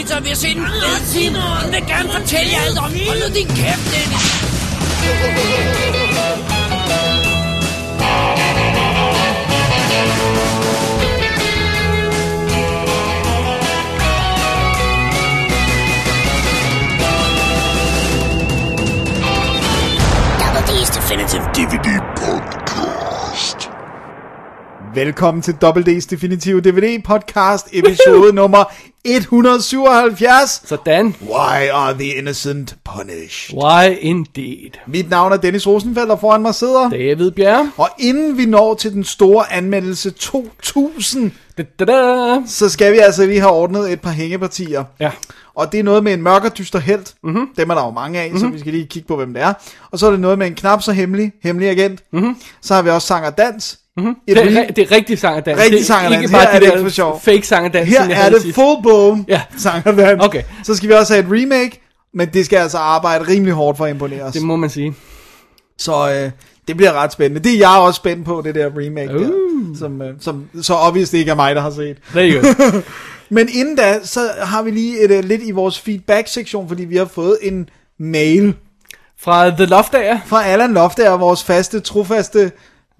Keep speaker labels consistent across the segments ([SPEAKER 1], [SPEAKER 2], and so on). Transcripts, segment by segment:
[SPEAKER 1] lige spise pizza, og vi har set en film. Hun vil gerne fortælle jer alt om. Hold nu din kæft, Dennis. Double D's Definitive DVD Podcast.
[SPEAKER 2] Velkommen til WD's Definitive DVD podcast, episode nummer 177.
[SPEAKER 3] Sådan.
[SPEAKER 2] Why are the innocent punished?
[SPEAKER 3] Why indeed.
[SPEAKER 2] Mit navn er Dennis Rosenfeldt, og foran mig sidder...
[SPEAKER 3] David Bjerg.
[SPEAKER 2] Og inden vi når til den store anmeldelse 2000,
[SPEAKER 3] Da, da, da.
[SPEAKER 2] så skal vi altså lige have ordnet et par hængepartier.
[SPEAKER 3] Ja.
[SPEAKER 2] Og det er noget med en mørk og dyster held. Mm-hmm. Dem er der jo mange af, mm-hmm. så vi skal lige kigge på, hvem det er. Og så er det noget med en knap så hemmelig, hemmelig agent. Mm-hmm. Så har vi også sang og dans. Mm-hmm. Et
[SPEAKER 3] Det,
[SPEAKER 2] re-
[SPEAKER 3] er, ri- det er rigtig sang og dans.
[SPEAKER 2] Rigtig
[SPEAKER 3] det
[SPEAKER 2] sang og dans.
[SPEAKER 3] Ikke bare
[SPEAKER 2] Her er
[SPEAKER 3] de
[SPEAKER 2] det
[SPEAKER 3] der
[SPEAKER 2] ikke for sjov.
[SPEAKER 3] fake sang og dans.
[SPEAKER 2] Her er det
[SPEAKER 3] sidst.
[SPEAKER 2] full blown
[SPEAKER 3] Ja.
[SPEAKER 2] sang og dans.
[SPEAKER 3] Okay.
[SPEAKER 2] Så skal vi også have et remake, men det skal altså arbejde rimelig hårdt for at imponere os.
[SPEAKER 3] Det må man sige.
[SPEAKER 2] Så øh, det bliver ret spændende. Det er jeg også spændt på, det der remake
[SPEAKER 3] Uh.
[SPEAKER 2] der. Som, øh, som så obviously ikke er mig, der har set.
[SPEAKER 3] There you go.
[SPEAKER 2] Men inden da, så har vi lige et, uh, lidt i vores feedback-sektion, fordi vi har fået en mail
[SPEAKER 3] Fra The Loftager
[SPEAKER 2] fra Allan Loftager, vores faste, trofaste,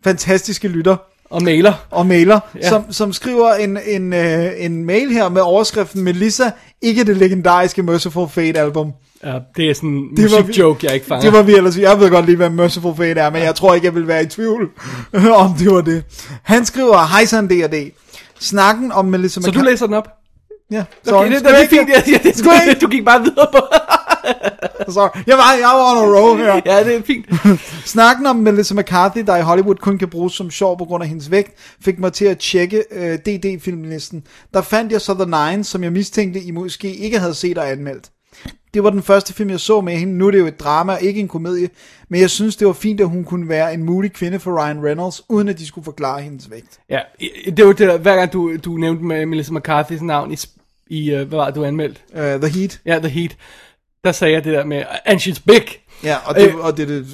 [SPEAKER 2] fantastiske lytter
[SPEAKER 3] og mailer.
[SPEAKER 2] og mailer, ja.
[SPEAKER 3] Ja.
[SPEAKER 2] som, som skriver en, en, uh, en mail her med overskriften Melissa, ikke det legendariske Merciful Fate album.
[SPEAKER 3] Ja, det er sådan en
[SPEAKER 2] Det var vi-
[SPEAKER 3] musikjoke, jeg ikke fanger.
[SPEAKER 2] Det var vi ellers, jeg ved godt lige, hvad Merciful Fate er, men jeg tror ikke, jeg vil være i tvivl, om det var det. Han skriver, hej sådan D&D. Snakken om Melissa
[SPEAKER 3] Så du læser den op?
[SPEAKER 2] Ja,
[SPEAKER 3] Okay, det, det, det er fint. Ja, ja, det,
[SPEAKER 2] Skulle jeg ikke?
[SPEAKER 3] du gik bare videre på.
[SPEAKER 2] Sorry. Jeg var, jeg var on a roll her.
[SPEAKER 3] Ja, det er fint.
[SPEAKER 2] Snakken om Melissa McCarthy, der i Hollywood kun kan bruges som sjov på grund af hendes vægt, fik mig til at tjekke øh, DD-filmlisten. Der fandt jeg så The Nine, som jeg mistænkte, I måske ikke havde set og anmeldt. Det var den første film, jeg så med hende. Nu er det jo et drama, ikke en komedie. Men jeg synes, det var fint, at hun kunne være en mulig kvinde for Ryan Reynolds, uden at de skulle forklare hendes vægt.
[SPEAKER 3] Ja, det var det der, hver gang du, du nævnte med Melissa McCarthy's navn i, i uh, hvad var det, du anmeldt?
[SPEAKER 2] Uh, The Heat.
[SPEAKER 3] Ja, The Heat. Der sagde jeg det der med, and she's big.
[SPEAKER 2] Ja, og det,
[SPEAKER 3] Øh,
[SPEAKER 2] og det, det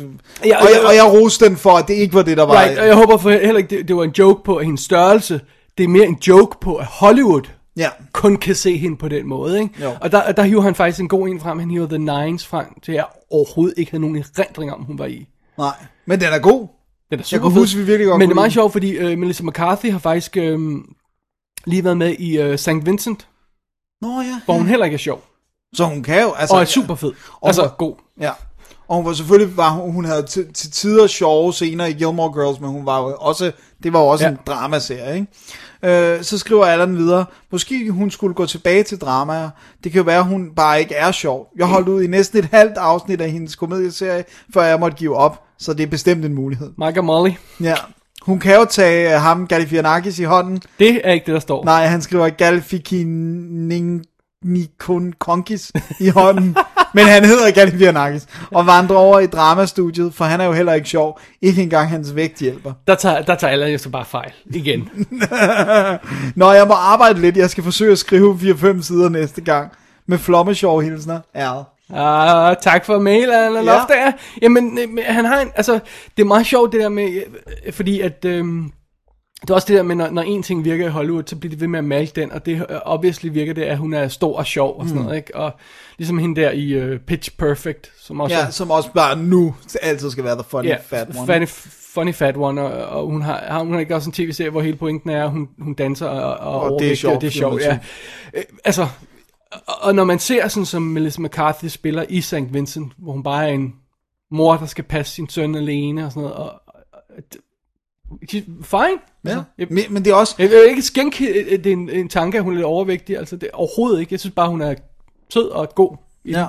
[SPEAKER 3] ja,
[SPEAKER 2] og, jeg, og jeg roste den for, at det ikke var det, der var...
[SPEAKER 3] Right, og jeg håber for heller ikke, det, det var en joke på hendes størrelse. Det er mere en joke på, at Hollywood
[SPEAKER 2] Ja,
[SPEAKER 3] kun kan se hende på den måde. Ikke?
[SPEAKER 2] Jo.
[SPEAKER 3] Og der, der hiver han faktisk en god en frem. Han hiver The Nines frem, til jeg overhovedet ikke havde nogen erindring om, hun var i.
[SPEAKER 2] nej. Men den er god.
[SPEAKER 3] Den er super
[SPEAKER 2] Jeg kunne huske, vi virkelig godt
[SPEAKER 3] Men det er meget sjovt, fordi uh, Melissa McCarthy har faktisk uh, lige været med i uh, St. Vincent,
[SPEAKER 2] Nå ja.
[SPEAKER 3] hvor hun heller ikke er sjov.
[SPEAKER 2] Så hun kan jo... Altså,
[SPEAKER 3] Og er super fed.
[SPEAKER 2] Og
[SPEAKER 3] Altså god.
[SPEAKER 2] Ja. Og hun var selvfølgelig, var, hun havde til, til tider sjove scener i Gilmore Girls, men hun var jo også, det var jo også ja. En dramaserie, ikke? Øh, så skriver Allan videre, måske hun skulle gå tilbage til dramaer. Det kan jo være, hun bare ikke er sjov. Jeg holdt ud i næsten et halvt afsnit af hendes komedieserie, før jeg måtte give op, så det er bestemt en mulighed.
[SPEAKER 3] Mike og Molly.
[SPEAKER 2] Ja. Hun kan jo tage uh, ham, Galifianakis, i hånden.
[SPEAKER 3] Det er ikke det, der står.
[SPEAKER 2] Nej, han skriver Galifikinikon Konkis i hånden. Men han hedder Galifianakis. Og vandrer over i dramastudiet, for han er jo heller ikke sjov. Ikke engang hans vægt hjælper.
[SPEAKER 3] Der tager, der tager alle jo så bare fejl. Igen.
[SPEAKER 2] Nå, jeg må arbejde lidt. Jeg skal forsøge at skrive 4-5 sider næste gang. Med flomme sjov hilsner. Ja.
[SPEAKER 3] Uh, tak for mail, Allan
[SPEAKER 2] Ja.
[SPEAKER 3] Loftager. Jamen, øh, han har en, altså, det er meget sjovt det der med, øh, fordi at, øhm, det er også det der med, når, når en ting virker i Hollywood, så bliver det ved med at malke den, og det øh, obviously virker det, at hun er stor og sjov og sådan noget, ikke? Og ligesom hende der i uh, Pitch Perfect, som også
[SPEAKER 2] ja, som også bare nu altid skal være the funny
[SPEAKER 3] ja,
[SPEAKER 2] fat one.
[SPEAKER 3] Funny, funny fat one, og, og hun, har, har, hun har ikke også en tv-serie, hvor hele pointen er, at hun, hun danser og, og,
[SPEAKER 2] Og det er sjovt,
[SPEAKER 3] og det er sjovt, ja. Øh, altså, og, og når man ser sådan som Melissa McCarthy spiller i St. Vincent, hvor hun bare er en mor, der skal passe sin søn alene og sådan noget, og, og, fine.
[SPEAKER 2] Ja.
[SPEAKER 3] Altså, jeg,
[SPEAKER 2] Men, men det er også...
[SPEAKER 3] jeg vil ikke skænke øh, det er en, en tanke, at hun er lidt overvægtig, altså det er overhovedet ikke. Jeg synes bare, hun er sød og god.
[SPEAKER 2] Ja.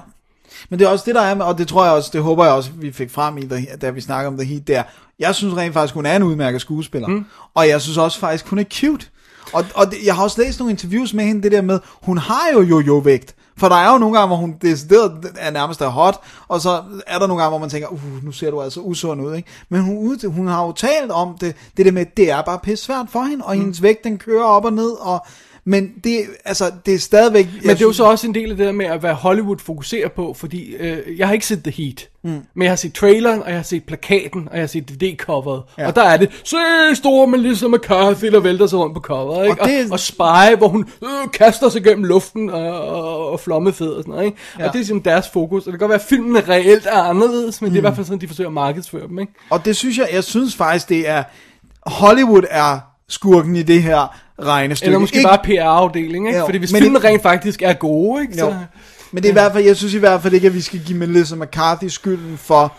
[SPEAKER 2] Men det er også det, der er med, og det tror jeg også, det håber jeg også, vi fik frem i, da vi snakker om The Heat der. Jeg synes rent faktisk, hun er en udmærket skuespiller. Mm. Og jeg synes også faktisk, hun er cute. Og, og det, jeg har også læst nogle interviews med hende, det der med, hun har jo jo-jo-vægt. For der er jo nogle gange, hvor hun decideret er nærmest er hot, og så er der nogle gange, hvor man tænker, uh, nu ser du altså usund ud, ikke? Men hun, hun har jo talt om det, det der med, det er bare pisse svært for hende, og hendes vægt, den kører op og ned, og Men det, altså, det er stadigvæk...
[SPEAKER 3] Men det er jo så også en del af det der med at være Hollywood fokuserer på, fordi øh, jeg har ikke set The Heat, mm. men jeg har set traileren, og jeg har set plakaten, og jeg har set DVD-coveret,
[SPEAKER 2] Ja.
[SPEAKER 3] og der er det, se store Melissa McCarthy, der vælter sig rundt på coveret, ikke?
[SPEAKER 2] Og
[SPEAKER 3] Og,
[SPEAKER 2] det-
[SPEAKER 3] og, og Spy, hvor hun øh, kaster sig gennem luften og, og, og flommefed og sådan noget, ikke?
[SPEAKER 2] Ja.
[SPEAKER 3] Og det er simpelthen deres fokus, og det kan godt være, at filmen reelt er anderledes, men mm. det er i hvert fald sådan, de forsøger at markedsføre dem, ikke?
[SPEAKER 2] Og det synes jeg, jeg synes faktisk, det er... Hollywood er skurken i det her regnestykke.
[SPEAKER 3] Eller måske
[SPEAKER 2] Ikke-
[SPEAKER 3] bare PR-afdeling, ikke?
[SPEAKER 2] Jo,
[SPEAKER 3] Fordi hvis
[SPEAKER 2] men
[SPEAKER 3] filmen
[SPEAKER 2] ikke-
[SPEAKER 3] rent faktisk er gode, ikke?
[SPEAKER 2] Jo. Men det er i hvert fald, jeg synes i hvert fald ikke, at vi skal give Melissa McCarthy skylden for,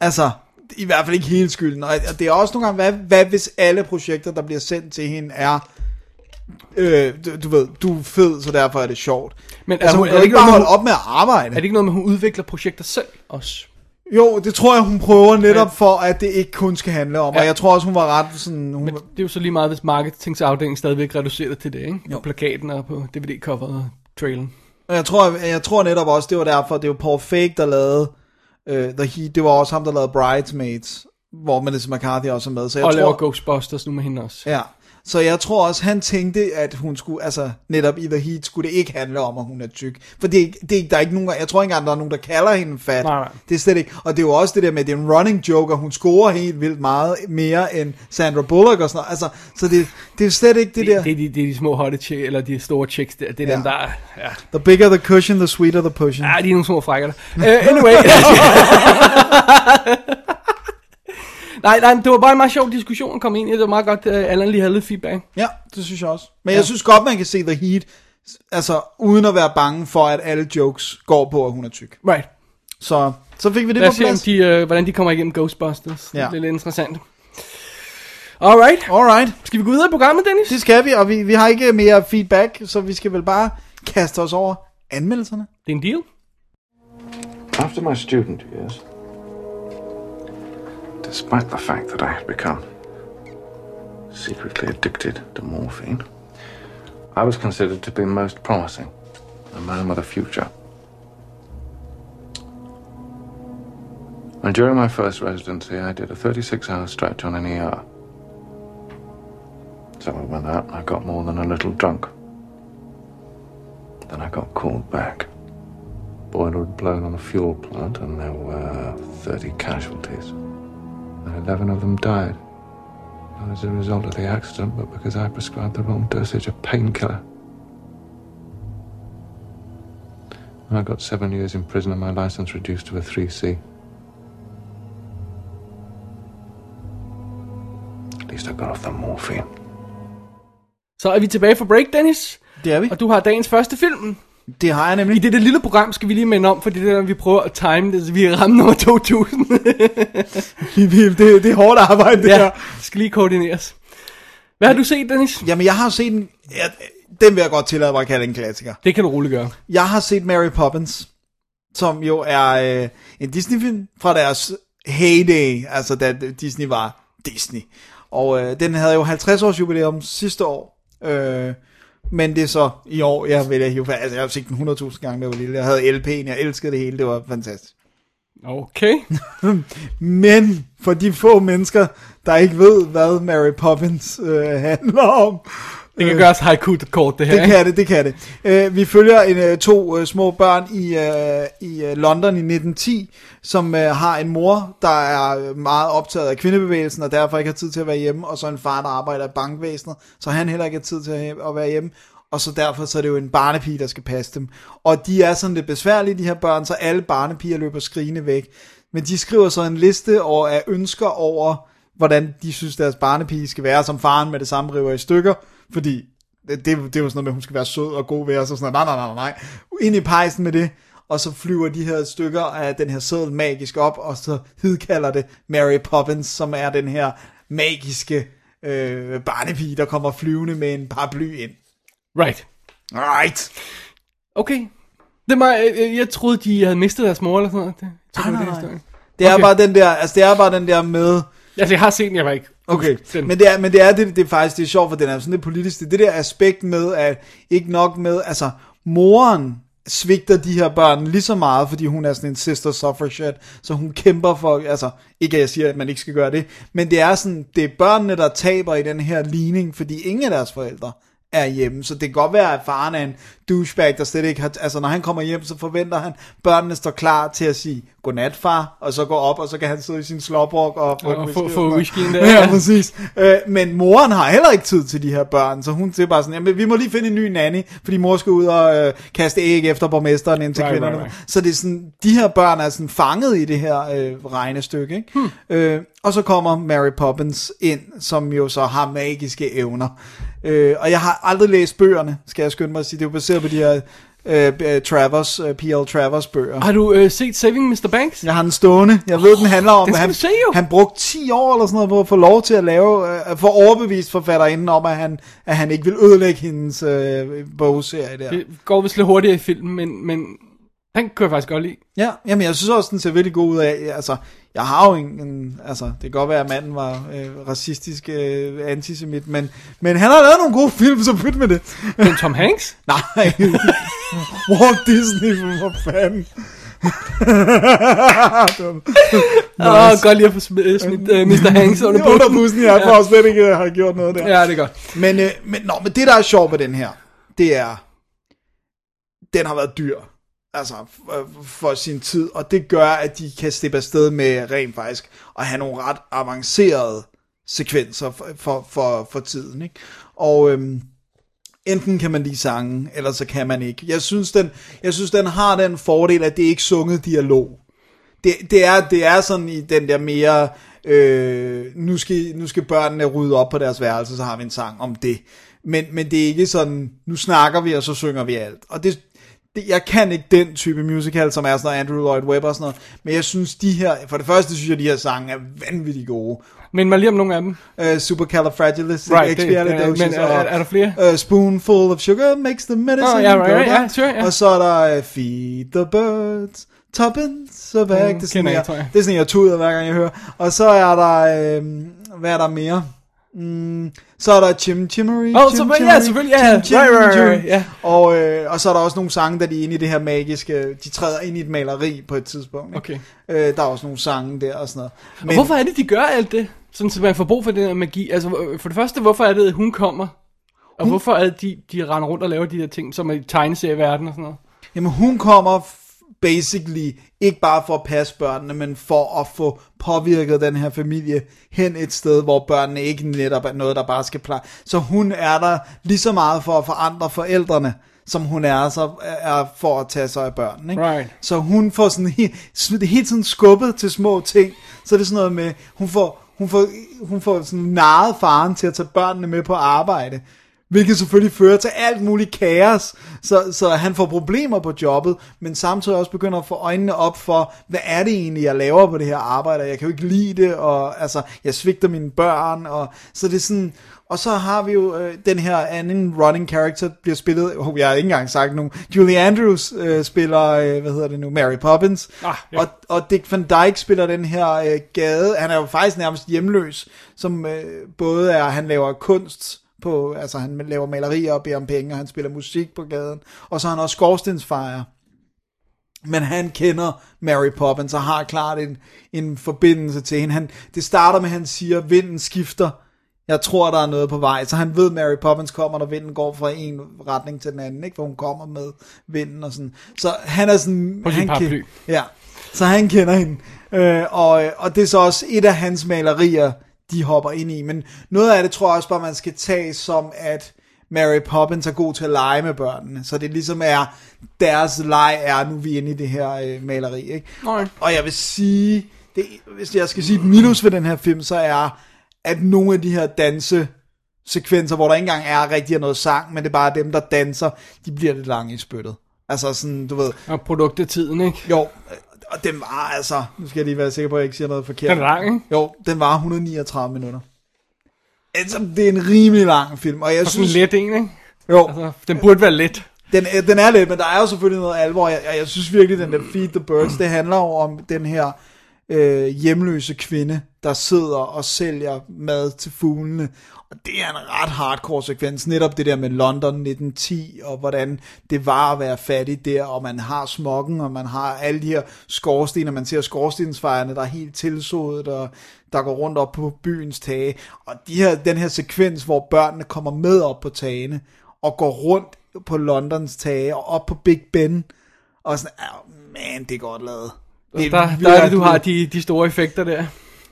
[SPEAKER 2] altså, i hvert fald ikke hele skylden. Og det er også nogle gange, hvad, hvad hvis alle projekter, der bliver sendt til hende, er, øh, du, du ved, du er fed, så derfor er det sjovt.
[SPEAKER 3] Men er
[SPEAKER 2] altså, hun
[SPEAKER 3] hun- er det
[SPEAKER 2] ikke bare
[SPEAKER 3] noget,
[SPEAKER 2] holde op med at arbejde.
[SPEAKER 3] Er det ikke noget med, at hun udvikler projekter selv også?
[SPEAKER 2] Jo, det tror jeg, hun prøver netop
[SPEAKER 3] Ja.
[SPEAKER 2] for, at det ikke kun skal handle om.
[SPEAKER 3] Ja.
[SPEAKER 2] Og jeg tror også, hun var ret sådan... Hun,
[SPEAKER 3] Men det er jo så lige meget, hvis marketingsafdelingen stadigvæk reducerer det til det, ikke?
[SPEAKER 2] Jo.
[SPEAKER 3] På plakaten og på DVD-coveret og traileren.
[SPEAKER 2] Og jeg tror, jeg tror netop også, det var derfor, det var Paul Fake, der lavede uh, The Heat. Det var også ham, der lavede Bridesmaids, hvor Melissa McCarthy også er med. Så jeg
[SPEAKER 3] og laver
[SPEAKER 2] tror,
[SPEAKER 3] Ghostbusters nu med hende også.
[SPEAKER 2] Ja, så jeg tror også, han tænkte, at hun skulle, altså netop i The Heat, skulle det ikke handle om, at hun er tyk. For det, det er, der er ikke nogen, jeg tror ikke engang, der er nogen, der kalder hende fat.
[SPEAKER 3] Nej, nej.
[SPEAKER 2] Det er slet ikke, og det er jo også det der med, at det er en running joke, og hun scorer helt vildt meget mere end Sandra Bullock og sådan noget. Altså, så det, det er slet ikke det, der.
[SPEAKER 3] Det, det, er de, det er de små hotte chicks, eller de store chicks der. Det er
[SPEAKER 2] Ja.
[SPEAKER 3] dem, der er... Ja.
[SPEAKER 2] The bigger the cushion, the sweeter the pushing.
[SPEAKER 3] Ja, de er nogle små frækker. Uh, anyway. nej, nej, det var bare en meget sjov diskussion at komme ind i. Det var meget godt, uh, Allan lige havde lidt feedback.
[SPEAKER 2] Ja, det synes jeg også. Men jeg synes godt, man kan se The Heat, altså uden at være bange for, at alle jokes går på, at hun er tyk.
[SPEAKER 3] Right.
[SPEAKER 2] Så, så fik vi det
[SPEAKER 3] Lad
[SPEAKER 2] på
[SPEAKER 3] os se, om
[SPEAKER 2] plads.
[SPEAKER 3] de, uh, hvordan de kommer igennem Ghostbusters.
[SPEAKER 2] Ja.
[SPEAKER 3] Det er lidt interessant. Alright.
[SPEAKER 2] Alright,
[SPEAKER 3] Skal vi gå videre i programmet, Dennis?
[SPEAKER 2] det skal vi, og vi, vi har ikke mere feedback, så vi skal vel bare kaste os over anmeldelserne.
[SPEAKER 3] Det er en deal.
[SPEAKER 4] After my student years, despite the fact that I had become secretly addicted to morphine, I was considered to be most promising, a man with a future. And during my first residency, I did a 36 hour stretch on an ER. So I went out and I got more than a little drunk. Then I got called back boiler had blown on a fuel plant and there were 30 casualties. And 11 of them died. Not as a result of the accident, but because I prescribed the wrong dosage of painkiller. And I got seven years in prison and my license reduced to a 3C. At least I got off the morphine.
[SPEAKER 3] Så er vi tilbage for break, Dennis.
[SPEAKER 2] Det er vi.
[SPEAKER 3] Og du har dagens første film.
[SPEAKER 2] Det har jeg
[SPEAKER 3] I
[SPEAKER 2] nemlig.
[SPEAKER 3] dette lille program skal vi lige minde om, for det er der, vi prøver at time det, så vi er ramme nummer 2000.
[SPEAKER 2] det, det er hårdt arbejde, det
[SPEAKER 3] ja,
[SPEAKER 2] her.
[SPEAKER 3] det skal lige koordineres. Hvad har du set, Dennis?
[SPEAKER 2] Jamen, jeg har set en... Ja, den vil jeg godt tillade mig at kalde en klassiker.
[SPEAKER 3] Det kan du roligt gøre.
[SPEAKER 2] Jeg har set Mary Poppins, som jo er øh, en Disney-film fra deres heyday, altså da Disney var Disney. Og øh, den havde jo 50 års jubilæum sidste år. Øh, men det er så i år, jeg vil hive fast. Altså, jeg har set den 100.000 gange, da jeg var lille. Jeg havde LP'en, jeg elskede det hele, det var fantastisk.
[SPEAKER 3] Okay.
[SPEAKER 2] Men for de få mennesker, der ikke ved, hvad Mary Poppins øh, handler om,
[SPEAKER 3] Det kan gøres haiku kort, det her.
[SPEAKER 2] det kan det, det kan det. Uh, vi følger en, uh, to små børn i, i London i 1910, som har en mor, der er meget optaget af kvindebevægelsen, og derfor ikke har tid til at være hjemme, og så en far, der arbejder i bankvæsenet, så han heller ikke har tid til at, at være hjemme, og så derfor så er det jo en barnepige, der skal passe dem. Og de er sådan lidt besværlige, de her børn, så alle barnepiger løber skrigende væk. Men de skriver så en liste over af ønsker over, hvordan de synes, deres barnepige skal være, som faren med det samme river i stykker, fordi det, det, er jo sådan noget med, at hun skal være sød og god ved os, og sådan noget. Nej, nej, nej, nej. Ind i pejsen med det, og så flyver de her stykker af den her seddel magisk op, og så hidkalder det Mary Poppins, som er den her magiske øh, barnepige, der kommer flyvende med en paraply ind.
[SPEAKER 3] Right.
[SPEAKER 2] Alright.
[SPEAKER 3] Okay. Det var, jeg, jeg troede, de havde mistet deres mor eller sådan noget. Det,
[SPEAKER 2] Nej, nej,
[SPEAKER 3] det
[SPEAKER 2] nej. Det er
[SPEAKER 3] Okay.
[SPEAKER 2] bare den der, altså det er bare den der med,
[SPEAKER 3] Altså, jeg har set den, jeg var ikke.
[SPEAKER 2] Okay,
[SPEAKER 3] Den.
[SPEAKER 2] men det er, men det er, det, det er faktisk, det er sjovt, for den er sådan lidt politisk, det, det der aspekt med, at ikke nok med, altså, moren svigter de her børn lige så meget, fordi hun er sådan en sister suffragette, så hun kæmper for, altså, ikke at jeg siger, at man ikke skal gøre det, men det er sådan, det er børnene, der taber i den her ligning, fordi ingen af deres forældre er hjemme. Så det kan godt være, at faren er en douchebag, der slet ikke har... Altså, når han kommer hjem, så forventer han, børnene står klar til at sige, godnat far, og så gå op, og så kan han sidde i sin slåbrok og få,
[SPEAKER 3] Og få-
[SPEAKER 2] whisky.
[SPEAKER 3] få whiskyen der,
[SPEAKER 2] Ja,
[SPEAKER 3] ja.
[SPEAKER 2] præcis. Øh, men moren har heller ikke tid til de her børn, så hun siger bare sådan, jamen, vi må lige finde en ny nanny, fordi mor skal ud og øh, kaste æg efter borgmesteren ind til
[SPEAKER 3] Right,
[SPEAKER 2] kvinderne.
[SPEAKER 3] right, right.
[SPEAKER 2] Så det er sådan, de her børn er sådan fanget i det her øh, regnestykke, ikke? Hmm. Øh, og så kommer Mary Poppins ind, som jo så har magiske evner. Øh, og jeg har aldrig læst bøgerne, skal jeg skynde mig at sige. Det er jo baseret på de her øh, Travers, øh, P.L. Travers bøger.
[SPEAKER 3] Har du øh, set Saving Mr. Banks?
[SPEAKER 2] Jeg har den stående. Jeg ved, den handler om,
[SPEAKER 3] den
[SPEAKER 2] at han,
[SPEAKER 3] se jo.
[SPEAKER 2] han brugte 10 år eller sådan noget på at få lov til at lave, øh, få overbevist forfatterinden om, at han, at han ikke vil ødelægge hendes øh, bogserie der.
[SPEAKER 3] Det går vist lidt hurtigere i filmen, men, men den kan jeg faktisk godt lide.
[SPEAKER 2] Ja, jamen jeg synes også, den ser virkelig god ud af. Altså, jeg har jo en, en altså, det kan godt være, at manden var øh, racistisk øh, antisemit, men, men han har lavet nogle gode film, så pyt med det.
[SPEAKER 3] Men Tom Hanks?
[SPEAKER 2] Nej, Walt Disney, for fanden.
[SPEAKER 3] Åh, oh, godt lige at få smidt, øh, smidt uh, Mr. Hanks under
[SPEAKER 2] Under
[SPEAKER 3] bussen.
[SPEAKER 2] bussen, jeg for slet ikke øh, har gjort noget der.
[SPEAKER 3] Ja, det er godt.
[SPEAKER 2] Men, øh, men, nå, men det, der er sjovt med den her, det er, den har været dyr, altså for, sin tid, og det gør, at de kan slippe afsted med rent faktisk at have nogle ret avancerede sekvenser for, for, for, for tiden, ikke? Og øhm, enten kan man lide sange, eller så kan man ikke. Jeg synes, den, jeg synes, den har den fordel, at det ikke er sunget dialog. Det, det, er, det er sådan i den der mere, øh, nu, skal, nu skal børnene rydde op på deres værelse, så har vi en sang om det. Men, men det er ikke sådan, nu snakker vi, og så synger vi alt. Og det, det, jeg kan ikke den type musical, som er sådan noget Andrew Lloyd Webber og sådan noget. Men jeg synes, de her, for det første synes jeg, de her sange er vanvittigt gode.
[SPEAKER 3] Men mig lige om nogle af dem.
[SPEAKER 2] Uh, Supercalifragilistic
[SPEAKER 3] Right,
[SPEAKER 2] Expialidocious.
[SPEAKER 3] men er- er- er der flere?
[SPEAKER 2] Uh, spoonful of sugar makes the medicine
[SPEAKER 3] Oh, ja, right,
[SPEAKER 2] go
[SPEAKER 3] right, ja, sure, ja.
[SPEAKER 2] Og så er der uh, Feed the Birds, Tuppence of egg.
[SPEAKER 3] Mm,
[SPEAKER 2] det, er sådan,
[SPEAKER 3] jeg,
[SPEAKER 2] jeg. det er sådan, jeg tuder hver gang jeg hører. Og så er der, øh, hvad er der mere? Mm, så er der Chim Chimmery.
[SPEAKER 3] Åh,
[SPEAKER 2] Chim
[SPEAKER 3] så- ja, selvfølgelig, ja.
[SPEAKER 2] Chim
[SPEAKER 3] Right, right, right, ja.
[SPEAKER 2] Og, øh, og så er der også nogle sange, der de er inde i det her magiske, de træder ind i et maleri på et tidspunkt. ikke?
[SPEAKER 3] Okay.
[SPEAKER 2] Øh, der er også nogle sange der og sådan noget.
[SPEAKER 3] Men... Hvorfor er det, de gør alt det? Sådan, så man får brug for den her magi. Altså, øh, for det første, hvorfor er det, at hun kommer? Og hun... hvorfor er det, de, de render rundt og laver de der ting, som er i tegneserieverden og sådan noget?
[SPEAKER 2] Jamen hun kommer basically ikke bare for at passe børnene, men for at få påvirket den her familie hen et sted, hvor børnene ikke netop er noget, der bare skal pleje. Så hun er der lige så meget for at forandre forældrene, som hun er, så er for at tage sig af børnene. Ikke?
[SPEAKER 3] Right.
[SPEAKER 2] Så hun får sådan he, sm- hele tiden skubbet til små ting. Så er det sådan noget med, hun får, hun får, hun får sådan narret faren til at tage børnene med på arbejde. Hvilket selvfølgelig fører til alt muligt kaos, så, så han får problemer på jobbet, men samtidig også begynder at få øjnene op for, hvad er det egentlig, jeg laver på det her arbejde, jeg kan jo ikke lide det, og altså, jeg svigter mine børn, og så det er sådan, og så har vi jo øh, den her anden running character, bliver spillet, oh, jeg har ikke engang sagt nogen, Julie Andrews øh, spiller, øh, hvad hedder det nu, Mary Poppins,
[SPEAKER 3] Ah, ja.
[SPEAKER 2] og, og Dick Van Dyke spiller den her øh, gade, han er jo faktisk nærmest hjemløs, som øh, både er, han laver kunst, på, altså han laver malerier og beder om penge, og han spiller musik på gaden, og så er han også skorstensfejer. Men han kender Mary Poppins og har klart en, en forbindelse til hende. Han, det starter med, at han siger, at vinden skifter. Jeg tror, der er noget på vej. Så han ved, at Mary Poppins kommer, når vinden går fra en retning til den anden. Ikke? For hun kommer med vinden og sådan. Så han er sådan...
[SPEAKER 3] På
[SPEAKER 2] han
[SPEAKER 3] paraply.
[SPEAKER 2] Ja, så han kender hende. Øh, og, og det er så også et af hans malerier, de hopper ind i. Men noget af det tror jeg også bare, man skal tage som, at Mary Poppins er god til at lege med børnene. Så det ligesom er, deres leg er, nu er vi inde i det her øh, maleri. Ikke?
[SPEAKER 3] Nej.
[SPEAKER 2] Og jeg vil sige, det, hvis jeg skal sige et minus ved den her film, så er, at nogle af de her danse sekvenser, hvor der ikke engang er rigtig noget sang, men det er bare dem, der danser, de bliver lidt lange i spyttet. Altså sådan, du ved,
[SPEAKER 3] Og produktetiden, ikke?
[SPEAKER 2] jo, og den var altså, nu skal jeg lige være sikker på, at jeg ikke siger noget forkert.
[SPEAKER 3] Den er lang, ikke?
[SPEAKER 2] Jo, den var 139 minutter. Altså, det er en rimelig lang film, og jeg
[SPEAKER 3] Og
[SPEAKER 2] synes...
[SPEAKER 3] let en, ikke?
[SPEAKER 2] Jo,
[SPEAKER 3] Altså, den burde være let.
[SPEAKER 2] den, er- den er lidt, men der er jo selvfølgelig noget alvor. Jeg, jeg synes virkelig, den der Feed the Birds, det handler jo om den her øh, hjemløse kvinde, der sidder og sælger mad til fuglene. Og det er en ret hardcore sekvens, netop det der med London 1910, og hvordan det var at være fattig der, og man har smokken, og man har alle de her skorstener, man ser skorstensfejerne, der er helt tilsået, og der går rundt op på byens tage. Og de her, den her sekvens, hvor børnene kommer med op på tagene, og går rundt på Londons tage, og op på Big Ben, og sådan, oh, man, det er godt lavet.
[SPEAKER 3] Det der, der er det, du har de, de store effekter der.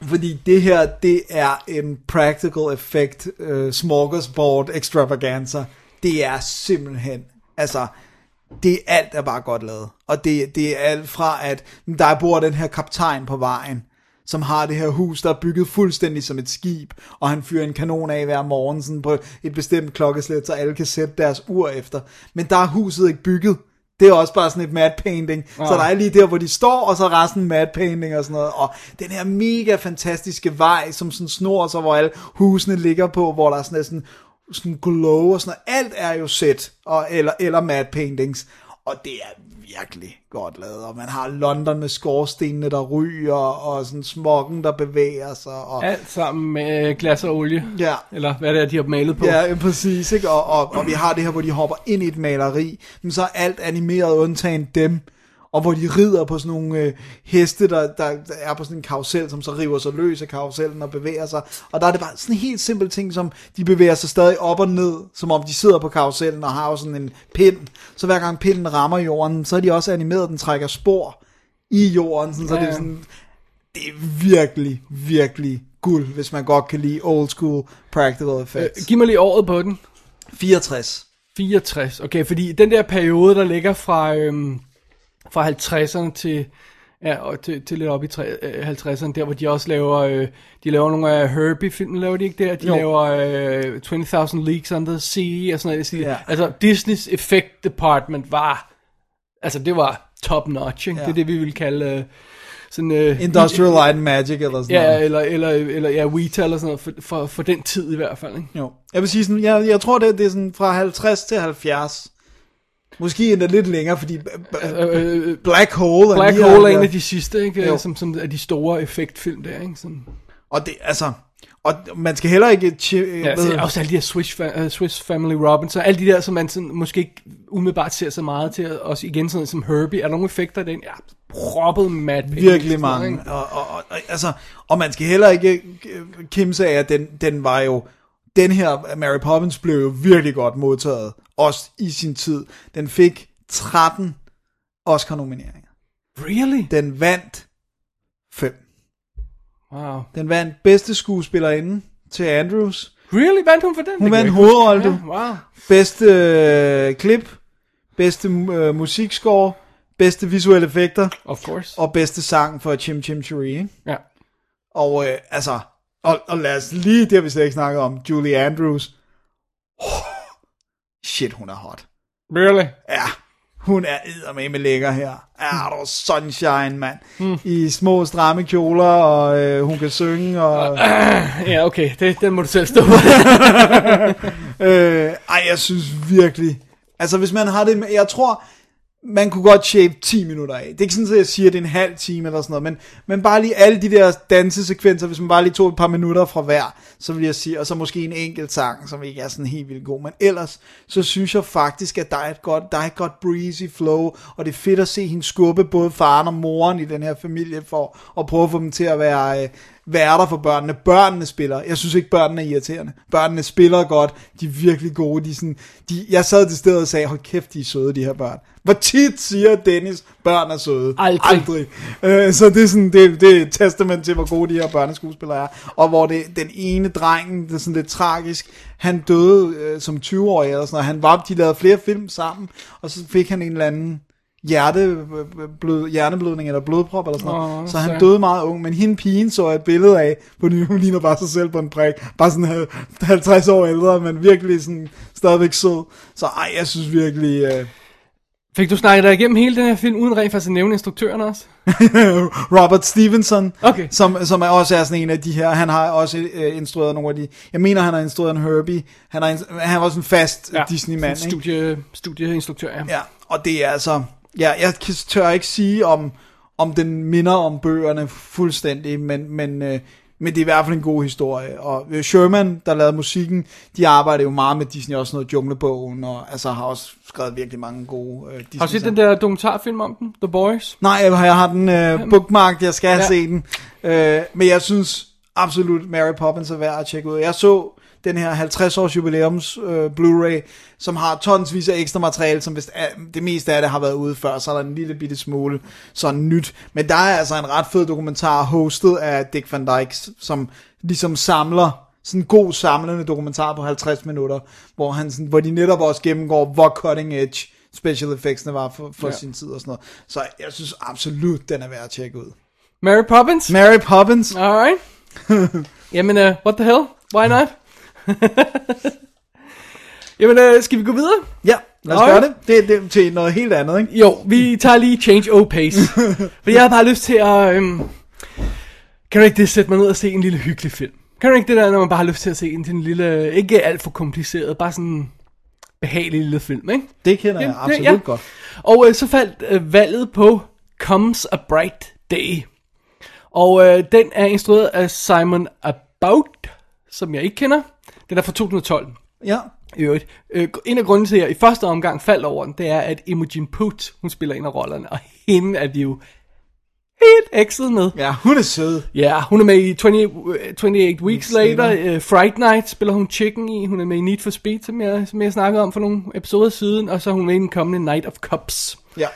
[SPEAKER 2] Fordi det her, det er en practical effect uh, smorgasbord extravaganza. Det er simpelthen, altså, det er alt er bare godt lavet. Og det, det er alt fra, at der bor den her kaptajn på vejen, som har det her hus, der er bygget fuldstændig som et skib, og han fyrer en kanon af hver morgen sådan på et bestemt klokkeslæt, så alle kan sætte deres ur efter. Men der er huset ikke bygget. Det er også bare sådan et matte painting. Oh. Så der er lige der, hvor de står, og så resten matte painting og sådan noget. Og den her mega fantastiske vej, som sådan snor sig, hvor alle husene ligger på, hvor der er sådan, sådan, sådan glow og sådan noget. Alt er jo set, og, eller, eller matte paintings. Og det er virkelig godt lavet, og man har London med skorstenene, der ryger, og sådan smokken, der bevæger sig. Og...
[SPEAKER 3] Alt sammen med glas og olie.
[SPEAKER 2] Ja.
[SPEAKER 3] Eller hvad det er, de har malet på.
[SPEAKER 2] Ja, præcis. Ikke? Og, og, og vi har det her, hvor de hopper ind i et maleri, men så er alt animeret undtagen dem og hvor de rider på sådan nogle øh, heste, der, der, er på sådan en karusel, som så river sig løs af karusellen og bevæger sig. Og der er det bare sådan en helt simpel ting, som de bevæger sig stadig op og ned, som om de sidder på karusellen og har jo sådan en pind. Så hver gang pinden rammer jorden, så er de også animeret, at den trækker spor i jorden, sådan, så ja. det er sådan, det er virkelig, virkelig guld, hvis man godt kan lide old school practical effects.
[SPEAKER 3] Øh, giv mig lige året på den.
[SPEAKER 2] 64.
[SPEAKER 3] 64, okay, fordi den der periode, der ligger fra, øhm, fra 50'erne til, ja, og til, til lidt op i 50'erne, der hvor de også laver, øh, de laver nogle af Herbie-film, laver de ikke der? De jo. laver øh, 20.000 Leagues Under the Sea og sådan noget. Ja. Altså Disneys Effect Department var, altså det var top notch, ikke? Ja. det er det vi vil kalde... Øh, sådan, øh,
[SPEAKER 2] Industrial Light and Magic eller sådan
[SPEAKER 3] ja,
[SPEAKER 2] noget.
[SPEAKER 3] Eller, eller, eller ja, Weta eller sådan noget, for, for, for den tid i hvert fald. Ikke?
[SPEAKER 2] Jo. Jeg vil sige sådan, jeg, jeg tror det, det er sådan fra 50 til 70, Måske endda lidt længere, fordi Black Hole
[SPEAKER 3] Black er Hole er en af de sidste, ikke? Som, som er de store effektfilm der, ikke? Sådan.
[SPEAKER 2] Og det, altså, og man skal heller ikke...
[SPEAKER 3] ja, altså, også alle de her Swiss, uh, Swiss Family Robinson, alle de der, som man sådan, måske ikke umiddelbart ser så meget til, også igen sådan som Herbie. Er der nogle effekter den? Ja, proppet Mad
[SPEAKER 2] Virkelig mange. Og, og, og, altså, og man skal heller ikke kimse af, at den, den var jo den her Mary Poppins blev jo virkelig godt modtaget, også i sin tid. Den fik 13 Oscar-nomineringer.
[SPEAKER 3] Really?
[SPEAKER 2] Den vandt 5.
[SPEAKER 3] Wow.
[SPEAKER 2] Den vandt bedste skuespillerinde til Andrews.
[SPEAKER 3] Really? Vandt hun for den?
[SPEAKER 2] Hun vandt hovedrolle.
[SPEAKER 3] Ja, wow.
[SPEAKER 2] Bedste øh, klip, bedste øh, musikscore, bedste visuelle effekter.
[SPEAKER 3] Of course.
[SPEAKER 2] Og bedste sang for Chim Chim Cheree. Ikke?
[SPEAKER 3] Ja.
[SPEAKER 2] Og øh, altså, og, og lad os lige, det har vi slet ikke snakket om, Julie Andrews. Oh, shit, hun er hot.
[SPEAKER 3] Really?
[SPEAKER 2] Ja, hun er med med lækker her. Der er sunshine, mand. Mm. I små stramme kjoler, og øh, hun kan synge. Og...
[SPEAKER 3] Ja, okay, det, den må du selv stå
[SPEAKER 2] øh, Ej, jeg synes virkelig... Altså, hvis man har det med... Jeg tror, man kunne godt shave 10 minutter af. Det er ikke sådan, at jeg siger, at det er en halv time eller sådan noget, men, men bare lige alle de der dansesekvenser, hvis man bare lige tog et par minutter fra hver, så vil jeg sige, og så måske en enkelt sang, som ikke er sådan helt vildt god, men ellers, så synes jeg faktisk, at der er et godt, der er et godt breezy flow, og det er fedt at se hende skubbe både faren og moren i den her familie, for at prøve at få dem til at være, øh, værter for børnene. Børnene spiller. Jeg synes ikke, børnene er irriterende. Børnene spiller godt. De er virkelig gode. De er sådan, de, jeg sad til stedet og sagde, hold kæft, de er søde, de her børn. Hvor tit siger Dennis, børn er søde?
[SPEAKER 3] Aldrig.
[SPEAKER 2] Aldrig. Øh, så det er, sådan, det, det er et testament til, hvor gode de her børneskuespillere er. Og hvor det, den ene dreng, det er sådan lidt tragisk, han døde øh, som 20-årig eller sådan noget. Han var, de lavede flere film sammen, og så fik han en eller anden hjerteblød, hjerneblødning eller blodprop eller sådan noget. Oh, så han så. døde meget ung, men hende pigen så et billede af, på hun ligner bare sig selv på en prik. Bare sådan 50 år ældre, men virkelig sådan stadigvæk sød. Så ej, jeg synes virkelig... Uh...
[SPEAKER 3] Fik du snakket dig igennem hele den her film, uden rent faktisk at nævne instruktøren også?
[SPEAKER 2] Robert Stevenson,
[SPEAKER 3] okay.
[SPEAKER 2] som, som er også er sådan en af de her, han har også uh, instrueret nogle af de, jeg mener han har instrueret en Herbie, han, har, han var sådan en fast ja, Disney-mand.
[SPEAKER 3] Studie, studieinstruktør, ja.
[SPEAKER 2] Ja, og det er altså, Ja, jeg tør ikke sige om, om den minder om bøgerne fuldstændig, men, men, øh, men det er i hvert fald en god historie. Og øh, Sherman, der lavede musikken, de arbejder jo meget med Disney, også noget Junglebogen, og altså har også skrevet virkelig mange gode øh, Disney.
[SPEAKER 3] Har du set den der dokumentarfilm om den, The Boys?
[SPEAKER 2] Nej, jeg, jeg har den øh, bookmarked, jeg skal
[SPEAKER 3] ja.
[SPEAKER 2] se den. Øh, men jeg synes absolut, Mary Poppins er værd at tjekke ud. Jeg så den her 50 års jubilæums øh, Blu-ray, som har tonsvis af ekstra materiale, som er, det meste af det har været ude før, så er der en lille bitte smule sådan nyt. Men der er altså en ret fed dokumentar hostet af Dick Van Dyke, som ligesom samler sådan en god samlende dokumentar på 50 minutter, hvor, han sådan, hvor de netop også gennemgår, hvor cutting edge special effectsene var for, for
[SPEAKER 3] ja.
[SPEAKER 2] sin tid og sådan noget. Så jeg synes absolut, den er værd at tjekke ud.
[SPEAKER 3] Mary Poppins?
[SPEAKER 2] Mary Poppins.
[SPEAKER 3] Alright. Jamen, uh, what the hell? Why not? Jamen, uh, skal vi gå videre?
[SPEAKER 2] Ja, lad os gøre det. det. Det er til noget helt andet, ikke?
[SPEAKER 3] Jo, vi tager lige change o pace. For jeg har bare lyst til at... Øhm, kan du ikke det sætte mig ned og se en lille hyggelig film? Kan du ikke det der, når man bare har lyst til at se en, en lille... Ikke alt for kompliceret, bare sådan behagelig lille film, ikke?
[SPEAKER 2] Det kender jeg absolut
[SPEAKER 3] ja.
[SPEAKER 2] godt.
[SPEAKER 3] Og øh, så faldt øh, valget på Comes a Bright Day. Og øh, den er instrueret af Simon About, som jeg ikke kender. Den er fra 2012.
[SPEAKER 2] Ja.
[SPEAKER 3] I øvrigt. Øh, en af grunden til, at jeg i første omgang faldt over den, det er, at Imogen Poots, hun spiller en af rollerne, og hende er vi jo helt ekset med.
[SPEAKER 2] Ja, hun er sød.
[SPEAKER 3] Ja, hun er med i 20, øh, 28 Weeks Later, uh, Fright Night spiller hun Chicken i, hun er med i Need for Speed, som jeg, som jeg snakkede om for nogle episoder siden, og så er hun med i den kommende Night of Cups.
[SPEAKER 2] Ja.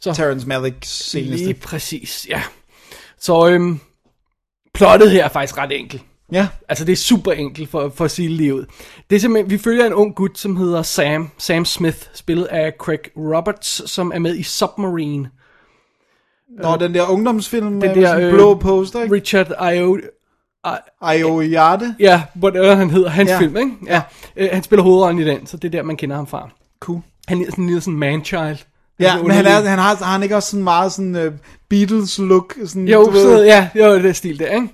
[SPEAKER 3] Så-
[SPEAKER 2] Terrence Malicks
[SPEAKER 3] Lige
[SPEAKER 2] seneste.
[SPEAKER 3] præcis, ja. Så øhm, plottet her er faktisk ret enkelt.
[SPEAKER 2] Ja.
[SPEAKER 3] Altså det er super enkelt for, for at sige ud. Det er simpelthen, vi følger en ung gut, som hedder Sam, Sam Smith, spillet af Craig Roberts, som er med i Submarine.
[SPEAKER 2] Nå, den der ungdomsfilm med,
[SPEAKER 3] Det
[SPEAKER 2] med
[SPEAKER 3] der,
[SPEAKER 2] sådan
[SPEAKER 3] øh,
[SPEAKER 2] blå poster, ikke?
[SPEAKER 3] Richard Io...
[SPEAKER 2] Ayo Hjerte.
[SPEAKER 3] Ja, whatever han hedder, hans ja.
[SPEAKER 2] Ja.
[SPEAKER 3] film, ikke? Ja. Øh, han spiller hovedrollen i den, så det er der, man kender ham fra.
[SPEAKER 2] Cool.
[SPEAKER 3] Han er sådan en lille sådan man-child.
[SPEAKER 2] Ja, men han, er, han, har, har han ikke også sådan meget sådan uh, Beatles-look? Sådan,
[SPEAKER 3] Jo,
[SPEAKER 2] du ved-
[SPEAKER 3] så, ja, jo, det er stil der, ikke?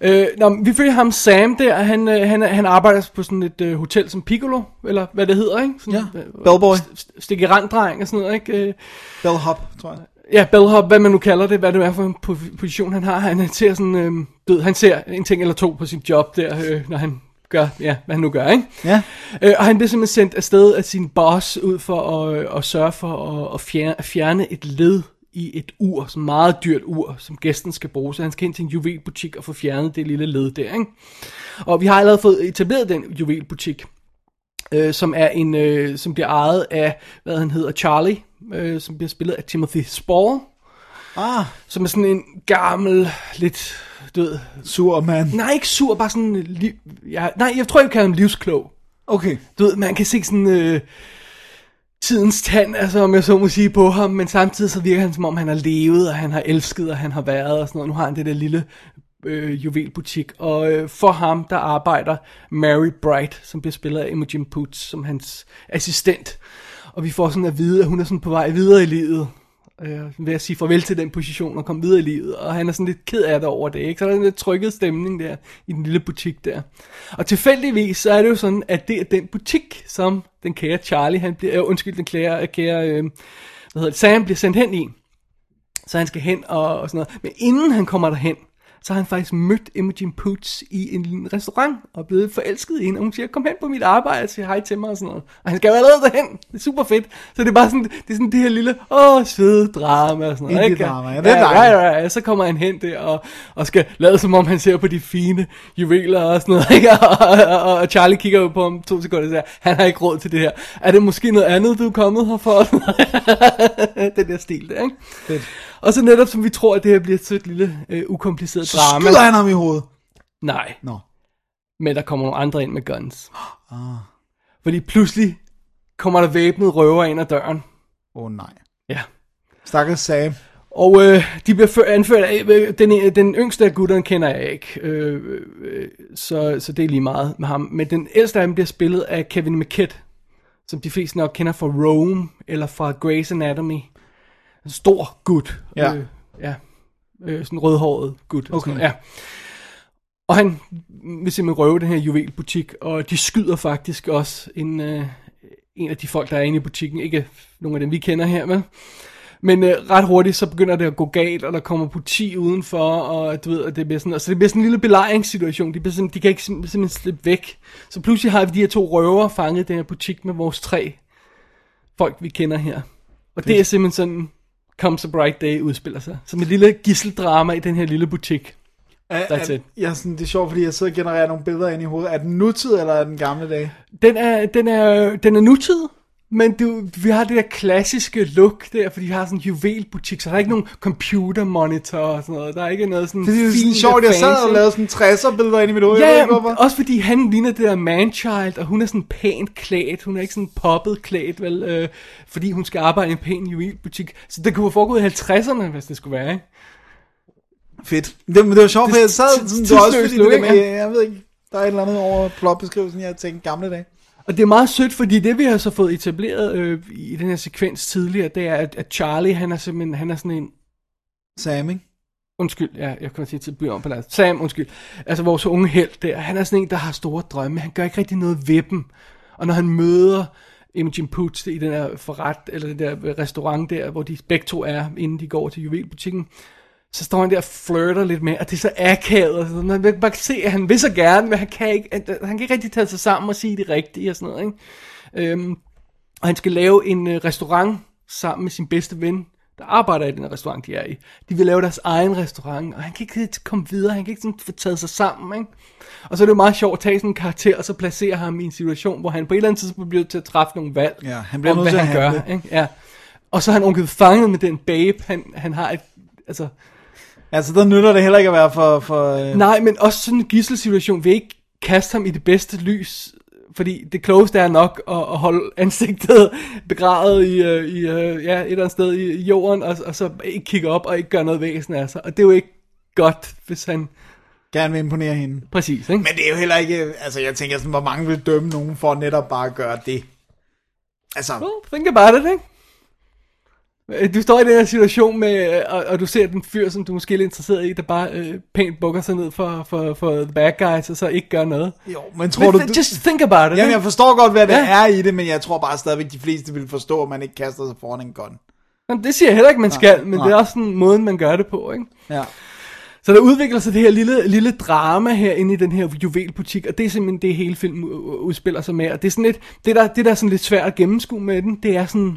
[SPEAKER 3] Øh, nå, men vi følger ham Sam der, han, øh, han, han arbejder på sådan et øh, hotel som Piccolo, eller hvad det hedder, ikke? Sådan,
[SPEAKER 2] Ja,
[SPEAKER 3] øh,
[SPEAKER 2] bellboy.
[SPEAKER 3] st- Stik i randdreng og sådan noget, ikke? Øh,
[SPEAKER 2] Bellhop, tror jeg.
[SPEAKER 3] ja, bellhop, hvad man nu kalder det, hvad det er for en po- position han har. Han ser sådan, øh, død, han ser en ting eller to på sit job der, øh, når han gør, ja, hvad han nu gør, ikke?
[SPEAKER 2] Ja.
[SPEAKER 3] Øh, og han bliver simpelthen sendt afsted af sin boss ud for at, øh, at sørge for at, at, fjerne, at fjerne et led i et ur, som meget dyrt ur, som gæsten skal bruge. Så han skal ind til en juvelbutik og få fjernet det lille led der. Ikke? Og vi har allerede fået etableret den juvelbutik, øh, som er en, øh, som bliver ejet af, hvad han hedder, Charlie, øh, som bliver spillet af Timothy Spall,
[SPEAKER 2] Ah,
[SPEAKER 3] som er sådan en gammel, lidt, du ved,
[SPEAKER 2] sur mand.
[SPEAKER 3] nej ikke sur, bare sådan, liv, ja, nej, jeg tror, jeg kalder ham livsklog.
[SPEAKER 2] Okay.
[SPEAKER 3] Du ved, man kan se sådan øh, tidens tand, altså om jeg så må sige på ham, men samtidig så virker han som om han har levet, og han har elsket, og han har været, og sådan noget. Nu har han det der lille øh, juvelbutik, og øh, for ham, der arbejder Mary Bright, som bliver spillet af Imogen Poots, som hans assistent. Og vi får sådan at vide, at hun er sådan på vej videre i livet, øh, ved at sige farvel til den position og komme videre i livet, og han er sådan lidt ked af det over det, ikke? Så der er en lidt trykket stemning der i den lille butik der. Og tilfældigvis så er det jo sådan, at det er den butik, som den kære Charlie, han bliver, øh, undskyld, den kære, øh, kære øh, hvad hedder det, Sam bliver sendt hen i. Så han skal hen og, og sådan noget. Men inden han kommer derhen, så har han faktisk mødt Imogen Poots i en restaurant og blevet forelsket i hende. Og hun siger, kom hen på mit arbejde og siger hej til mig og sådan noget. Og han skal jo allerede derhen. Det er super fedt. Så det er bare sådan, det er sådan det her lille, åh, søde drama og sådan noget. ikke?
[SPEAKER 2] Indie-drama, ja, det er
[SPEAKER 3] ja, ja, ja, ja, så kommer han hen der og, og skal lade som om han ser på de fine juveler og sådan noget. Ikke? Og, og, og Charlie kigger jo på ham to sekunder og siger, han har ikke råd til det her. Er det måske noget andet, du er kommet her for? den der stil der, ikke?
[SPEAKER 2] Fedt.
[SPEAKER 3] Og så netop som vi tror, at det her bliver et sødt lille, øh, ukompliceret
[SPEAKER 2] Så
[SPEAKER 3] drama.
[SPEAKER 2] skyder han ham i hovedet.
[SPEAKER 3] Nej,
[SPEAKER 2] Nå.
[SPEAKER 3] men der kommer nogle andre ind med guns. Ah. Fordi pludselig kommer der væbnede røver ind ad døren.
[SPEAKER 2] Åh oh, nej.
[SPEAKER 3] Ja.
[SPEAKER 2] Stakkels Sam.
[SPEAKER 3] Og øh, de bliver før, anført af, øh, den, den yngste af gutterne kender jeg ikke, øh, øh, så, så det er lige meget med ham. Men den ældste af dem bliver spillet af Kevin McKidd, som de fleste nok kender fra Rome, eller fra Grey's Anatomy. En stor gut.
[SPEAKER 2] Ja.
[SPEAKER 3] Øh, ja. Øh, sådan rødhåret gut. og
[SPEAKER 2] Okay.
[SPEAKER 3] Sådan, ja. Og han vil simpelthen røve den her juvelbutik, og de skyder faktisk også en, øh, en af de folk, der er inde i butikken. Ikke nogen af dem, vi kender her, med. Men øh, ret hurtigt, så begynder det at gå galt, og der kommer politi udenfor, og du ved, at det bliver sådan, altså det bliver sådan en lille belejringssituation, de, bliver sådan, de kan ikke sim- simpelthen slippe væk. Så pludselig har vi de her to røver fanget den her butik med vores tre folk, vi kender her. Og det er simpelthen sådan, Comes a Bright Day udspiller sig. Som et lille gisseldrama i den her lille butik. That's
[SPEAKER 2] er,
[SPEAKER 3] it.
[SPEAKER 2] Ja, sådan, det er sjovt, fordi jeg sidder og genererer nogle billeder ind i hovedet. Er den nutid, eller er den gamle dag?
[SPEAKER 3] Den er, den er, den er nutid, men du, vi har det der klassiske look der, fordi vi har sådan en juvelbutik, så der er ikke nogen computer monitor og sådan noget. Der er ikke noget sådan
[SPEAKER 2] Det er sådan sjovt, jeg sad og lavede sådan 60'er billeder ind i mit hoved. jeg ved
[SPEAKER 3] Ja,
[SPEAKER 2] hvorfor.
[SPEAKER 3] også fordi han ligner det der manchild, og hun er sådan pænt klædt. Hun er ikke sådan poppet klædt, vel, øh, fordi hun skal arbejde i en pæn juvelbutik. Så det kunne have foregået i 50'erne, hvis det skulle være, ikke?
[SPEAKER 2] Fedt. Det, det var sjovt, for jeg sad sådan, det var også fordi det der med, jeg ved ikke, der er et eller andet over plotbeskrivelsen, jeg tænkte gamle dage.
[SPEAKER 3] Og det er meget sødt, fordi det vi har så fået etableret øh, i den her sekvens tidligere, det er, at, at Charlie, han er simpelthen, han er sådan en,
[SPEAKER 2] Sam, ikke?
[SPEAKER 3] undskyld, ja, jeg kommer til at byde om på det. Sam, undskyld. Altså vores unge held der, han er sådan en, der har store drømme, han gør ikke rigtig noget ved dem. Og når han møder Imogen Poots i den der forret, eller den der restaurant der, hvor de begge to er, inden de går til juvelbutikken, så står han der og flirter lidt med, og det er så akavet, og sådan, man kan bare se, at han vil så gerne, men han kan ikke, han, kan ikke rigtig tage sig sammen og sige det rigtige og sådan noget, ikke? Øhm, og han skal lave en øh, restaurant sammen med sin bedste ven, der arbejder i den restaurant, de er i. De vil lave deres egen restaurant, og han kan ikke komme videre, han kan ikke sådan få taget sig sammen, ikke? Og så er det jo meget sjovt at tage sådan en karakter, og så placere ham i en situation, hvor han på et eller andet tidspunkt bliver til at træffe nogle valg,
[SPEAKER 2] Ja, han bliver
[SPEAKER 3] om hvad han gør,
[SPEAKER 2] handle.
[SPEAKER 3] ikke? Ja. Og så er han ovenkøbet fanget med den babe, han, han har et, altså,
[SPEAKER 2] Altså, der nytter det heller ikke at være for... for øh,
[SPEAKER 3] Nej, men også sådan en gisselsituation vil ikke kaste ham i det bedste lys, fordi det klogeste er nok at, at holde ansigtet begravet i, uh, i uh, ja, et eller andet sted i, i jorden, og, og så ikke kigge op og ikke gøre noget væsen af sig. Og det er jo ikke godt, hvis han...
[SPEAKER 2] Gerne vil imponere hende.
[SPEAKER 3] Præcis, ikke?
[SPEAKER 2] Men det er jo heller ikke... Altså, jeg tænker sådan, hvor mange vil dømme nogen for netop bare at gøre det. Altså,
[SPEAKER 3] Well, think about it, ikke? Øh, Du står i den her situation med, øh, og, og du ser den fyr, som du måske er lidt interesseret i, der bare øh, pænt bukker sig ned for, for, for the bad guys, og så ikke gør noget.
[SPEAKER 2] jo, men tror du...
[SPEAKER 3] Men,
[SPEAKER 2] du
[SPEAKER 3] just think about it,
[SPEAKER 2] Jamen, jeg forstår godt, hvad det
[SPEAKER 3] Ja.
[SPEAKER 2] er i det, men jeg tror bare stadigvæk, de fleste vil forstå, at man ikke kaster sig foran en gun.
[SPEAKER 3] Jamen, Det siger jeg heller ikke, man skal, men
[SPEAKER 2] nej.
[SPEAKER 3] det er også sådan måden, man gør det på, ikke?
[SPEAKER 2] Ja.
[SPEAKER 3] Så der udvikler sig det her lille, lille drama her inde i den her juvelbutik, og det er simpelthen det, hele u- udspiller sig med. Og det er sådan lidt, det der, det der er sådan lidt svært at gennemskue med den, det er sådan,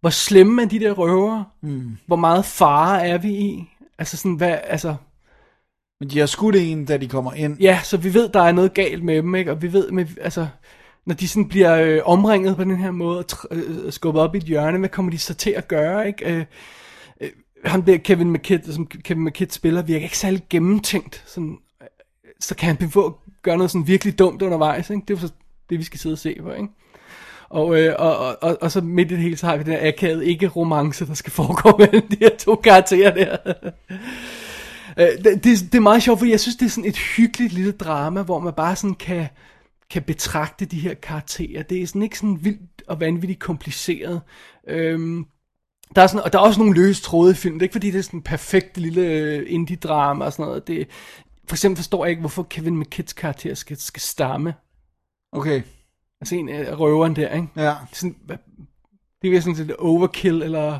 [SPEAKER 3] hvor slemme er de der røvere? Mm. Hvor meget fare er vi i? Altså sådan, hvad, altså,
[SPEAKER 2] Men de har skudt en, da de kommer ind.
[SPEAKER 3] ja, så vi ved, der er noget galt med dem, ikke? Og vi ved, med, altså, når de sådan bliver øh, omringet på den her måde, og tr- øh, skubbet op i et hjørne, hvad kommer de så til at gøre, ikke? Øh, øh, ham der Kevin McKidd, som Kevin McKidd spiller, virker ikke særlig gennemtænkt. Sådan, øh, så kan han begå, gøre noget sådan virkelig dumt undervejs, ikke? Det er så det, vi skal sidde og se på, ikke? Og, øh, og, og, og, og så midt i det hele, så har vi den her akavet ikke-romance, der skal foregå mellem de her to karakterer der. Øh, det, det, det er meget sjovt, fordi jeg synes, det er sådan et hyggeligt lille drama, hvor man bare sådan kan, kan betragte de her karakterer. Det er sådan ikke sådan vildt og vanvittigt kompliceret. Øhm, der er, sådan, og der er også nogle løse tråde i filmen. Det er ikke fordi, det er sådan en perfekt lille øh, indie-drama og sådan noget. Det, for eksempel forstår jeg ikke, hvorfor Kevin McKidds karakter skal, skal stamme.
[SPEAKER 2] Okay,
[SPEAKER 3] Altså en af røveren der, ikke?
[SPEAKER 2] ja.
[SPEAKER 3] Sådan, hvad- det er sådan lidt overkill eller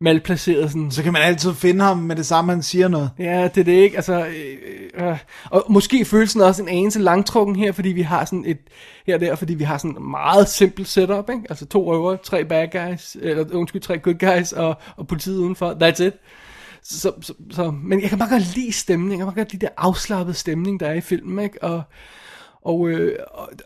[SPEAKER 3] malplaceret sådan.
[SPEAKER 2] Så kan man altid finde ham med det samme, han siger noget.
[SPEAKER 3] Ja, det er det ikke. Altså, øh, øh, og måske følelsen også en anelse langtrukken her, fordi vi har sådan et, her der, fordi vi har sådan et meget simpelt setup, ikke? Altså to røver, tre bad guys, eller undskyld, tre good guys, og, og politiet udenfor, that's it. Så, så, så, men jeg kan bare godt lide stemningen, jeg kan bare godt lide det afslappede stemning, der er i filmen, ikke? Og, og, øh,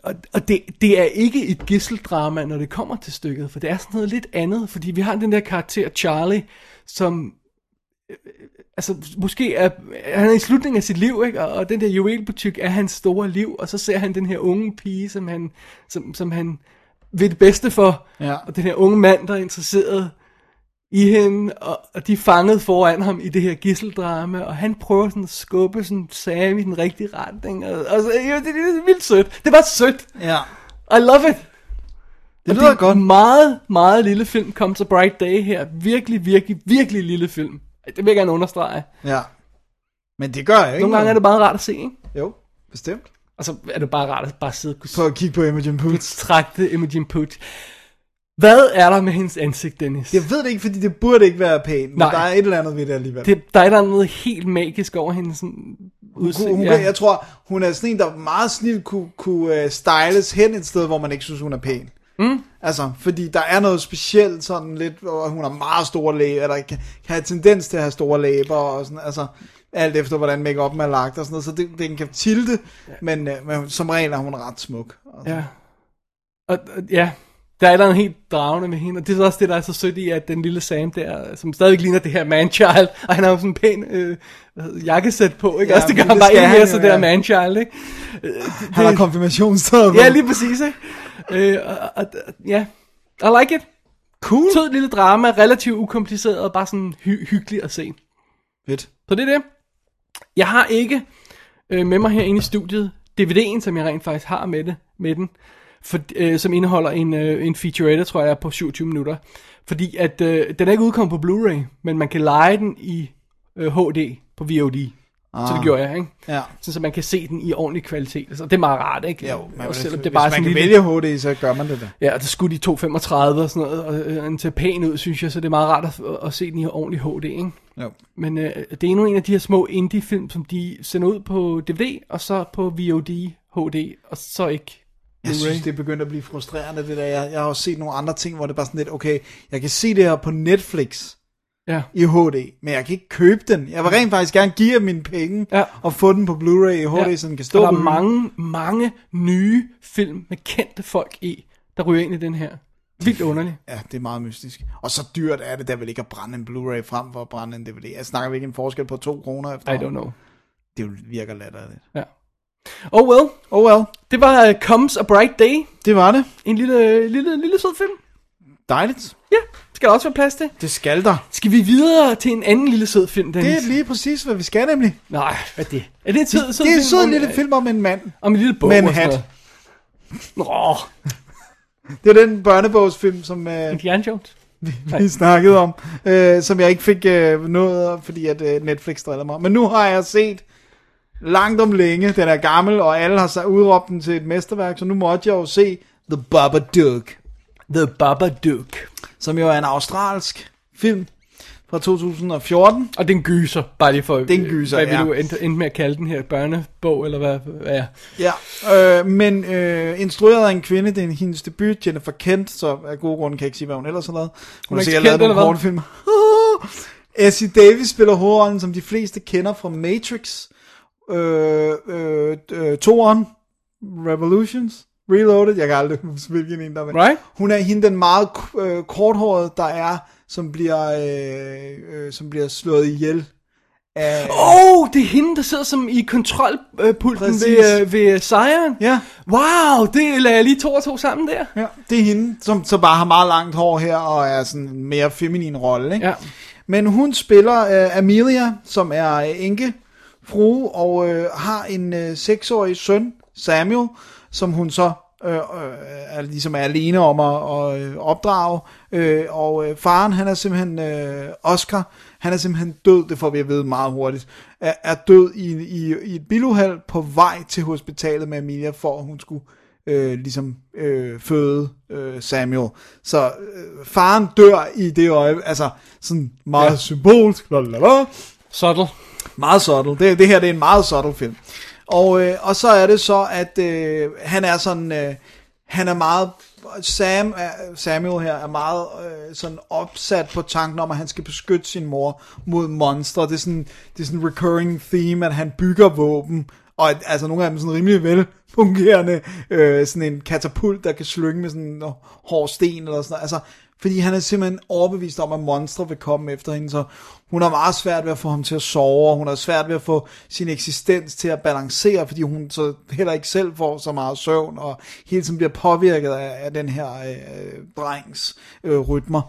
[SPEAKER 3] og, og, det, det er ikke et gisseldrama, når det kommer til stykket, for det er sådan noget lidt andet, fordi vi har den der karakter Charlie, som altså måske er han er i slutningen af sit liv, ikke? Og, og den der juvelbutik er hans store liv, og så ser han den her unge pige, som han, som, som han vil det bedste for,
[SPEAKER 2] Ja.
[SPEAKER 3] og den her unge mand, der er interesseret i hende, og, de er fanget foran ham i det her gisseldrama, og han prøver sådan at skubbe sådan Sam i den rigtige retning, og, og så, jo, det, det, er vildt sødt. Det var sødt.
[SPEAKER 2] Ja.
[SPEAKER 3] I love it.
[SPEAKER 2] Det lyder
[SPEAKER 3] det er
[SPEAKER 2] godt.
[SPEAKER 3] meget, meget lille film, Comes a Bright Day her. Virkelig, virkelig, virkelig lille film. Det vil jeg gerne understrege.
[SPEAKER 2] Ja. Men det gør jeg ikke.
[SPEAKER 3] Nogle gange er det meget rart at se, ikke?
[SPEAKER 2] Jo, bestemt.
[SPEAKER 3] Og så er det bare rart at bare sidde og kunne
[SPEAKER 2] På at kigge på Imogen Poots.
[SPEAKER 3] betragte Imogen Pooch. Hvad er der med hendes ansigt, Dennis?
[SPEAKER 2] Jeg ved det ikke, fordi det burde ikke være pænt, men
[SPEAKER 3] Nej.
[SPEAKER 2] der er et eller andet ved det alligevel.
[SPEAKER 3] Det, der er der noget helt magisk over hendes
[SPEAKER 2] Hun,
[SPEAKER 3] udsigt.
[SPEAKER 2] hun,
[SPEAKER 3] ja.
[SPEAKER 2] Jeg tror, hun er sådan en, der meget snilt kunne, kunne uh, styles hen et sted, hvor man ikke synes, hun er pæn. Mm. Altså, fordi der er noget specielt sådan lidt, hvor hun har meget store læber, eller kan, kan have tendens til at have store læber, og sådan, altså, alt efter hvordan make-up'en er lagt og sådan noget, så det, den kan tilte, men, uh, men som regel er hun ret smuk. Altså.
[SPEAKER 3] Ja. Og, og, ja, der er der en helt dragende med hende, og det er også det, der er så sødt i, at den lille Sam der, som stadig ligner det her manchild, og han har jo sådan en pæn øh, det, jakkesæt på, ikke?
[SPEAKER 2] Ja,
[SPEAKER 3] også det gør
[SPEAKER 2] men
[SPEAKER 3] han
[SPEAKER 2] det
[SPEAKER 3] bare
[SPEAKER 2] han
[SPEAKER 3] mere så det her
[SPEAKER 2] ja.
[SPEAKER 3] manchild, ikke?
[SPEAKER 2] Han har konfirmationstøjet.
[SPEAKER 3] Ja, lige præcis, ikke? Øh, og, og, og, ja, I like it.
[SPEAKER 2] cool.
[SPEAKER 3] Sød lille drama, relativt ukompliceret, og bare sådan hy- hyggelig at se.
[SPEAKER 2] Fedt.
[SPEAKER 3] Så det er det. Jeg har ikke øh, med mig herinde i studiet DVD'en, som jeg rent faktisk har med, det, med den, for, øh, som indeholder en, øh, en featurette, tror jeg, på 27 minutter. Fordi at øh, den er ikke udkommet på Blu-ray, men man kan lege den i øh, HD på VOD. Ah. Så det gjorde jeg, ikke?
[SPEAKER 2] Ja.
[SPEAKER 3] Så, så man kan se den i ordentlig kvalitet. Så det er meget rart, ikke?
[SPEAKER 2] Jo, men
[SPEAKER 3] og selvom
[SPEAKER 2] hvis
[SPEAKER 3] det er bare
[SPEAKER 2] man
[SPEAKER 3] sådan
[SPEAKER 2] kan
[SPEAKER 3] lille...
[SPEAKER 2] vælge HD, så gør man det da.
[SPEAKER 3] Ja, det skulle de 235 og sådan noget, og øh, den ser pæn ud, synes jeg, så det er meget rart at, at se den i ordentlig HD, ikke?
[SPEAKER 2] Jo.
[SPEAKER 3] Men øh, det er endnu en af de her små indie-film, som de sender ud på DVD, og så på VOD, HD, og så ikke
[SPEAKER 2] Jeg synes, det er begyndt at blive frustrerende, det der. Jeg, jeg har også set nogle andre ting, hvor det er bare sådan lidt, okay, jeg kan se det her på Netflix
[SPEAKER 3] Ja.
[SPEAKER 2] i HD, men jeg kan ikke købe den. Jeg vil rent faktisk gerne give mine penge
[SPEAKER 3] Ja.
[SPEAKER 2] og få den på Blu-ray i HD,
[SPEAKER 3] Ja.
[SPEAKER 2] så den kan
[SPEAKER 3] Og
[SPEAKER 2] stå
[SPEAKER 3] der er
[SPEAKER 2] på hylden.
[SPEAKER 3] mange, mange nye film med kendte folk i, der ryger ind i den her. Vildt underligt.
[SPEAKER 2] Ja, det er meget mystisk. Og så dyrt er det der vel ikke at brænde en Blu-ray frem for at brænde en DVD. Jeg snakker vi ikke en forskel på 2 kroner efter.
[SPEAKER 3] I don't know.
[SPEAKER 2] Det virker latterligt.
[SPEAKER 3] Ja. Oh well,
[SPEAKER 2] Oh well,
[SPEAKER 3] det var uh, Comes a Bright Day.
[SPEAKER 2] det var det.
[SPEAKER 3] En lille, lille, lille sød film.
[SPEAKER 2] Dejligt.
[SPEAKER 3] Ja, skal der også være plads til.
[SPEAKER 2] Det skal der.
[SPEAKER 3] Skal vi videre til en anden lille sød film, Dennis?
[SPEAKER 2] Det er lige præcis, hvad vi skal nemlig.
[SPEAKER 3] Nej, hvad er det? Er det en sød, sød
[SPEAKER 2] Det er en sød lille film om en mand.
[SPEAKER 3] Om en lille bog
[SPEAKER 2] Med en hat.
[SPEAKER 3] Nå,
[SPEAKER 2] Det er den børnebogsfilm, som... Øh,
[SPEAKER 3] Indiana Jones.
[SPEAKER 2] vi snakkede om, øh, som jeg ikke fik øh, noget, fordi at øh, Netflix drillede mig. Men nu har jeg set langt om længe, den er gammel, og alle har så udråbt den til et mesterværk, så nu måtte jeg jo se The Babadook,
[SPEAKER 3] The Babadook.
[SPEAKER 2] som jo er en australsk film fra 2014.
[SPEAKER 3] Og den gyser, bare lige for...
[SPEAKER 2] Det er en gyser,
[SPEAKER 3] Hvad
[SPEAKER 2] ja.
[SPEAKER 3] vil du endte, endte med at kalde den her børnebog, eller hvad? hvad er?
[SPEAKER 2] Ja, øh, men øh, instrueret af en kvinde, det er hendes debut, Jennifer Kent, så af gode grunde kan jeg ikke sige, hvad hun ellers har lavet. Hun,
[SPEAKER 3] er
[SPEAKER 2] har
[SPEAKER 3] ikke
[SPEAKER 2] sikkert lavet nogle kortfilm. Essie Davis spiller hovedrollen, som de fleste kender fra Matrix, øh, øh, øh, Toren, Revolutions, Reloaded, jeg kan aldrig huske, hvilken en der er.
[SPEAKER 3] Right?
[SPEAKER 2] Hun er hende den meget øh, korthårede, der er, som bliver, øh, øh, som bliver slået ihjel af...
[SPEAKER 3] Åh, oh, det er hende, der sidder som i kontrolpulten
[SPEAKER 2] Præcis.
[SPEAKER 3] ved, øh, ved sejren.
[SPEAKER 2] Ja.
[SPEAKER 3] Wow, det lader jeg lige to og to sammen der.
[SPEAKER 2] Ja, det er hende, som så bare har meget langt hår her, og er sådan en mere feminin rolle, ikke?
[SPEAKER 3] Ja.
[SPEAKER 2] Men hun spiller uh, Amelia, som er uh, enke frue, og uh, har en uh, seksårig søn, Samuel, som hun så uh, uh, er, ligesom er alene om at, at uh, opdrage. Uh, og uh, faren, han er simpelthen, uh, Oscar, han er simpelthen død, det får vi at vide meget hurtigt, er, er død i, i, i et biluheld på vej til hospitalet med Amelia, for at hun skulle øh, ligesom øh, føde øh, Samuel. Så øh, faren dør i det øje, altså sådan meget. Ja. symbolsk, lalala,
[SPEAKER 3] Subtle
[SPEAKER 2] meget subtle. Det, det her det er en meget subtle film. Og, øh, og så er det så, at øh, han er sådan, øh, han er meget, Sam, øh, Samuel her er meget øh, sådan opsat på tanken om, at han skal beskytte sin mor mod monstre. Det er sådan, det er sådan en recurring theme, at han bygger våben, og at, altså nogle af dem sådan rimelig velfungerende, øh, sådan en katapult, der kan slynge med sådan en hård sten eller sådan noget. Altså, fordi han er simpelthen overbevist om, at monstre vil komme efter hende, så hun har meget svært ved at få ham til at sove, og hun har svært ved at få sin eksistens til at balancere, fordi hun så heller ikke selv får så meget søvn, og hele tiden bliver påvirket af, af den her øh, drengs øh, rytmer.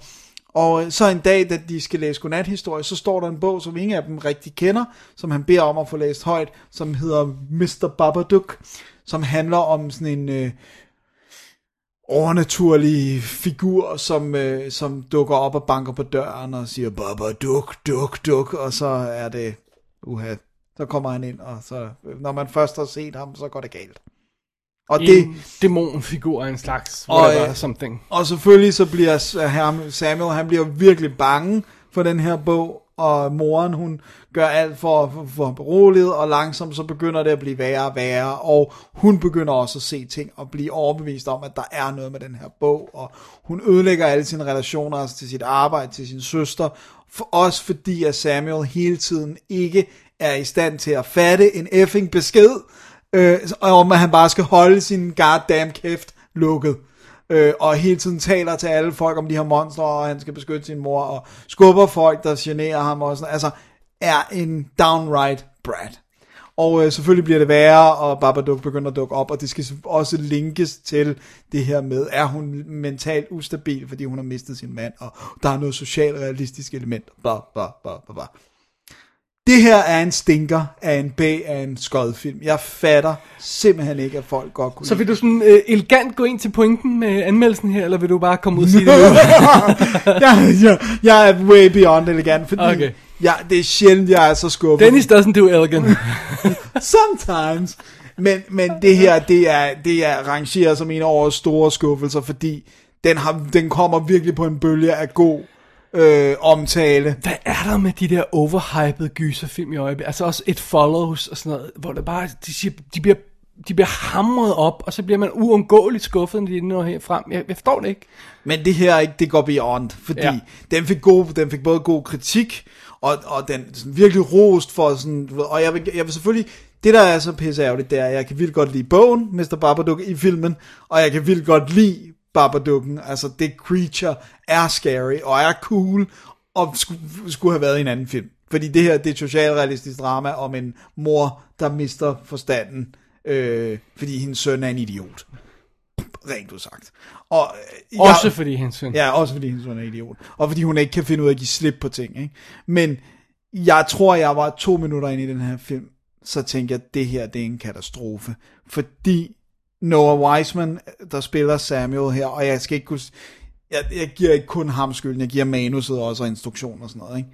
[SPEAKER 2] Og øh, så en dag, da de skal læse godnathistorie, så står der en bog, som ingen af dem rigtig kender, som han beder om at få læst højt, som hedder Mr. Babadook, som handler om sådan en øh, overnaturlig figur, som, øh, som dukker op og banker på døren og siger, Babadook, duk, duk, og så er det, uha, så kommer han ind, og så, når man først har set ham, så går det galt. Og det,
[SPEAKER 3] En dæmonfigur af en slags,
[SPEAKER 2] Og,
[SPEAKER 3] whatever,
[SPEAKER 2] øh,
[SPEAKER 3] something.
[SPEAKER 2] Og selvfølgelig så bliver Samuel, han bliver virkelig bange for den her bog, og moren, hun gør alt for, for, for beroliget, og langsomt så begynder det at blive værre og værre, og hun begynder også at se ting og blive overbevist om, at der er noget med den her bog, og hun ødelægger alle sine relationer altså til sit arbejde, til sin søster, for også fordi at Samuel hele tiden ikke er i stand til at fatte en effing besked, øh, om at han bare skal holde sin goddamn kæft lukket øh, og hele tiden taler til alle folk om de her monstre, og han skal beskytte sin mor, og skubber folk, der generer ham, og sådan, altså, er en downright brat. Og øh, selvfølgelig bliver det værre, og Babadook begynder at dukke op, og det skal også linkes til det her med, er hun mentalt ustabil, fordi hun har mistet sin mand, og der er noget socialrealistisk element, bla bla bla bla bla. Det her er en stinker af en bag af en skodfilm. Jeg fatter simpelthen ikke, at folk godt kunne
[SPEAKER 3] Så vil du sådan øh, elegant gå ind til pointen med anmeldelsen her, eller vil du bare komme ud og sige det
[SPEAKER 2] jeg, jeg, jeg er way beyond elegant, fordi
[SPEAKER 3] Okay.
[SPEAKER 2] okay. jeg, det er sjældent, jeg er så skuffet.
[SPEAKER 3] Dennis doesn't do elegant.
[SPEAKER 2] Sometimes. Men, men det her, det er, det er rangeret som en af årets store skuffelser, fordi den, har, den kommer virkelig på en bølge af god øh, omtale.
[SPEAKER 3] Hvad er der med de der overhypede gyserfilm i øjeblikket? Altså også et follows og sådan noget, hvor det bare, de, siger, de bliver de bliver hamret op, og så bliver man uundgåeligt skuffet, når de når her frem. Jeg, jeg forstår det ikke.
[SPEAKER 2] Men det her, ikke, det går beyond, fordi
[SPEAKER 3] Ja.
[SPEAKER 2] den, fik god, den fik både god kritik, og, og den sådan virkelig rost for sådan, og jeg vil, jeg vil selvfølgelig, det der er så pisse ærgerligt, det er, at jeg kan vildt godt lide bogen, Mr. Babadook i filmen, og jeg kan vildt godt lide Babadooken, altså det creature er scary, og er cool, og skulle, skulle have været i en anden film. Fordi det her, det er et socialrealistisk drama om en mor, der mister forstanden, øh, fordi hendes søn er en idiot. Rent udsagt. Og, øh,
[SPEAKER 3] Også
[SPEAKER 2] jeg-
[SPEAKER 3] fordi hendes søn.
[SPEAKER 2] Ja, også fordi hendes søn er idiot. Og fordi hun ikke kan finde ud af at give slip på ting. Ikke? Men jeg tror, jeg var to minutter inde i den her film, så tænkte jeg, at det her det er en katastrofe. Fordi Noah Wiseman, der spiller Samuel her, og jeg skal ikke kunne... Jeg, jeg giver ikke kun ham skylden, jeg giver manuset også og instruktion og sådan noget. Ikke?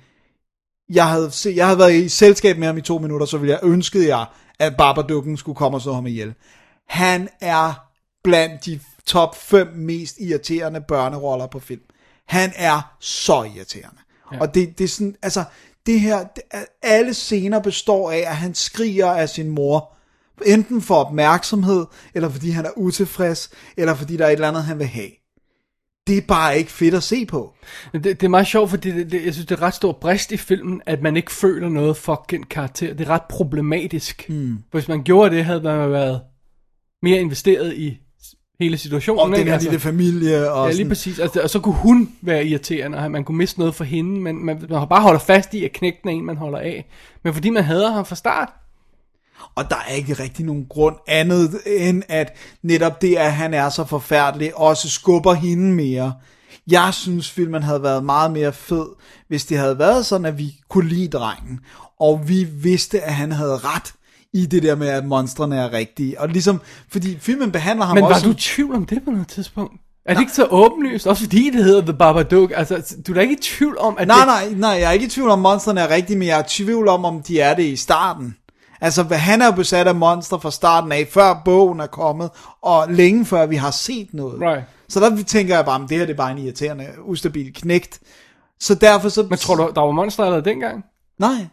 [SPEAKER 2] Jeg, havde se, jeg havde været i selskab med ham i to minutter, så ville jeg ønskede jeg, at Babadukken skulle komme og slå ham ihjel. Han er blandt de top 5 mest irriterende børneroller på film. Han er så irriterende. Ja. Og det, det er sådan, altså, det her, det, alle scener består af, at han skriger af sin mor. Enten for opmærksomhed, eller fordi han er utilfreds, eller fordi der er et eller andet, han vil have. Det er bare ikke fedt at se på.
[SPEAKER 3] Det, det er meget sjovt, fordi det, det, jeg synes, det er ret stor brist i filmen, at man ikke føler noget for den karakter. Det er ret problematisk. Mm. Hvis man gjorde det, havde man været mere investeret i hele situationen.
[SPEAKER 2] Og den her lille familie, og
[SPEAKER 3] Ja, lige præcis. Altså, og så kunne hun være irriterende, og man kunne miste noget for hende, men man, man bare holder fast i, at knægten er en, man holder af. Men fordi man hader ham fra start,
[SPEAKER 2] Og der er ikke rigtig nogen grund andet end, at netop det, at han er så forfærdelig, også skubber hende mere. Jeg synes, filmen havde været meget mere fed, hvis det havde været sådan, at vi kunne lide drengen, og vi vidste, at han havde ret i det der med, at monstrene er rigtige. Og ligesom, fordi filmen behandler ham
[SPEAKER 3] Men var
[SPEAKER 2] også...
[SPEAKER 3] du i tvivl om det på noget tidspunkt? Er det ikke så åbenlyst? Også fordi det hedder The Babadook. Altså, du er da ikke i tvivl om, at
[SPEAKER 2] Nej,
[SPEAKER 3] det...
[SPEAKER 2] nej, nej, jeg er ikke i tvivl om, monstrene er rigtige, men jeg er i tvivl om, om de er det i starten. Altså, hvad- han er jo besat af monstre fra starten af, før bogen er kommet, og længe før vi har set noget.
[SPEAKER 3] Right.
[SPEAKER 2] Så der tænker jeg bare, at det her det er bare en irriterende, ustabil knægt. Så derfor så...
[SPEAKER 3] Men tror du, der var monster allerede dengang?
[SPEAKER 2] Nej.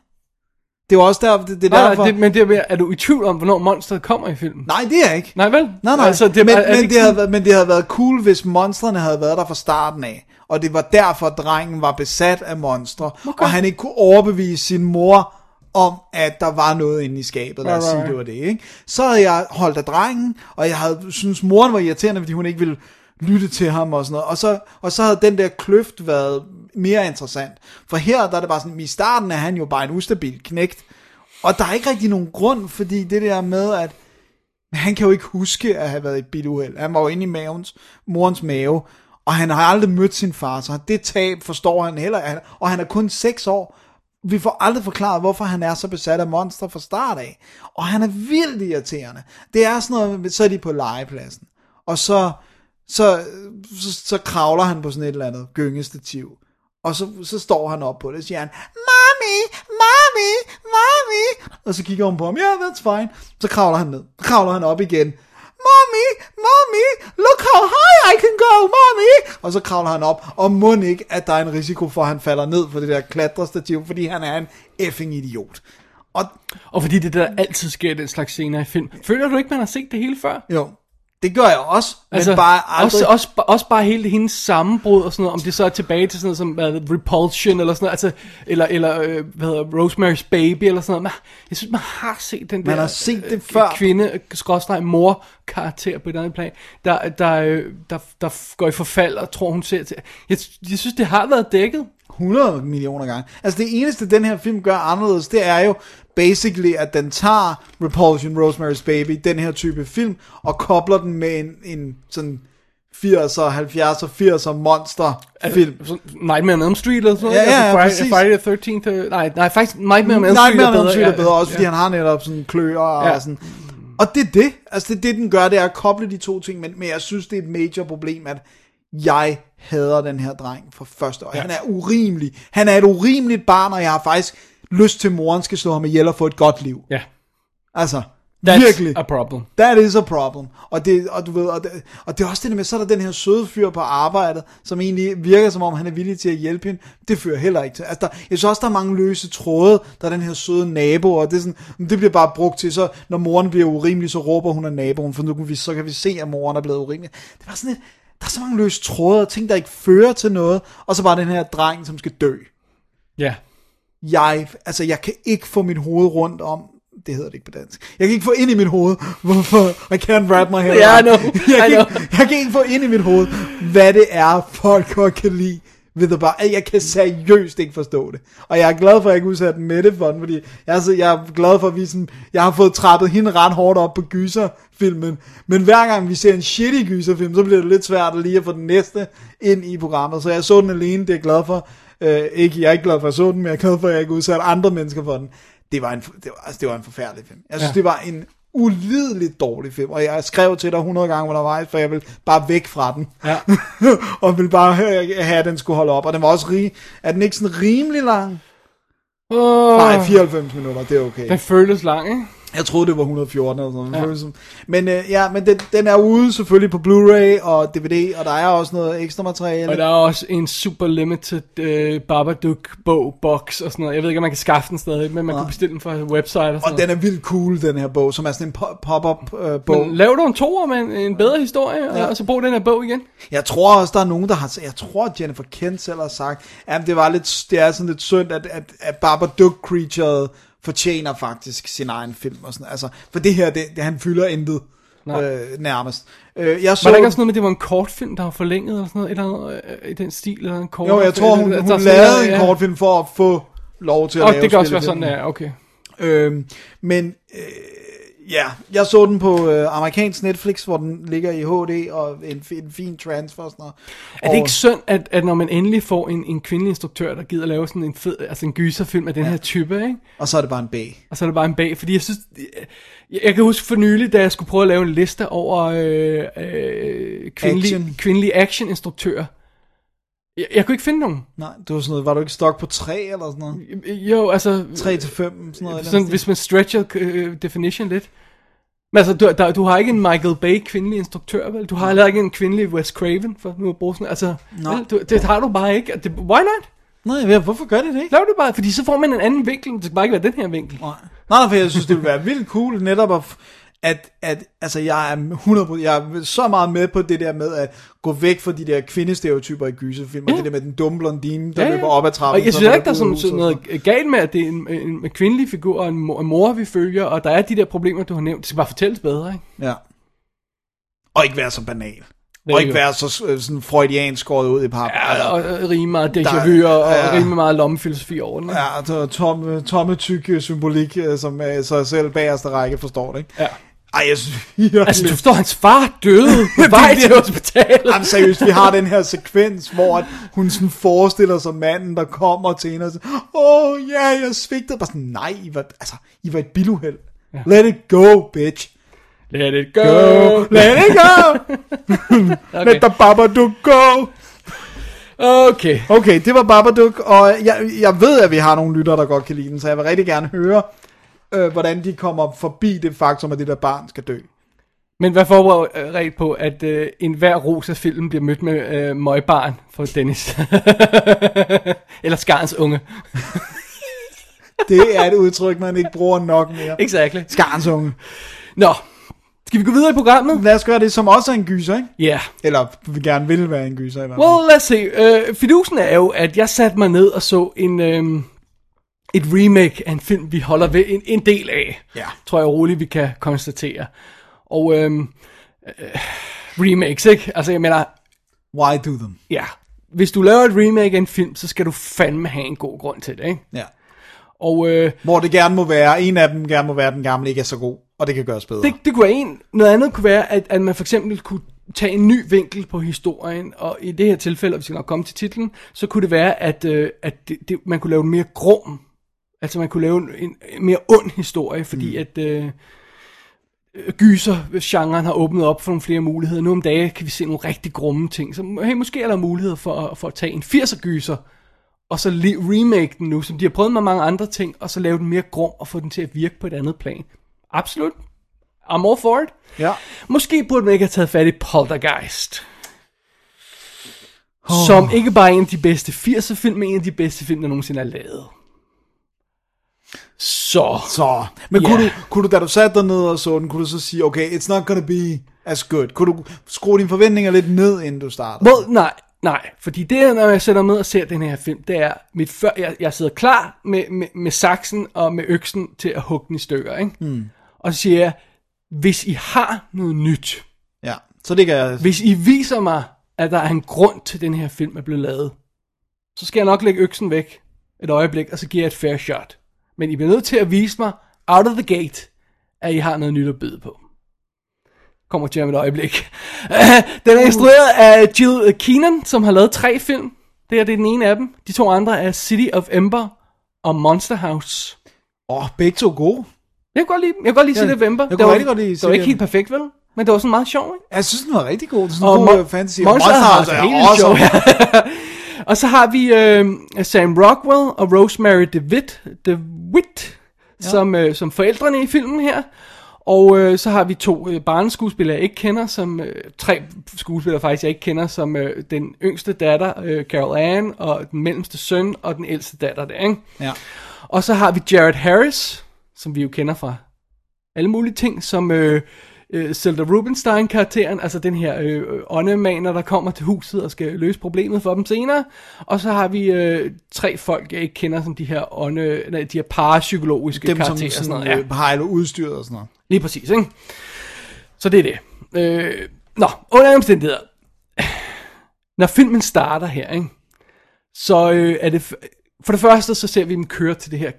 [SPEAKER 2] Det var også der, det, det er
[SPEAKER 3] Nej,
[SPEAKER 2] derfor...
[SPEAKER 3] nej, det, men det er, mere, er du i tvivl om, hvornår monsteret kommer i filmen?
[SPEAKER 2] Nej, det er jeg ikke.
[SPEAKER 3] Nej, vel?
[SPEAKER 2] Nej, nej,
[SPEAKER 3] Altså, det,
[SPEAKER 2] men,
[SPEAKER 3] er, er
[SPEAKER 2] men,
[SPEAKER 3] ikke
[SPEAKER 2] det havde været, men det havde været cool, hvis monstrene havde været der fra starten af. Og det var derfor, at drengen var besat af monstre. Okay. Og han ikke kunne overbevise sin mor om, at der var noget inde i skabet. Lad os
[SPEAKER 3] Right,
[SPEAKER 2] sige, det var det, ikke? Så havde jeg holdt af drengen, og jeg havde synes moren var irriterende, fordi hun ikke ville lytte til ham og sådan noget. Og så, og så havde den der kløft været mere interessant. For her, der er det bare sådan, i starten er han jo bare en ustabil knægt. Og der er ikke rigtig nogen grund, fordi det der med, at han kan jo ikke huske at have været i biluheld. Han var jo inde i mavens, morens mave, og han har aldrig mødt sin far, så det tab forstår han heller. Og han er kun 6 år. Vi får aldrig forklaret, hvorfor han er så besat af monstre fra start af. Og han er vildt irriterende. Det er sådan noget, så er de på legepladsen. Og så, så, så, så kravler han på sådan et eller andet gyngestativ. Og så, så står han op på det, og siger han, Mommy, Mommy, Mommy. Og så kigger hun på ham, ja, yeah, that's fine. Så kravler han ned. Så kravler han op igen mommy, mommy, look how high I can go, mommy. Og så kravler han op, og må ikke, at der er en risiko for, at han falder ned for det der klatrestativ, fordi han er en effing idiot. Og
[SPEAKER 3] Og fordi det der altid sker i den slags scener i film. Føler du ikke, man har set det hele før?
[SPEAKER 2] jo, det gør jeg også, men altså, bare aldrig...
[SPEAKER 3] også, også, også bare hele hendes sammenbrud og sådan noget, om det så er tilbage til sådan noget som uh, Repulsion eller sådan noget, altså, eller, eller øh, hvad hedder, Rosemary's Baby eller sådan noget. Man, jeg synes, man har set den der
[SPEAKER 2] Man har set det
[SPEAKER 3] øh,
[SPEAKER 2] før.
[SPEAKER 3] kvinde, skråstreg, mor karakter på et andet plan, der, der, øh, der, der går i forfald og tror, hun ser til. Jeg, jeg synes, det har været dækket.
[SPEAKER 2] 100 millioner gange. Altså det eneste, den her film gør anderledes, det er jo basically, at den tager Repulsion, Rosemary's Baby, den her type film, og kobler den med en, en sådan 80'er, 70'er, 80'er monster film.
[SPEAKER 3] Så Nightmare on Elm Street eller sådan noget.
[SPEAKER 2] Ja, ja, ja,
[SPEAKER 3] altså,
[SPEAKER 2] præcis.
[SPEAKER 3] Friday, Friday the 13th. øh, Nej, nej, faktisk Nightmare on Elm Street
[SPEAKER 2] men
[SPEAKER 3] er bedre.
[SPEAKER 2] Elm Street er
[SPEAKER 3] ja,
[SPEAKER 2] bedre, også fordi
[SPEAKER 3] ja.
[SPEAKER 2] han har netop sådan kløer og
[SPEAKER 3] Ja.
[SPEAKER 2] sådan. Og det er det. Altså det, det den gør, det er at koble de to ting, men, men jeg synes, det er et major problem, at jeg hader den her dreng for første år. Ja. Han er urimelig. Han er et urimeligt barn, og jeg har faktisk lyst til, at moren skal slå ham ihjel og få et godt liv.
[SPEAKER 3] Ja,
[SPEAKER 2] Altså,
[SPEAKER 3] that's
[SPEAKER 2] virkelig.
[SPEAKER 3] a problem.
[SPEAKER 2] That is a problem. Og det, og du ved, og det, og det er også det der med, så er der den her søde fyr på arbejdet, som egentlig virker som om, han er villig til at hjælpe hende. Det fører heller ikke til. Altså, der, jeg synes også, der er mange løse tråde. Der er den her søde nabo, og det, er sådan, det bliver bare brugt til, så når moren bliver urimelig, så råber hun af naboen, for nu kan vi, så kan vi se, at moren er blevet urimelig. Det var sådan lidt, der er så mange løse tråde, og ting, der ikke fører til noget, og så bare den her dreng, som skal dø.
[SPEAKER 3] Ja.
[SPEAKER 2] Jeg, altså, jeg kan ikke få mit hoved rundt om, det hedder det ikke på dansk. Jeg kan ikke få ind i mit hoved, hvorfor I can't wrap my head around.
[SPEAKER 3] I know,
[SPEAKER 2] jeg,
[SPEAKER 3] I
[SPEAKER 2] kan
[SPEAKER 3] know.
[SPEAKER 2] Ikke, jeg kan ikke få ind i mit hoved, hvad det er, folk godt kan lide ved The Bar. Jeg kan seriøst ikke forstå det. Og jeg er glad for, at jeg ikke udsat Mette for den, fordi jeg er, så, jeg er glad for, at vi sådan, jeg har fået trappet hende ret hårdt op på gyserfilmen. Men hver gang vi ser en shitty gyserfilm, så bliver det lidt svært at lige at få den næste ind i programmet. Så jeg så den alene, det er jeg glad for. Øh, ikke, jeg er ikke glad for, at jeg så den, men jeg er glad for, at jeg ikke udsatte andre mennesker for den. Det var en, det var, altså, det var en forfærdelig film. Jeg synes. Ja. det var en ulideligt dårlig film, og jeg skrev til dig 100 gange undervejs, for jeg vil bare væk fra den.
[SPEAKER 3] Ja.
[SPEAKER 2] og ville bare have, have, at den skulle holde op. Og den var også rig. Er den ikke sådan rimelig lang?
[SPEAKER 3] Oh,
[SPEAKER 2] Nej, 94 minutter, det er okay.
[SPEAKER 3] Den føles lang, ikke?
[SPEAKER 2] Jeg troede, det var 114 eller sådan noget.
[SPEAKER 3] Ja.
[SPEAKER 2] Ja. Som. Men øh, ja, men den, den er ude selvfølgelig på Blu-ray og DVD, og der er også noget ekstra materiale.
[SPEAKER 3] Og der er også en super limited uh, Babadook bog box og sådan noget. Jeg ved ikke, om man kan skaffe den stadig, men man
[SPEAKER 2] Nej.
[SPEAKER 3] kan bestille den fra website og sådan
[SPEAKER 2] Og den er vildt cool, den her bog, som er sådan en po- pop-up øh, bog.
[SPEAKER 3] Men laver du en toer med en, en bedre historie, ja. og så brug den her bog igen?
[SPEAKER 2] Jeg tror også, der er nogen, der har... Jeg tror, at Jennifer Kent selv har sagt, at det, var lidt, det er sådan lidt synd, at, at, at Babadook Creature fortjener faktisk sin egen film. Og sådan. Altså, for det her, det, det, han fylder intet
[SPEAKER 3] Nej.
[SPEAKER 2] øh, nærmest. Øh, jeg så,
[SPEAKER 3] Var der ikke også noget med, at det var en kortfilm, der var forlænget, eller sådan noget, eller noget øh, i den stil, eller en kort
[SPEAKER 2] jo, jeg tror, hun,
[SPEAKER 3] der-
[SPEAKER 2] hun
[SPEAKER 3] der er sådan
[SPEAKER 2] lavede en
[SPEAKER 3] ja.
[SPEAKER 2] kortfilm for at få lov til at
[SPEAKER 3] Og
[SPEAKER 2] lave
[SPEAKER 3] det kan også være sådan, ja, okay.
[SPEAKER 2] Øhm, men øh, ja, jeg så den på øh, amerikansk Netflix, hvor den ligger i HD og en, en fin transfer og sådan noget.
[SPEAKER 3] Er det ikke synd, at, at når man endelig får en, en kvindelig instruktør, der gider lave sådan en fed, altså en gyserfilm af den ja. her type, ikke?
[SPEAKER 2] Og så er det bare en B.
[SPEAKER 3] Og så er det bare en bag, fordi jeg synes, jeg, jeg kan huske for nylig, da jeg skulle prøve at lave en liste over øh, øh, kvindelige,
[SPEAKER 2] Action.
[SPEAKER 3] kvindelige action-instruktører. Jeg, jeg kunne ikke finde nogen.
[SPEAKER 2] Nej, det var sådan noget, var du ikke stok på 3 eller sådan noget?
[SPEAKER 3] Jo, altså...
[SPEAKER 2] 3 til 5, sådan noget.
[SPEAKER 3] Sådan, hvis man stretcher øh, definition lidt. Men altså, du, der, du har ikke en Michael Bay kvindelig instruktør, vel? Du har heller ikke en kvindelig Wes Craven, for nu at bruge sådan, altså,
[SPEAKER 2] Nå.
[SPEAKER 3] vel, du, det har du bare ikke. Det, why not?
[SPEAKER 2] Nej, hvorfor gør de det ikke?
[SPEAKER 3] Lav det bare, fordi så får man en anden vinkel. Det skal bare ikke være den her vinkel.
[SPEAKER 2] Nej, nej, for jeg synes, det ville være vildt cool netop at, at, at altså, jeg er 100%, jeg er så meget med på det der med at gå væk fra de der kvindestereotyper i gyserfilm, og
[SPEAKER 3] Ja.
[SPEAKER 2] det der med den dumme blondine, der
[SPEAKER 3] Ja, ja.
[SPEAKER 2] løber op ad trappen.
[SPEAKER 3] Og jeg synes ikke, der er sådan, sådan
[SPEAKER 2] så-
[SPEAKER 3] noget galt med, at det er en, en, en kvindelig figur og en mor, en mor, vi følger, og der er de der problemer, du har nævnt. Det skal bare fortælles bedre, ikke?
[SPEAKER 2] Ja. Og ikke være så banal.
[SPEAKER 3] er
[SPEAKER 2] Og ikke være så øh, sådan freudiansk skåret ud i pap.
[SPEAKER 3] Ja, og, og rime meget déjà vu, og,
[SPEAKER 2] ja.
[SPEAKER 3] rime meget lommefilosofi over den. ikke?
[SPEAKER 2] Ja, er tomme, tomme tyk øh, symbolik, øh, som øh, så selv bagerste række forstår det, ikke?
[SPEAKER 3] Ja.
[SPEAKER 2] Ej, jeg synes virkelig...
[SPEAKER 3] Altså, du forstår, hans far døde på vej til hospitalet.
[SPEAKER 2] Jamen seriøst, vi har den her sekvens, hvor at hun sådan forestiller sig manden, der kommer til hende og siger, åh oh, ja, jeg svigtede. Bare sådan, nej, I var, altså, I var et biluheld. Ja. Let it go, bitch.
[SPEAKER 3] Let it go.
[SPEAKER 2] Go, let it go.
[SPEAKER 3] Okay.
[SPEAKER 2] Let the Babadook go.
[SPEAKER 3] okay.
[SPEAKER 2] Okay, det var Babadook, og jeg, jeg ved, at vi har nogle lyttere, der godt kan lide den, så jeg vil rigtig gerne høre, øh, hvordan de kommer forbi det faktum, at det der barn skal dø.
[SPEAKER 3] Men vær forberedt på, at øh, enhver ros af filmen bliver mødt med øh, møgbarn for Dennis. Eller Skarns unge.
[SPEAKER 2] Det er et udtryk, man ikke bruger nok mere.
[SPEAKER 3] Exactly.
[SPEAKER 2] Skarnsunge.
[SPEAKER 3] Nå, skal vi gå videre i programmet?
[SPEAKER 2] Lad os gøre det, som også er en gyser, ikke?
[SPEAKER 3] Ja. Yeah.
[SPEAKER 2] Eller vi gerne vil være en gyser i hvert fald.
[SPEAKER 3] Well, lad os se. Øh, fidusen er jo, at jeg satte mig ned og så en, øh, et remake af en film, vi holder ved en, en del af.
[SPEAKER 2] Ja.
[SPEAKER 3] Tror jeg roligt, vi kan konstatere. Og øh, øh, remakes, ikke? Altså, jeg mener,
[SPEAKER 2] Why do them?
[SPEAKER 3] ja. Hvis du laver et remake af en film, så skal du fandme have en god grund til det, ikke?
[SPEAKER 2] Ja.
[SPEAKER 3] Og øh,
[SPEAKER 2] Hvor det gerne må være, en af dem gerne må være, at den gamle ikke er så god, og det kan gøres bedre.
[SPEAKER 3] det, det kunne være en. Noget andet kunne være, at, at man for eksempel kunne tage en ny vinkel på historien, og i det her tilfælde, hvis vi nok komme til titlen, så kunne det være, at, øh, at det, det, man kunne lave en mere grum, altså man kunne lave en, en, en mere ond historie, fordi mm. at øh, øh, gyser-genren har åbnet op for nogle flere muligheder. Nu om dagen kan vi se nogle rigtig grumme ting, så hey, måske er der mulighed for, for at tage en 80'er gyser, og så remake den nu, som de har prøvet med mange andre ting, og så lave den mere grum og få den til at virke på et andet plan. Absolut. I'm all for it.
[SPEAKER 2] Ja.
[SPEAKER 3] Måske burde man ikke have taget fat i Poltergeist. Oh. Som ikke bare er en af de bedste 80'er film, men en af de bedste film, der nogensinde er lavet. Så.
[SPEAKER 2] Så, men
[SPEAKER 3] Ja.
[SPEAKER 2] kunne, du, kunne du, da du satte dig ned og så den, kunne du så sige, okay, it's not gonna be as good. Kunne du skrue dine forventninger lidt ned, inden du starter?
[SPEAKER 3] Well, nej, nej. Fordi det, når jeg sætter mig ned og ser den her film, det er, mit før, jeg, jeg sidder klar med, med, med saksen og med øksen til at hugge den i stykker. Ikke? Hmm. Og så siger jeg, hvis I har noget nyt,
[SPEAKER 2] Ja, så det kan jeg...
[SPEAKER 3] Hvis I viser mig, at der er en grund til, at den her film er blevet lavet, så skal jeg nok lægge øksen væk et øjeblik, og så giver jeg et fair shot. Men I bliver nødt til at vise mig, out of the gate, at I har noget nyt at byde på. Kommer til om et øjeblik. den er instrueret af Jill Keenan, som har lavet tre film. Det her det er den ene af dem. De to andre er City of Ember og Monster House.
[SPEAKER 2] Åh, oh, begge to gode.
[SPEAKER 3] Jeg kan godt lide, jeg kan godt lide City of Ember.
[SPEAKER 2] jeg
[SPEAKER 3] det var,
[SPEAKER 2] godt lide
[SPEAKER 3] det var ikke helt perfekt, vel? Men det var sådan meget sjov, ikke?
[SPEAKER 2] Jeg synes, den var rigtig god. Det er sådan
[SPEAKER 3] Og
[SPEAKER 2] en god
[SPEAKER 3] Mon-
[SPEAKER 2] uh, fantasy.
[SPEAKER 3] Monster House er helt sjov. Og så har vi øh, Sam Rockwell og Rosemary DeWitt, DeWitt ja. som, øh, som forældrene i filmen her. Og øh, så har vi to øh, barneskuespillere, jeg ikke kender, som øh, tre skuespillere faktisk, jeg ikke kender, som øh, den yngste datter, øh, Carol Ann, og den mellemste søn, og den ældste datter der, ikke?
[SPEAKER 2] Ja.
[SPEAKER 3] Og så har vi Jared Harris, som vi jo kender fra alle mulige ting, som øh, øh, Zelda Rubinstein-karakteren, altså den her øh, åndemaner, der kommer til huset og skal løse problemet for dem senere. Og så har vi øh, tre folk, jeg ikke kender, som de her ånde, nej, de her parapsykologiske
[SPEAKER 2] Dem, som
[SPEAKER 3] karakterer. og
[SPEAKER 2] sådan,
[SPEAKER 3] sådan noget. Ja.
[SPEAKER 2] øh, udstyret og sådan noget.
[SPEAKER 3] Lige præcis, ikke? Så det er det. Øh, nå, under omstændigheder. Når filmen starter her, ikke? Så øh, er det... For det første, så ser vi dem køre til det her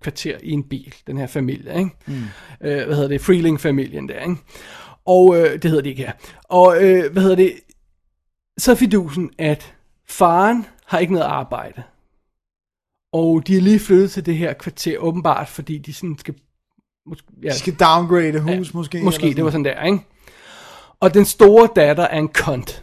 [SPEAKER 3] kvarter i en bil, den her familie, ikke? Mm. Øh, hvad hedder det? Freeling-familien der, ikke? Og øh, det hedder de ikke her. Og øh, hvad hedder det? Så er fidusen, at faren har ikke noget arbejde. Og de er lige flyttet til det her kvarter, åbenbart, fordi de sådan skal... Måske, ja,
[SPEAKER 2] De skal downgrade hus,
[SPEAKER 3] Ja,
[SPEAKER 2] måske.
[SPEAKER 3] Måske, det var sådan der, ikke? Og den store datter er en kont.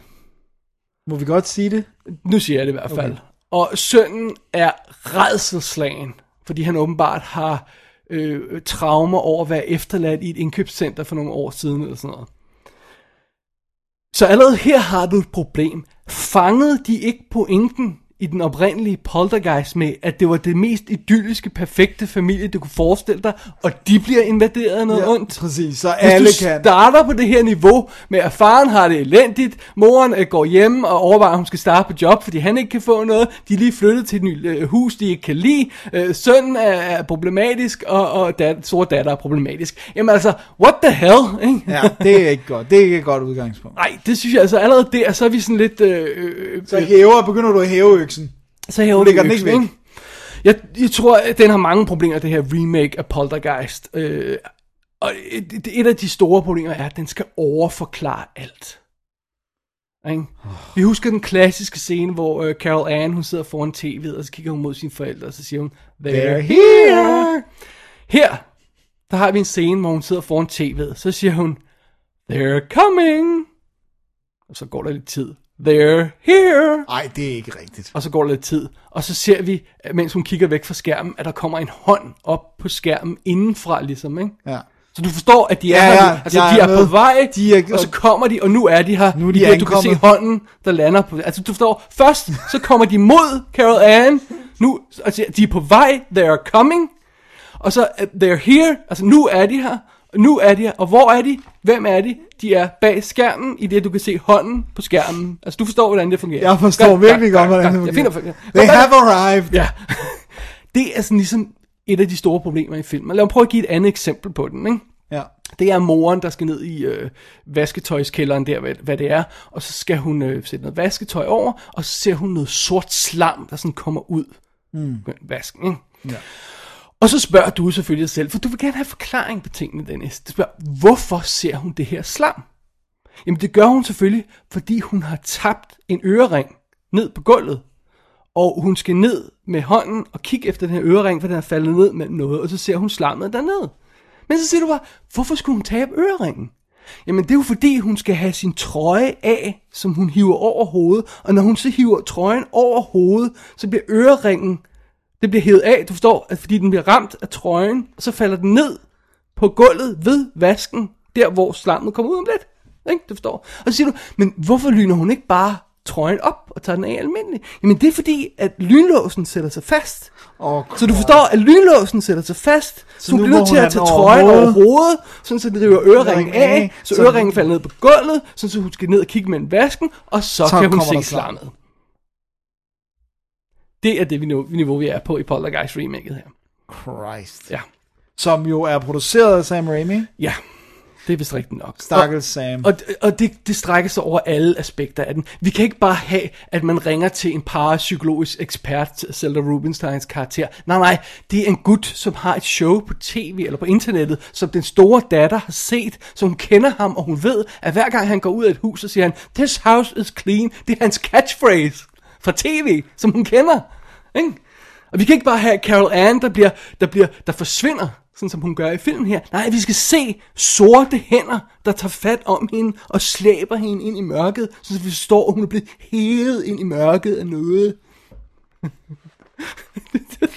[SPEAKER 2] Må vi godt sige det?
[SPEAKER 3] Nu siger jeg det i hvert fald. Okay. Og sønnen er redselslagen, fordi han åbenbart har øh, traumer over at være efterladt i et indkøbscenter for nogle år siden eller sådan noget. Så allerede her har du et problem. Fangede de ikke pointen i den oprindelige poltergeist med, at det var det mest idylliske, perfekte familie, du kunne forestille dig, og de bliver invaderet af noget
[SPEAKER 2] Ja,
[SPEAKER 3] ondt?
[SPEAKER 2] præcis. Så
[SPEAKER 3] Hvis
[SPEAKER 2] alle
[SPEAKER 3] du
[SPEAKER 2] kan.
[SPEAKER 3] starter på det her niveau med, at faren har det elendigt, moren øh, går hjem og overvejer, at hun skal starte på job, fordi han ikke kan få noget, de er lige flyttet til et nyt øh, hus, de ikke kan lide, øh, sønnen er, er problematisk, og, og dat, store datter er problematisk. Jamen altså, what the hell? Ikke?
[SPEAKER 2] Ja, det er ikke godt. Det er ikke et godt udgangspunkt.
[SPEAKER 3] Nej, det synes jeg altså allerede der, så er vi sådan lidt... Øh, øh,
[SPEAKER 2] Så hæver, begynder du at hæve øksen.
[SPEAKER 3] så hæver
[SPEAKER 2] den ikke væk.
[SPEAKER 3] Jeg, jeg tror, at den har mange problemer, det her remake af Poltergeist. Øh, og et, et af de store problemer er, at den skal overforklare alt. Ikke? Vi husker den klassiske scene, hvor øh, Carol Ann, hun sidder foran tv'et, og så kigger hun mod sine forældre, og så siger hun, They're here! Her, der har vi en scene, hvor hun sidder foran tv'et, så siger hun, They're coming! Og så går der lidt tid. They're here!
[SPEAKER 2] Nej, det er ikke rigtigt.
[SPEAKER 3] Og så går der lidt tid, og så ser vi, mens hun kigger væk fra skærmen, at der kommer en hånd op på skærmen indenfra, ligesom, ikke?
[SPEAKER 2] Ja.
[SPEAKER 3] Så du forstår, at de er
[SPEAKER 2] Ja,
[SPEAKER 3] her
[SPEAKER 2] ja.
[SPEAKER 3] Altså, de
[SPEAKER 2] er med.
[SPEAKER 3] på vej,
[SPEAKER 2] De er-
[SPEAKER 3] og så kommer de, og nu er de her.
[SPEAKER 2] Nu er de
[SPEAKER 3] I det, du kan se hånden, der lander på... Altså, du forstår, først så kommer de mod Carol Ann. Nu, altså, de er på vej, they are coming. Og så, uh, they're here. Altså, nu er de her. Nu er de her. Og hvor er de? Hvem er de? De er bag skærmen, i det du kan se hånden på skærmen. Altså, du forstår, hvordan det fungerer.
[SPEAKER 2] Jeg forstår
[SPEAKER 3] Godt,
[SPEAKER 2] virkelig
[SPEAKER 3] godt,
[SPEAKER 2] hvordan det
[SPEAKER 3] Jeg finder,
[SPEAKER 2] fungerer.
[SPEAKER 3] jeg
[SPEAKER 2] They have arrived.
[SPEAKER 3] Ja. Det er sådan ligesom et af de store problemer i filmen. Lad mig prøve at give et andet eksempel på den, ikke?
[SPEAKER 2] Ja.
[SPEAKER 3] Det er moren, der skal ned i øh, vasketøjskælderen der, hvad, hvad det er, og så skal hun øh, sætte noget vasketøj over, og så ser hun noget sort slam, der sådan kommer ud mm. vasken. Ikke?
[SPEAKER 2] Ja.
[SPEAKER 3] Og så spørger du selvfølgelig dig selv, for du vil gerne have forklaring på tingene, Dennis. Du spørger, hvorfor ser hun det her slam? Jamen det gør hun selvfølgelig, fordi hun har tabt en ørering ned på gulvet. Og hun skal ned med hånden og kigge efter den her ørering, for den er faldet ned med noget, og så ser hun slammet dernede. Men så siger du bare, hvorfor skulle hun tabe øreringen? Jamen det er jo fordi, hun skal have sin trøje af, som hun hiver over hovedet. Og når hun så hiver trøjen over hovedet, så bliver øreringen, det bliver hævet af, du forstår, at fordi den bliver ramt af trøjen, så falder den ned på gulvet ved vasken, der hvor slammet kommer ud om lidt. Ikke? Du forstår. Og så siger du, men hvorfor lyner hun ikke bare trøjen op og tager den af almindeligt? Jamen det er fordi, at lynlåsen sætter sig fast.
[SPEAKER 2] Oh,
[SPEAKER 3] Så du forstår, at lynlåsen sætter sig fast, så,
[SPEAKER 2] Så
[SPEAKER 3] hun bliver nødt til at tage trøjen
[SPEAKER 2] over hovedet.
[SPEAKER 3] sådan så den river øreringen af, så
[SPEAKER 2] så-
[SPEAKER 3] øreringen falder ned på gulvet, sådan så hun skal ned og kigge mellem vasken, og så,
[SPEAKER 2] Så
[SPEAKER 3] kan hun se
[SPEAKER 2] slam.
[SPEAKER 3] slammet. Det er det niveau, niveau, vi er på i Poltergeist remaket her.
[SPEAKER 2] Christ.
[SPEAKER 3] Ja,
[SPEAKER 2] Som jo er produceret af Sam Raimi.
[SPEAKER 3] ja, det er vist rigtigt nok.
[SPEAKER 2] Stakkels Sam.
[SPEAKER 3] Og, og det, det strækker sig over alle aspekter af den. Vi kan ikke bare have, at man ringer til en parapsykologisk ekspert, Zelda Rubinsteins karakter. Nej, nej, det er en gut, som har et show på tv eller på internettet, som den store datter har set, så hun kender ham, og hun ved, at hver gang han går ud af et hus, så siger han, This house is clean. Det er hans catchphrase fra tv, som hun kender. Ikke? Og vi kan ikke bare have Carol Ann, der, bliver, der, bliver, der forsvinder, sådan som hun gør i filmen her. Nej, vi skal se sorte hænder, der tager fat om hende og slæber hende ind i mørket, så vi forstår, at hun er blevet hævet ind i mørket af noget.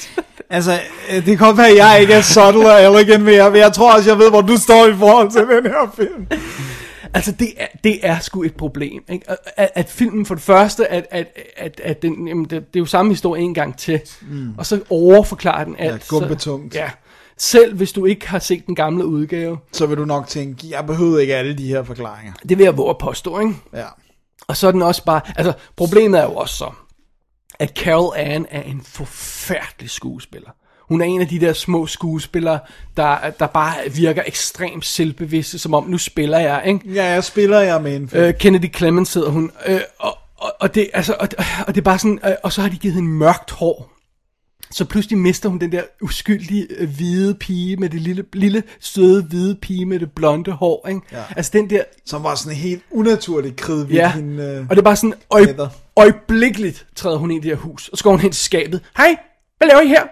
[SPEAKER 2] Altså, øh, det kan godt være, at jeg ikke er subtle og elegant mere, men jeg tror også, jeg ved, hvor du står i forhold til den her film.
[SPEAKER 3] Altså, det er, det er sgu et problem. Ikke? At, at, filmen for det første, at, at, at, at den, jamen, det, det er jo samme historie en gang til, mm. og så overforklarer den alt. så-
[SPEAKER 2] gumpetungt.
[SPEAKER 3] Ja. Selv hvis du ikke har set den gamle udgave,
[SPEAKER 2] Så vil du nok tænke, jeg behøver ikke alle de her forklaringer.
[SPEAKER 3] det vil jeg våge at påstå, ikke?
[SPEAKER 2] Ja.
[SPEAKER 3] Og så er den også bare, altså problemet er jo også så, at Carol Ann er en forfærdelig skuespiller. Hun er en af de der små skuespillere, der, der bare virker ekstremt selvbevidste, som om nu spiller jeg, ikke?
[SPEAKER 2] Ja, jeg spiller jeg med en.
[SPEAKER 3] Øh, Kennedy Clemens hedder hun, øh, og, og, og, det, altså, og, og det er bare sådan, øh, og så har de givet hende mørkt hår. Så pludselig mister hun den der uskyldige øh, hvide pige med det lille, lille søde hvide pige med det blonde hår, ikke?
[SPEAKER 2] Ja.
[SPEAKER 3] Altså den der,
[SPEAKER 2] Som var sådan helt unaturligt kridhvigt.
[SPEAKER 3] Ja,
[SPEAKER 2] Hende, øh,
[SPEAKER 3] og det er bare sådan, øj, øjeblikkeligt træder hun ind i det her hus, og så går hun hen til skabet. Hej, hvad laver I her?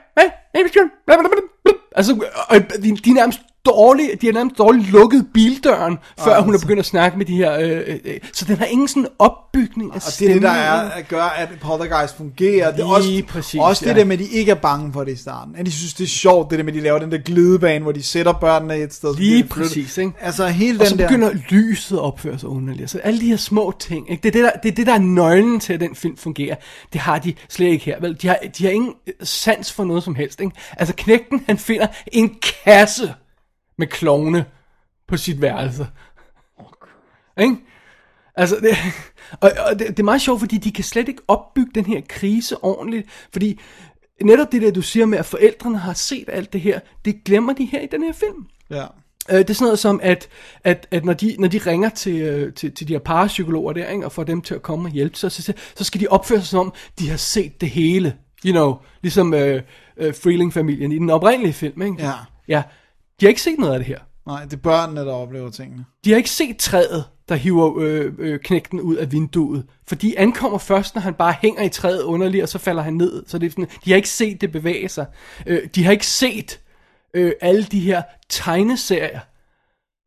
[SPEAKER 3] Der? Altså, og de, de er nærmest dårlige, de har nærmest dårligt lukket bildøren, før hun er begyndt at snakke med de her, øh, øh, øh, så den har ingen sådan opbygning af
[SPEAKER 2] og det er det, der er, at gør, at Poltergeist fungerer. Det er også,
[SPEAKER 3] præcis,
[SPEAKER 2] også det
[SPEAKER 3] ja.
[SPEAKER 2] der med, at de ikke er bange for det i starten. At de synes, det er sjovt, det der med, at de laver den der glidebane, hvor de sætter børnene et sted.
[SPEAKER 3] Lige præcis, ikke?
[SPEAKER 2] Altså hele
[SPEAKER 3] Og så
[SPEAKER 2] den der...
[SPEAKER 3] begynder lyset at opføre sig underligt. Så alle de her små ting, ikke? Det, er det, der, det er det, der er nøglen til, at den film fungerer. Det har de slet ikke her. Vel? De, har, de har ingen sans for noget som helst. Ikke? Altså knægten, han finder en kasse med klovne på sit værelse. Ikke? Altså, det, og, og det, det er meget sjovt, fordi de kan slet ikke opbygge den her krise ordentligt, fordi netop det der, du siger med, at forældrene har set alt det her, det glemmer de her i den her film.
[SPEAKER 2] Ja.
[SPEAKER 3] Øh, det er sådan noget som, at, at, at når, de, når de ringer til, øh, til, til de her parapsykologer der, ikke, og får dem til at komme og hjælpe, så, så, så skal de opføre sig som om, de har set det hele. You know, ligesom øh, øh, Freeling-familien i den oprindelige film. Ikke?
[SPEAKER 2] Ja.
[SPEAKER 3] ja. De har ikke set noget af det her.
[SPEAKER 2] Nej, det er børnene, der oplever tingene.
[SPEAKER 3] De har ikke set træet, der hiver øh, øh, knægten ud af vinduet. For de ankommer først, når han bare hænger i træet underligt, og så falder han ned. Så det er sådan, de har ikke set det bevæge sig. Øh, de har ikke set øh, alle de her tegneserier,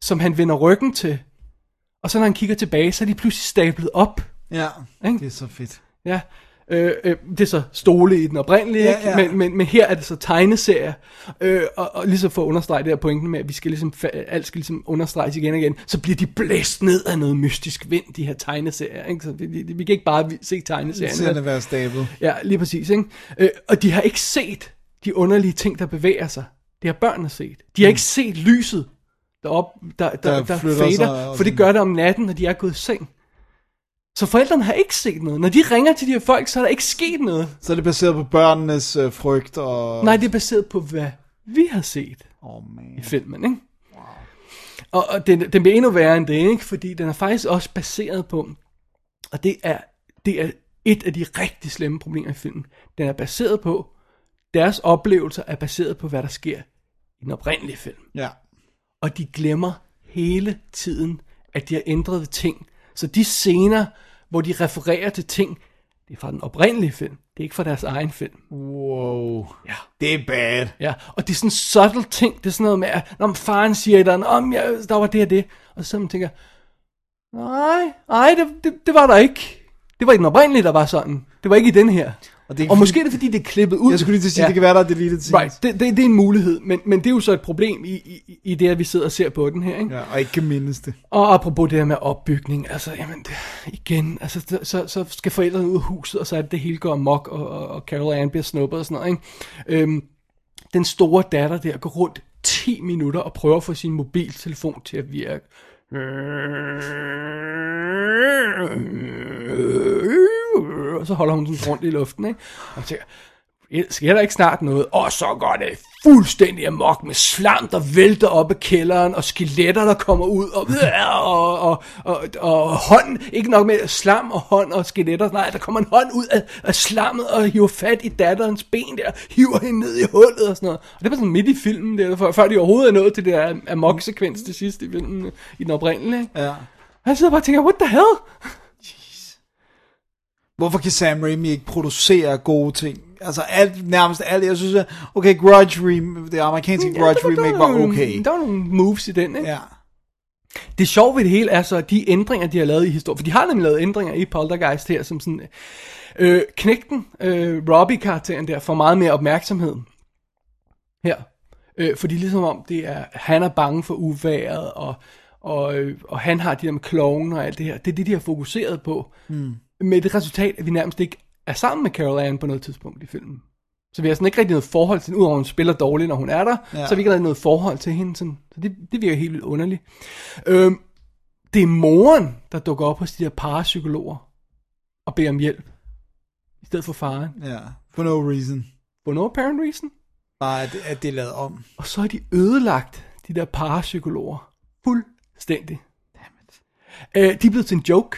[SPEAKER 3] som han vender ryggen til. Og så når han kigger tilbage, så er de pludselig stablet op.
[SPEAKER 2] Ja,
[SPEAKER 3] Ikke?
[SPEAKER 2] det er så fedt.
[SPEAKER 3] Ja. Øh, øh, det er så stole i den oprindelige,
[SPEAKER 2] Ja, ja.
[SPEAKER 3] Men, men, men her er det så tegneserier. Øh, og, og ligesom for at understrege det her pointen med, at vi skal ligesom, alt skal ligesom understreges igen og igen, så bliver de blæst ned af noget mystisk vind, de her tegneserier. Ikke? Så vi, vi, vi kan ikke bare se tegneserierne.
[SPEAKER 2] Ser det være stablet.
[SPEAKER 3] Ja, lige præcis. Ikke? Øh, og de har ikke set de underlige ting, der bevæger sig. Det har børnene set. De har ikke set lyset, der, op, der, der,
[SPEAKER 2] Der
[SPEAKER 3] der,
[SPEAKER 2] sig
[SPEAKER 3] fader,
[SPEAKER 2] og
[SPEAKER 3] for det gør det om natten, når de er gået i seng. Så forældrene har ikke set noget. Når de ringer til de her folk, så er der ikke sket noget.
[SPEAKER 2] Så er det baseret på børnenes øh, frygt og...
[SPEAKER 3] Nej, det er baseret på, hvad vi har set
[SPEAKER 2] Oh, man.
[SPEAKER 3] i filmen, ikke? Og, og den, den bliver endnu værre end det, ikke? Fordi den er faktisk også baseret på, og det er, det er et af de rigtig slemme problemer i filmen. Den er baseret på, deres oplevelser er baseret på, hvad der sker i den oprindelige film.
[SPEAKER 2] Ja.
[SPEAKER 3] Og de glemmer hele tiden, at de har ændret ting. Så de scener, hvor de refererer til ting, det er fra den oprindelige film. Det er ikke fra deres egen film.
[SPEAKER 2] Wow.
[SPEAKER 3] Ja.
[SPEAKER 2] Det er bad.
[SPEAKER 3] Ja, og det er sådan en subtle ting. Det er sådan noget med, at når faren siger et eller andet, om ja, der var det og det. Og så man tænker, nej, nej, det, det, det, var der ikke. Det var i den oprindelige, der var sådan. Det var ikke i den her.
[SPEAKER 2] Og, det
[SPEAKER 3] Og
[SPEAKER 2] fordi-
[SPEAKER 3] måske er det, fordi det er klippet ud.
[SPEAKER 2] Jeg skulle lige til at sige, ja. det kan være, der er deleted scenes.
[SPEAKER 3] Right, det, det, det er en mulighed, men, men det er jo så et problem i, i, i det, at vi sidder og ser på den her. Ikke?
[SPEAKER 2] Ja, og ikke kan mindes det.
[SPEAKER 3] Og apropos det her med opbygning, altså, jamen, det, igen, altså, det, så, så skal forældrene ud af huset, og så er det, det hele går amok, og, og, og Carol Ann bliver snuppet og sådan noget, ikke? Øhm, den store datter der går rundt 10 minutter og prøver at få sin mobiltelefon til at virke. Og så holder hun sådan rundt i luften, ikke? Og tænker, sker der ikke snart noget? Og så går det fuldstændig amok med slam, der vælter op af kælderen, og skeletter, der kommer ud, og, og, og, og, og hånd, ikke nok med slam og hånd og skeletter, nej, der kommer en hånd ud af, af slammet og hiver fat i datterens ben der, hiver hende ned i hullet og sådan noget. Og det var sådan midt i filmen, der, før, før de overhovedet er nået til det der amok-sekvens til sidst i filmen, i den oprindelige.
[SPEAKER 2] Ja.
[SPEAKER 3] Og jeg sidder bare og tænker, what the hell?
[SPEAKER 2] Hvorfor kan Sam Raimi ikke producere gode ting? Altså alt, nærmest alt. Jeg synes, at, okay, Grudge remake, det amerikanske Grudge
[SPEAKER 3] der var-
[SPEAKER 2] remake
[SPEAKER 3] der
[SPEAKER 2] var
[SPEAKER 3] nogle-
[SPEAKER 2] okay.
[SPEAKER 3] Der var nogle moves i den, ikke?
[SPEAKER 2] Ja.
[SPEAKER 3] Det sjove ved det hele er så, at de ændringer, de har lavet i historien, for de har nemlig lavet ændringer i Poltergeist her, som sådan, øh, knægten, øh, Robbie-karakteren der, får meget mere opmærksomhed her. Øh, fordi ligesom om det er, han er bange for uværet, og, og, øh, og han har de der med kloven og alt det her. Det er det, de har fokuseret på. Mm. Med det resultat, at vi nærmest ikke er sammen med Carol Ann på noget tidspunkt i filmen. Så vi har sådan ikke rigtig noget forhold til hende, udover hun spiller dårligt, når hun er der, ja. Så har vi ikke rigtig noget forhold til hende. Sådan. Så det, det virker helt vildt underligt. Øhm, det er moren, der dukker op hos de der parapsykologer og beder om hjælp. I stedet for faren.
[SPEAKER 2] Ja. For no reason.
[SPEAKER 3] For no apparent reason.
[SPEAKER 2] Bare at, at det er lavet om.
[SPEAKER 3] Og så har de ødelagt de der parapsykologer. Fuldstændig. Øh, de er blevet til en joke.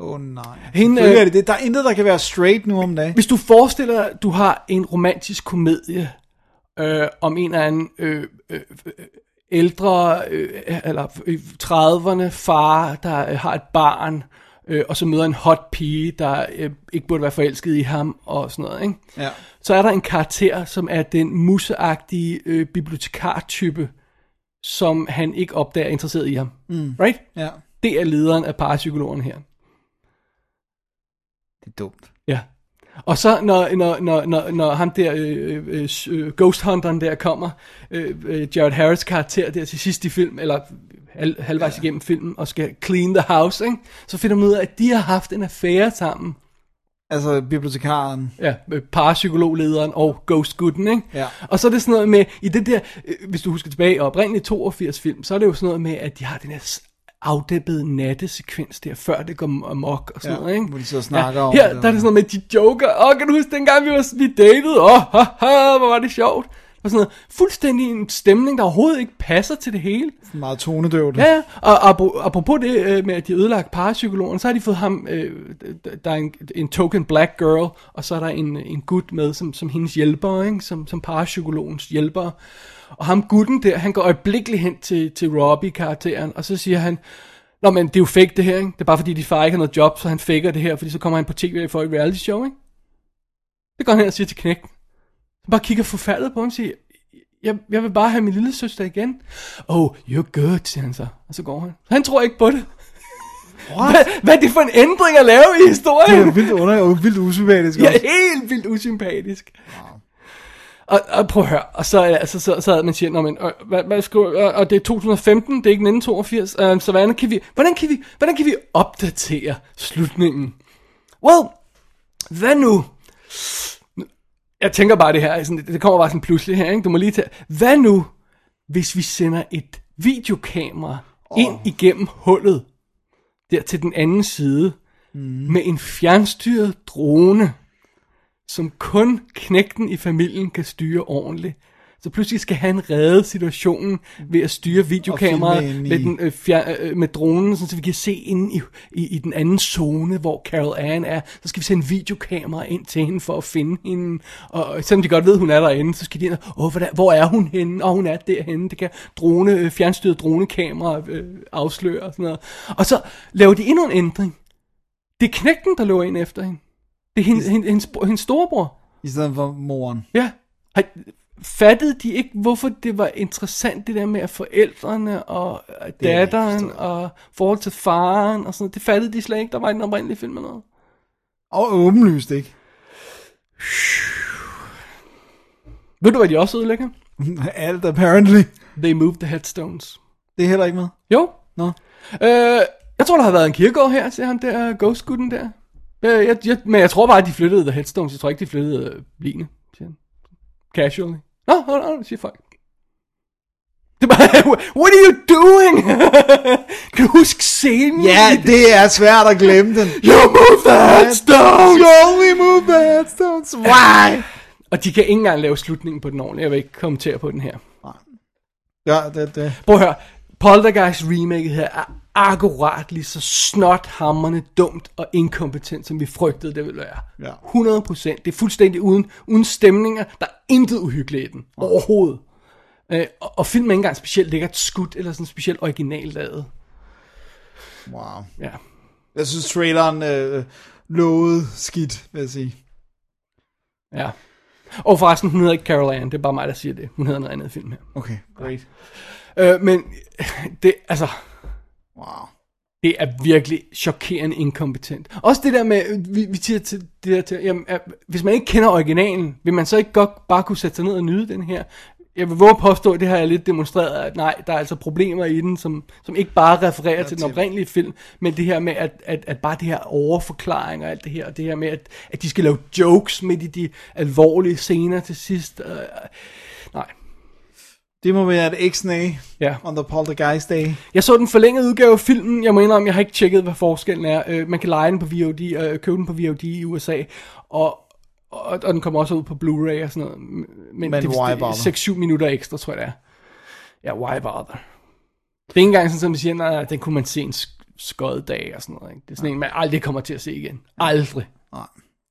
[SPEAKER 2] Åh oh, nej.
[SPEAKER 3] Hende, øh,
[SPEAKER 2] er det det. Der er intet, der kan være straight nu om dagen.
[SPEAKER 3] Hvis du forestiller dig, at du har en romantisk komedie øh, om en eller anden øh, øh, øh, ældre, øh, eller i 30'erne far, der øh, har et barn, øh, og så møder en hot pige, der øh, ikke burde være forelsket i ham, og sådan noget, ikke?
[SPEAKER 2] Ja.
[SPEAKER 3] Så er der en karakter, som er den museagtige øh, bibliotekartype, som han ikke opdager er interesseret i ham. Mm. Right?
[SPEAKER 2] Ja.
[SPEAKER 3] Det er lederen af parapsykologerne her.
[SPEAKER 2] Er dumt.
[SPEAKER 3] Ja. Og så når, når, når, når, når ham der, øh, øh, øh, Ghost Hunteren der kommer, øh, øh, Jared Harris karakter der til sidst i film, eller hal, halvvejs ja. igennem filmen, og skal clean the house, ikke? så finder man ud af, at de har haft en affære sammen.
[SPEAKER 2] Altså bibliotekaren.
[SPEAKER 3] Ja, med parapsykologlederen og Ghost Gooden, ikke?
[SPEAKER 2] Ja.
[SPEAKER 3] Og så er det sådan noget med, i det der, øh, hvis du husker tilbage, oprindeligt 82 film, så er det jo sådan noget med, at de har den her afdæmpede nattesekvens der, før det går amok og sådan
[SPEAKER 2] Ja,
[SPEAKER 3] noget, ikke?
[SPEAKER 2] hvor de så snakker om
[SPEAKER 3] her,
[SPEAKER 2] det.
[SPEAKER 3] der er det sådan noget med, de joker, åh, kan du huske dengang vi var vi datede, åh, haha, hvor var det sjovt. Og sådan noget, fuldstændig en stemning, der overhovedet ikke passer til det hele.
[SPEAKER 2] Meget tonedøvt.
[SPEAKER 3] Ja, ja. og apro- apropos det øh, med, at de ødelagt parapsykologen, så har de fået ham, øh, der er en, en token black girl, og så er der en, en gut med, som, som hendes hjælper, ikke? Som, som parapsykologens hjælper. Og ham gutten der, han går øjeblikkeligt hen til, til Robbie-karakteren, og så siger han, Nå, men det er jo fake det her, ikke? Det er bare fordi, de far ikke har noget job, så han faker det her, fordi så kommer han på tv for et reality show, ikke? Det går han hen og siger til knægten. Så bare kigger forfærdet på ham og siger, jeg, jeg vil bare have min lille søster igen. Oh, you're good, siger han så. Og så går han. Han tror ikke på det. hvad, hvad er det for en ændring at lave i
[SPEAKER 2] Det
[SPEAKER 3] historien?
[SPEAKER 2] er vildt under og vildt usympatisk
[SPEAKER 3] Jeg
[SPEAKER 2] også.
[SPEAKER 3] er helt vildt usympatisk. Og, og prøv at høre, og så, altså, så, så havde man siger, Nå, men, øh, hvad, hvad skriver, øh, og det er 2015, det er ikke 1982, øh, så hvordan kan, vi, hvordan, kan vi, hvordan kan vi opdatere slutningen? Well, hvad nu? Jeg tænker bare det her, sådan, det kommer bare sådan pludselig her, ikke? du må lige tage, hvad nu, hvis vi sender et videokamera oh. ind igennem hullet, der til den anden side, mm. med en fjernstyret drone, som kun knægten i familien kan styre ordentligt. Så pludselig skal han redde situationen ved at styre videokameraet
[SPEAKER 2] ind
[SPEAKER 3] med, den, øh, fjer, øh, med dronen, sådan, så vi kan se inde i, i, i den anden zone, hvor Carol Ann er. Så skal vi sende videokamera ind til hende for at finde hende. Og selvom de godt ved, hun er derinde, så skal de ind og, Åh, hvor, hvor er hun henne? Og hun er derhenne. Det kan drone, øh, fjernstyret dronekamera øh, afsløre og sådan noget. Og så laver de endnu en ændring. Det er knægten, der løber ind efter hende. Det er hendes, hendes, hendes, hendes storebror.
[SPEAKER 2] I stedet for moren.
[SPEAKER 3] Ja. Har, fattede de ikke, hvorfor det var interessant, det der med at forældrene og øh, datteren og forhold til faren og sådan noget. Det fattede de slet ikke, der var i den oprindelige film eller noget.
[SPEAKER 2] Og åbenlyst ikke.
[SPEAKER 3] Ved du, hvad de også ødelægger?
[SPEAKER 2] Alt apparently.
[SPEAKER 3] They moved the headstones.
[SPEAKER 2] Det er heller ikke med.
[SPEAKER 3] Jo.
[SPEAKER 2] Nå.
[SPEAKER 3] Øh, jeg tror, der har været en kirkegård her, siger han der, ghost der. Øh, jeg, jeg, men jeg tror bare, at de flyttede the headstones. Jeg tror ikke, de flyttede øh, line, siger han. Casually. Nå, nå, nå, siger folk. Det er bare, what are you doing? kan du huske scenen?
[SPEAKER 2] Ja, det er svært at glemme den.
[SPEAKER 3] You move the headstones!
[SPEAKER 2] You only move the headstones. Why?
[SPEAKER 3] Og de kan ikke engang lave slutningen på den ordentligt. Jeg vil ikke kommentere på den her.
[SPEAKER 2] Ja, det, det.
[SPEAKER 3] Prøv at høre. Poltergeist remake her er akkurat lige så snothammerne dumt og inkompetent, som vi frygtede, det ville være.
[SPEAKER 2] Ja.
[SPEAKER 3] 100 procent. Det er fuldstændig uden, uden stemninger. Der er intet uhyggeligt i den. Overhovedet. Øh, og, og filmen er ikke engang specielt lækkert skudt, eller sådan specielt originalt lavet.
[SPEAKER 2] Wow.
[SPEAKER 3] Ja.
[SPEAKER 2] Jeg synes, traileren øh, lovede skidt, vil jeg sige.
[SPEAKER 3] ja. Og forresten, hun hedder ikke Carol Ann. Det er bare mig, der siger det. Hun hedder noget andet i film her.
[SPEAKER 2] Okay, great.
[SPEAKER 3] Øh, men det, altså,
[SPEAKER 2] Wow.
[SPEAKER 3] Det er virkelig chokerende inkompetent. Også det der med, vi, vi siger til det der til, jamen, at, hvis man ikke kender originalen, vil man så ikke godt bare kunne sætte sig ned og nyde den her? Jeg vil våge påstå, at det har jeg lidt demonstreret, at nej, der er altså problemer i den, som, som ikke bare refererer til den oprindelige film, men det her med, at, at, at bare det her overforklaring og alt det her, og det her med, at, at de skal lave jokes midt i de alvorlige scener til sidst. Øh, nej.
[SPEAKER 2] Det må være et x
[SPEAKER 3] Ja.
[SPEAKER 2] on the Poltergeist Day.
[SPEAKER 3] Jeg så den forlængede udgave af filmen. Jeg må indrømme, jeg har ikke tjekket, hvad forskellen er. Øh, man kan lege den på VOD, øh, købe den på VOD i USA. Og, og, og den kommer også ud på Blu-ray og sådan noget. Men,
[SPEAKER 2] Men
[SPEAKER 3] det, det,
[SPEAKER 2] bother?
[SPEAKER 3] 6-7 minutter ekstra, tror jeg det er. Ja, why bother? Det er ikke engang sådan, som de siger, nej, den kunne man se en sk- skød dag og sådan noget. Ikke? Det er sådan en, man aldrig kommer til at se igen. Aldrig.
[SPEAKER 2] Nej.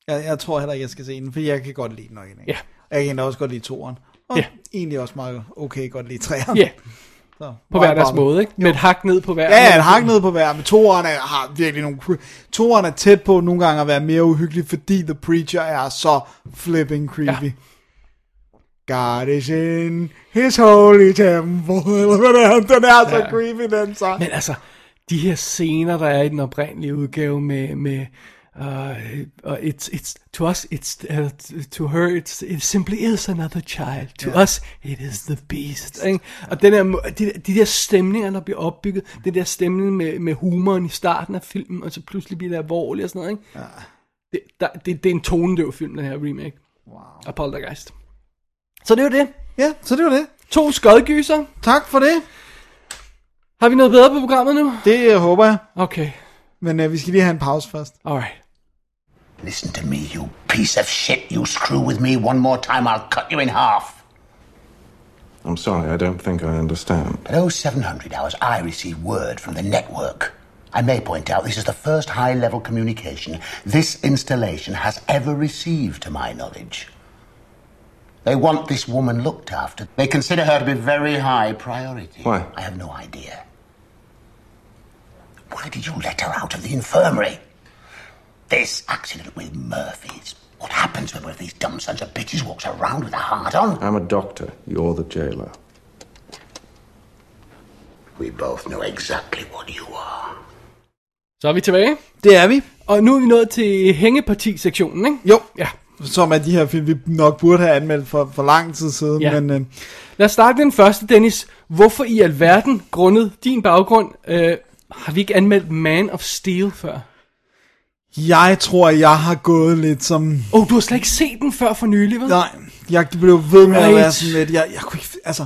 [SPEAKER 2] Jeg, jeg tror heller ikke, jeg skal se den, for jeg kan godt lide den original.
[SPEAKER 3] Ja.
[SPEAKER 2] Jeg kan også godt lide toeren. Og
[SPEAKER 3] Ja.
[SPEAKER 2] egentlig også meget okay godt lide treeren.
[SPEAKER 3] Ja,
[SPEAKER 2] Så,
[SPEAKER 3] på hver deres måde, ikke? Med et hak ned på hver.
[SPEAKER 2] Ja, ja, en hak ned på hver, men toeren er, har virkelig nogle... Toeren er tæt på nogle gange at være mere uhyggelig, fordi The Preacher er så flipping creepy.
[SPEAKER 3] Ja.
[SPEAKER 2] God is in his holy temple, eller hvad det er. Den er så
[SPEAKER 3] Ja.
[SPEAKER 2] creepy, den så.
[SPEAKER 3] Men altså, de her scener, der er i den oprindelige udgave med, med uh, it's, it's, to us, it's, uh, to her, it's, it simply is another child. To
[SPEAKER 2] Ja.
[SPEAKER 3] us, it is the beast. Ikke? Og den der, de, de der stemninger, der bliver opbygget, den der stemning med, med humoren i starten af filmen, og så pludselig bliver det alvorligt og sådan noget. Ikke? Ja. Det, der, det, det er en tonedøv film, den her remake. Wow. Af Poltergeist. Så det var det.
[SPEAKER 2] Ja, så det var det.
[SPEAKER 3] To skodgyser.
[SPEAKER 2] Tak for det.
[SPEAKER 3] Har vi noget bedre på programmet nu?
[SPEAKER 2] Det uh, håber jeg.
[SPEAKER 3] Okay,
[SPEAKER 2] Men uh, vi skal lige have en pause først.
[SPEAKER 3] alright.
[SPEAKER 5] Listen to me, you piece of shit. You screw with me one more time, I'll cut you in half.
[SPEAKER 4] I'm sorry, I don't think I understand.
[SPEAKER 5] At 0700 hours, I receive word from the network. I may point out this is the first high level communication this installation has ever received, to my knowledge. They want this woman looked after. They consider her to be very high priority.
[SPEAKER 4] Why?
[SPEAKER 5] I have no idea. Why did you let her out of the infirmary? This accident with Murphy's. What happens when one of these dumb sons of bitches walks around with a heart on?
[SPEAKER 4] I'm a doctor. You're the jailer.
[SPEAKER 5] We both know exactly what you are.
[SPEAKER 3] Så er vi tilbage.
[SPEAKER 2] Det er vi.
[SPEAKER 3] Og nu er vi nået til hængeparti-sektionen, ikke?
[SPEAKER 2] Jo.
[SPEAKER 3] Ja.
[SPEAKER 2] Som er de her film, vi nok burde have anmeldt for, for lang tid siden.
[SPEAKER 3] Ja.
[SPEAKER 2] Men øh,
[SPEAKER 3] Lad os starte med den første, Dennis. Hvorfor i alverden, grundet din baggrund, øh, har vi ikke anmeldt Man of Steel før?
[SPEAKER 2] Jeg tror, jeg har gået lidt som...
[SPEAKER 3] Åh, oh, du har slet ikke set den før for nylig, vel?
[SPEAKER 2] Nej, jeg blev ved med at
[SPEAKER 3] Right.
[SPEAKER 2] være sådan lidt... Jeg, jeg kunne ikke... Altså,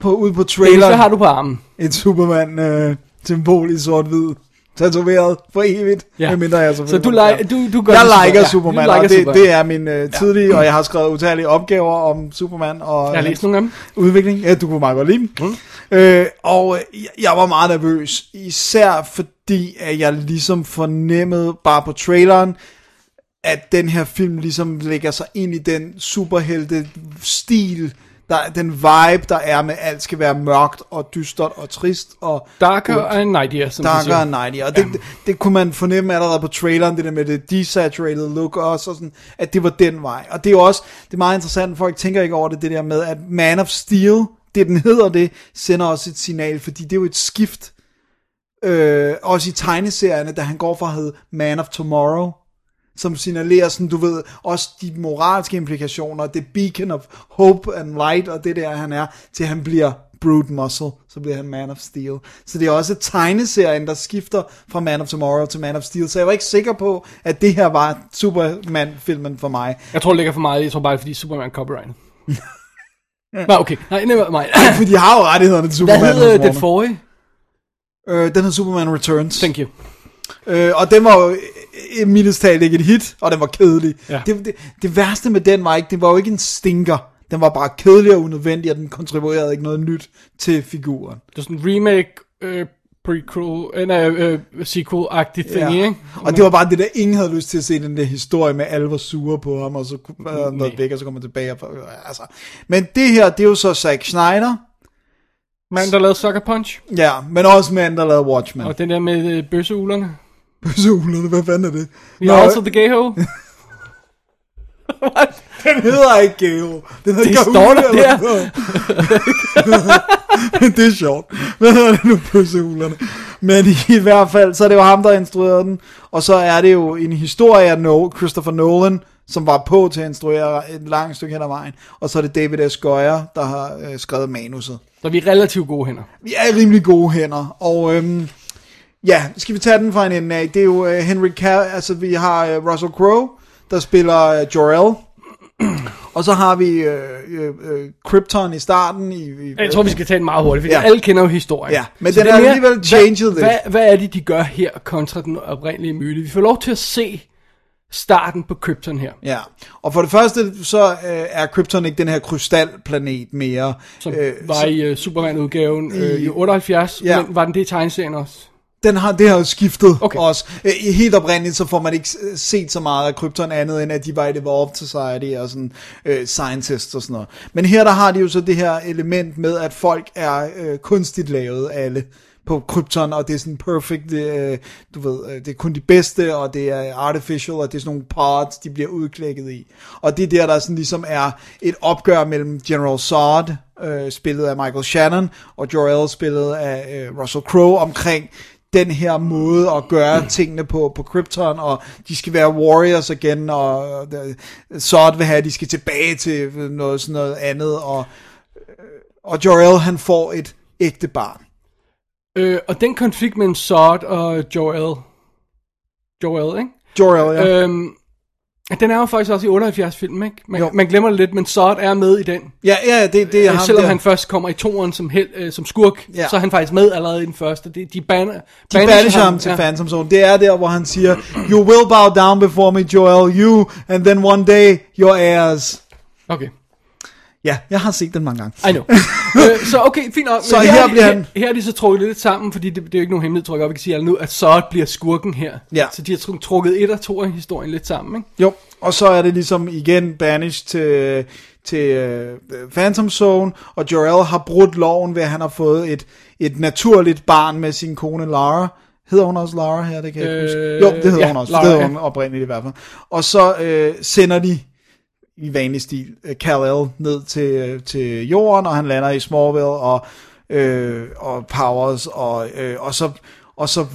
[SPEAKER 2] på, ude på trailer,
[SPEAKER 3] hvad har du på armen?
[SPEAKER 2] et Superman-symbol i sort-hvid. Tatoveret for evigt.
[SPEAKER 3] Ja.
[SPEAKER 2] Medmindre jeg
[SPEAKER 3] Så du, like, du, du gør
[SPEAKER 2] jeg
[SPEAKER 3] det super-
[SPEAKER 2] liker
[SPEAKER 3] ja,
[SPEAKER 2] Superman,
[SPEAKER 3] liker
[SPEAKER 2] og det,
[SPEAKER 3] Superman.
[SPEAKER 2] det er min uh, tidlige, og jeg har skrevet utallige opgaver om Superman og
[SPEAKER 3] Jeg har læst nogle af dem.
[SPEAKER 2] udvikling. Ja, du kunne meget godt lide dem. Mm. Øh, og øh, jeg- var meget nervøs, især fordi, at jeg ligesom fornemmede bare på traileren, at den her film ligesom lægger sig ind i den superhelte-stil, der, den vibe, der er med, alt skal være mørkt og dystert og trist og
[SPEAKER 3] Darker and Nightier, som
[SPEAKER 2] Darker and Nighty, og det, det, det kunne man fornemme allerede på traileren, det der med det desaturated look også, og sådan, at det var den vej. Og det er jo også, det er meget interessant, folk tænker ikke over det, det der med, at Man of Steel, det den hedder det, sender også et signal, fordi det er jo et skift, øh, også i tegneserierne, da han går fra at hedde Man of Tomorrow, som signalerer sådan, du ved, også de moralske implikationer, det beacon of hope and light, og det der han er, til han bliver brute muscle, så bliver han Man of Steel. Så det er også tegneserien, der skifter fra Man of Tomorrow til Man of Steel, så jeg var ikke sikker på, at det her var Superman-filmen for mig.
[SPEAKER 3] Jeg tror, det ligger for meget. Jeg tror bare, fordi Superman copyright. Nå, okay. Nej, never mind.
[SPEAKER 2] For de har jo rettighederne til
[SPEAKER 3] Hvad
[SPEAKER 2] Superman.
[SPEAKER 3] hed øh,
[SPEAKER 2] hos
[SPEAKER 3] den forrige?
[SPEAKER 2] Øh, den hed Superman Returns.
[SPEAKER 3] Thank you.
[SPEAKER 2] Øh, og den var jo øh, mildest talt ikke et hit, og den var kedelig.
[SPEAKER 3] Ja.
[SPEAKER 2] Det, det, det værste med den var ikke, det var jo ikke en stinker. Den var bare kedelig og unødvendig, og den kontribuerede ikke noget nyt til figuren.
[SPEAKER 3] Det er sådan en remake, øh, prequel, øh, nej, øh, sequel-agtig ting, ikke?
[SPEAKER 2] Og det var bare det der, ingen havde lyst til at se den der historie med, alle var sure på ham, og så kunne han noget væk, og så kom han tilbage. Og, altså. Men det her, det er jo så Zack Snyder,
[SPEAKER 3] Mand, der lavede Sucker Punch.
[SPEAKER 2] ja, men også mand, der lavede Watchmen.
[SPEAKER 3] Og den der med øh, bøsseulerne.
[SPEAKER 2] Bøsseulerne, hvad fanden er det?
[SPEAKER 3] We are also the gay ho.
[SPEAKER 2] Den hedder ikke Geo. Den hedder
[SPEAKER 3] Det
[SPEAKER 2] Gahul
[SPEAKER 3] står der der.
[SPEAKER 2] det er sjovt. Hvad hedder det nu på Hulerne? Men i, hvert fald, så er det jo ham, der instruerede den. Og så er det jo en historie af Christopher Nolan, som var på til at instruere et langt stykke hen ad vejen. Og så er det David S. Goyer, der har øh, skrevet manuset.
[SPEAKER 3] Så vi er relativt gode hænder.
[SPEAKER 2] Vi er rimelig gode hænder, og øhm, ja, skal vi tage den fra en ende af? Det er jo øh, Henry Cavill, altså vi har øh, Russell Crowe, der spiller øh, Jor-El, og så har vi øh, øh, øh, Krypton i starten. I, i,
[SPEAKER 3] Jeg tror, vi skal tage den meget hurtigt, fordi
[SPEAKER 2] Ja.
[SPEAKER 3] alle kender jo historien.
[SPEAKER 2] Ja, men
[SPEAKER 3] Så
[SPEAKER 2] den
[SPEAKER 3] det
[SPEAKER 2] er alligevel changed
[SPEAKER 3] hvad,
[SPEAKER 2] lidt.
[SPEAKER 3] Hvad, hvad er det, de gør her kontra den oprindelige myte? Vi får lov til at se starten på Krypton her.
[SPEAKER 2] Ja, og for det første, så øh, er Krypton ikke den her krystalplanet mere.
[SPEAKER 3] Som
[SPEAKER 2] Øh,
[SPEAKER 3] øh, var i uh, Superman-udgaven øh,
[SPEAKER 2] I-
[SPEAKER 3] i 78,
[SPEAKER 2] Ja.
[SPEAKER 3] ja. men var den det i tegneserien også?
[SPEAKER 2] Den har, det har jo skiftet okay. Også. Øh, Helt oprindeligt, så får man ikke øh, set så meget af Krypton andet, end at de var i Evolved Society og sådan øh, scientists og sådan noget. Men her der har de jo så det her element med, at folk er øh, kunstigt lavet alle på Krypton, og det er sådan perfect, øh, du ved, øh, det er kun de bedste, og det er artificial, og det er sådan nogle parts, de bliver udklækket i. Og det er der, der sådan ligesom er et opgør mellem General Zod, øh, spillet af Michael Shannon, og Jor-El, spillet af øh, Russell Crowe, omkring den her måde at gøre tingene på, på Krypton, og de skal være warriors igen, og Zod vil have, at de skal tilbage til noget sådan noget andet, og, øh, og Jor-El, han får et ægte barn.
[SPEAKER 3] Øh, og den konflikt mellem Zod og Jor-El, Jor-El, ikke?
[SPEAKER 2] Jor-El, ja.
[SPEAKER 3] Øhm, den er jo faktisk også i 78 film, ikke? Man,
[SPEAKER 2] Jo.
[SPEAKER 3] man glemmer det lidt, men Zod er med i den.
[SPEAKER 2] Ja, ja, det, det er
[SPEAKER 3] Øh,
[SPEAKER 2] ham
[SPEAKER 3] selvom
[SPEAKER 2] der.
[SPEAKER 3] han først kommer i toeren som, held, øh, som skurk,
[SPEAKER 2] Ja.
[SPEAKER 3] ja. så er han faktisk med allerede i den første. De, de banner,
[SPEAKER 2] De banisher ham til Phantom Zone. Det er der, hvor han siger, You will bow down before me, Joel, you, and then one day, your heirs.
[SPEAKER 3] Okay,
[SPEAKER 2] Ja, jeg har set den mange gange.
[SPEAKER 3] I know. øh, så okay, fint nok.
[SPEAKER 2] Så her
[SPEAKER 3] er-
[SPEAKER 2] bliver han-
[SPEAKER 3] Her, her er de så trukket lidt sammen, fordi det, det er jo ikke nogen hemmelighed, tror jeg vi kan sige nu, at Zod bliver skurken her.
[SPEAKER 2] Ja.
[SPEAKER 3] Så de har tru- trukket et og to af historien lidt sammen, ikke?
[SPEAKER 2] Jo, og så er det ligesom igen banished til, til uh, Phantom Zone, og Jor-El har brudt loven ved, at han har fået et, et naturligt barn med sin kone Lara. Hedder hun også Lara her? Det kan jeg ikke huske.
[SPEAKER 3] Øh,
[SPEAKER 2] Jo, det hedder
[SPEAKER 3] ja,
[SPEAKER 2] hun også.
[SPEAKER 3] Lara,
[SPEAKER 2] det hedder hun oprindeligt i hvert fald. Og så øh, sender de i vanlig stil øh, Kal-El ned til, øh, til jorden, og han lander i Smallville, og, øh, og Powers, og, øh, og, så, og så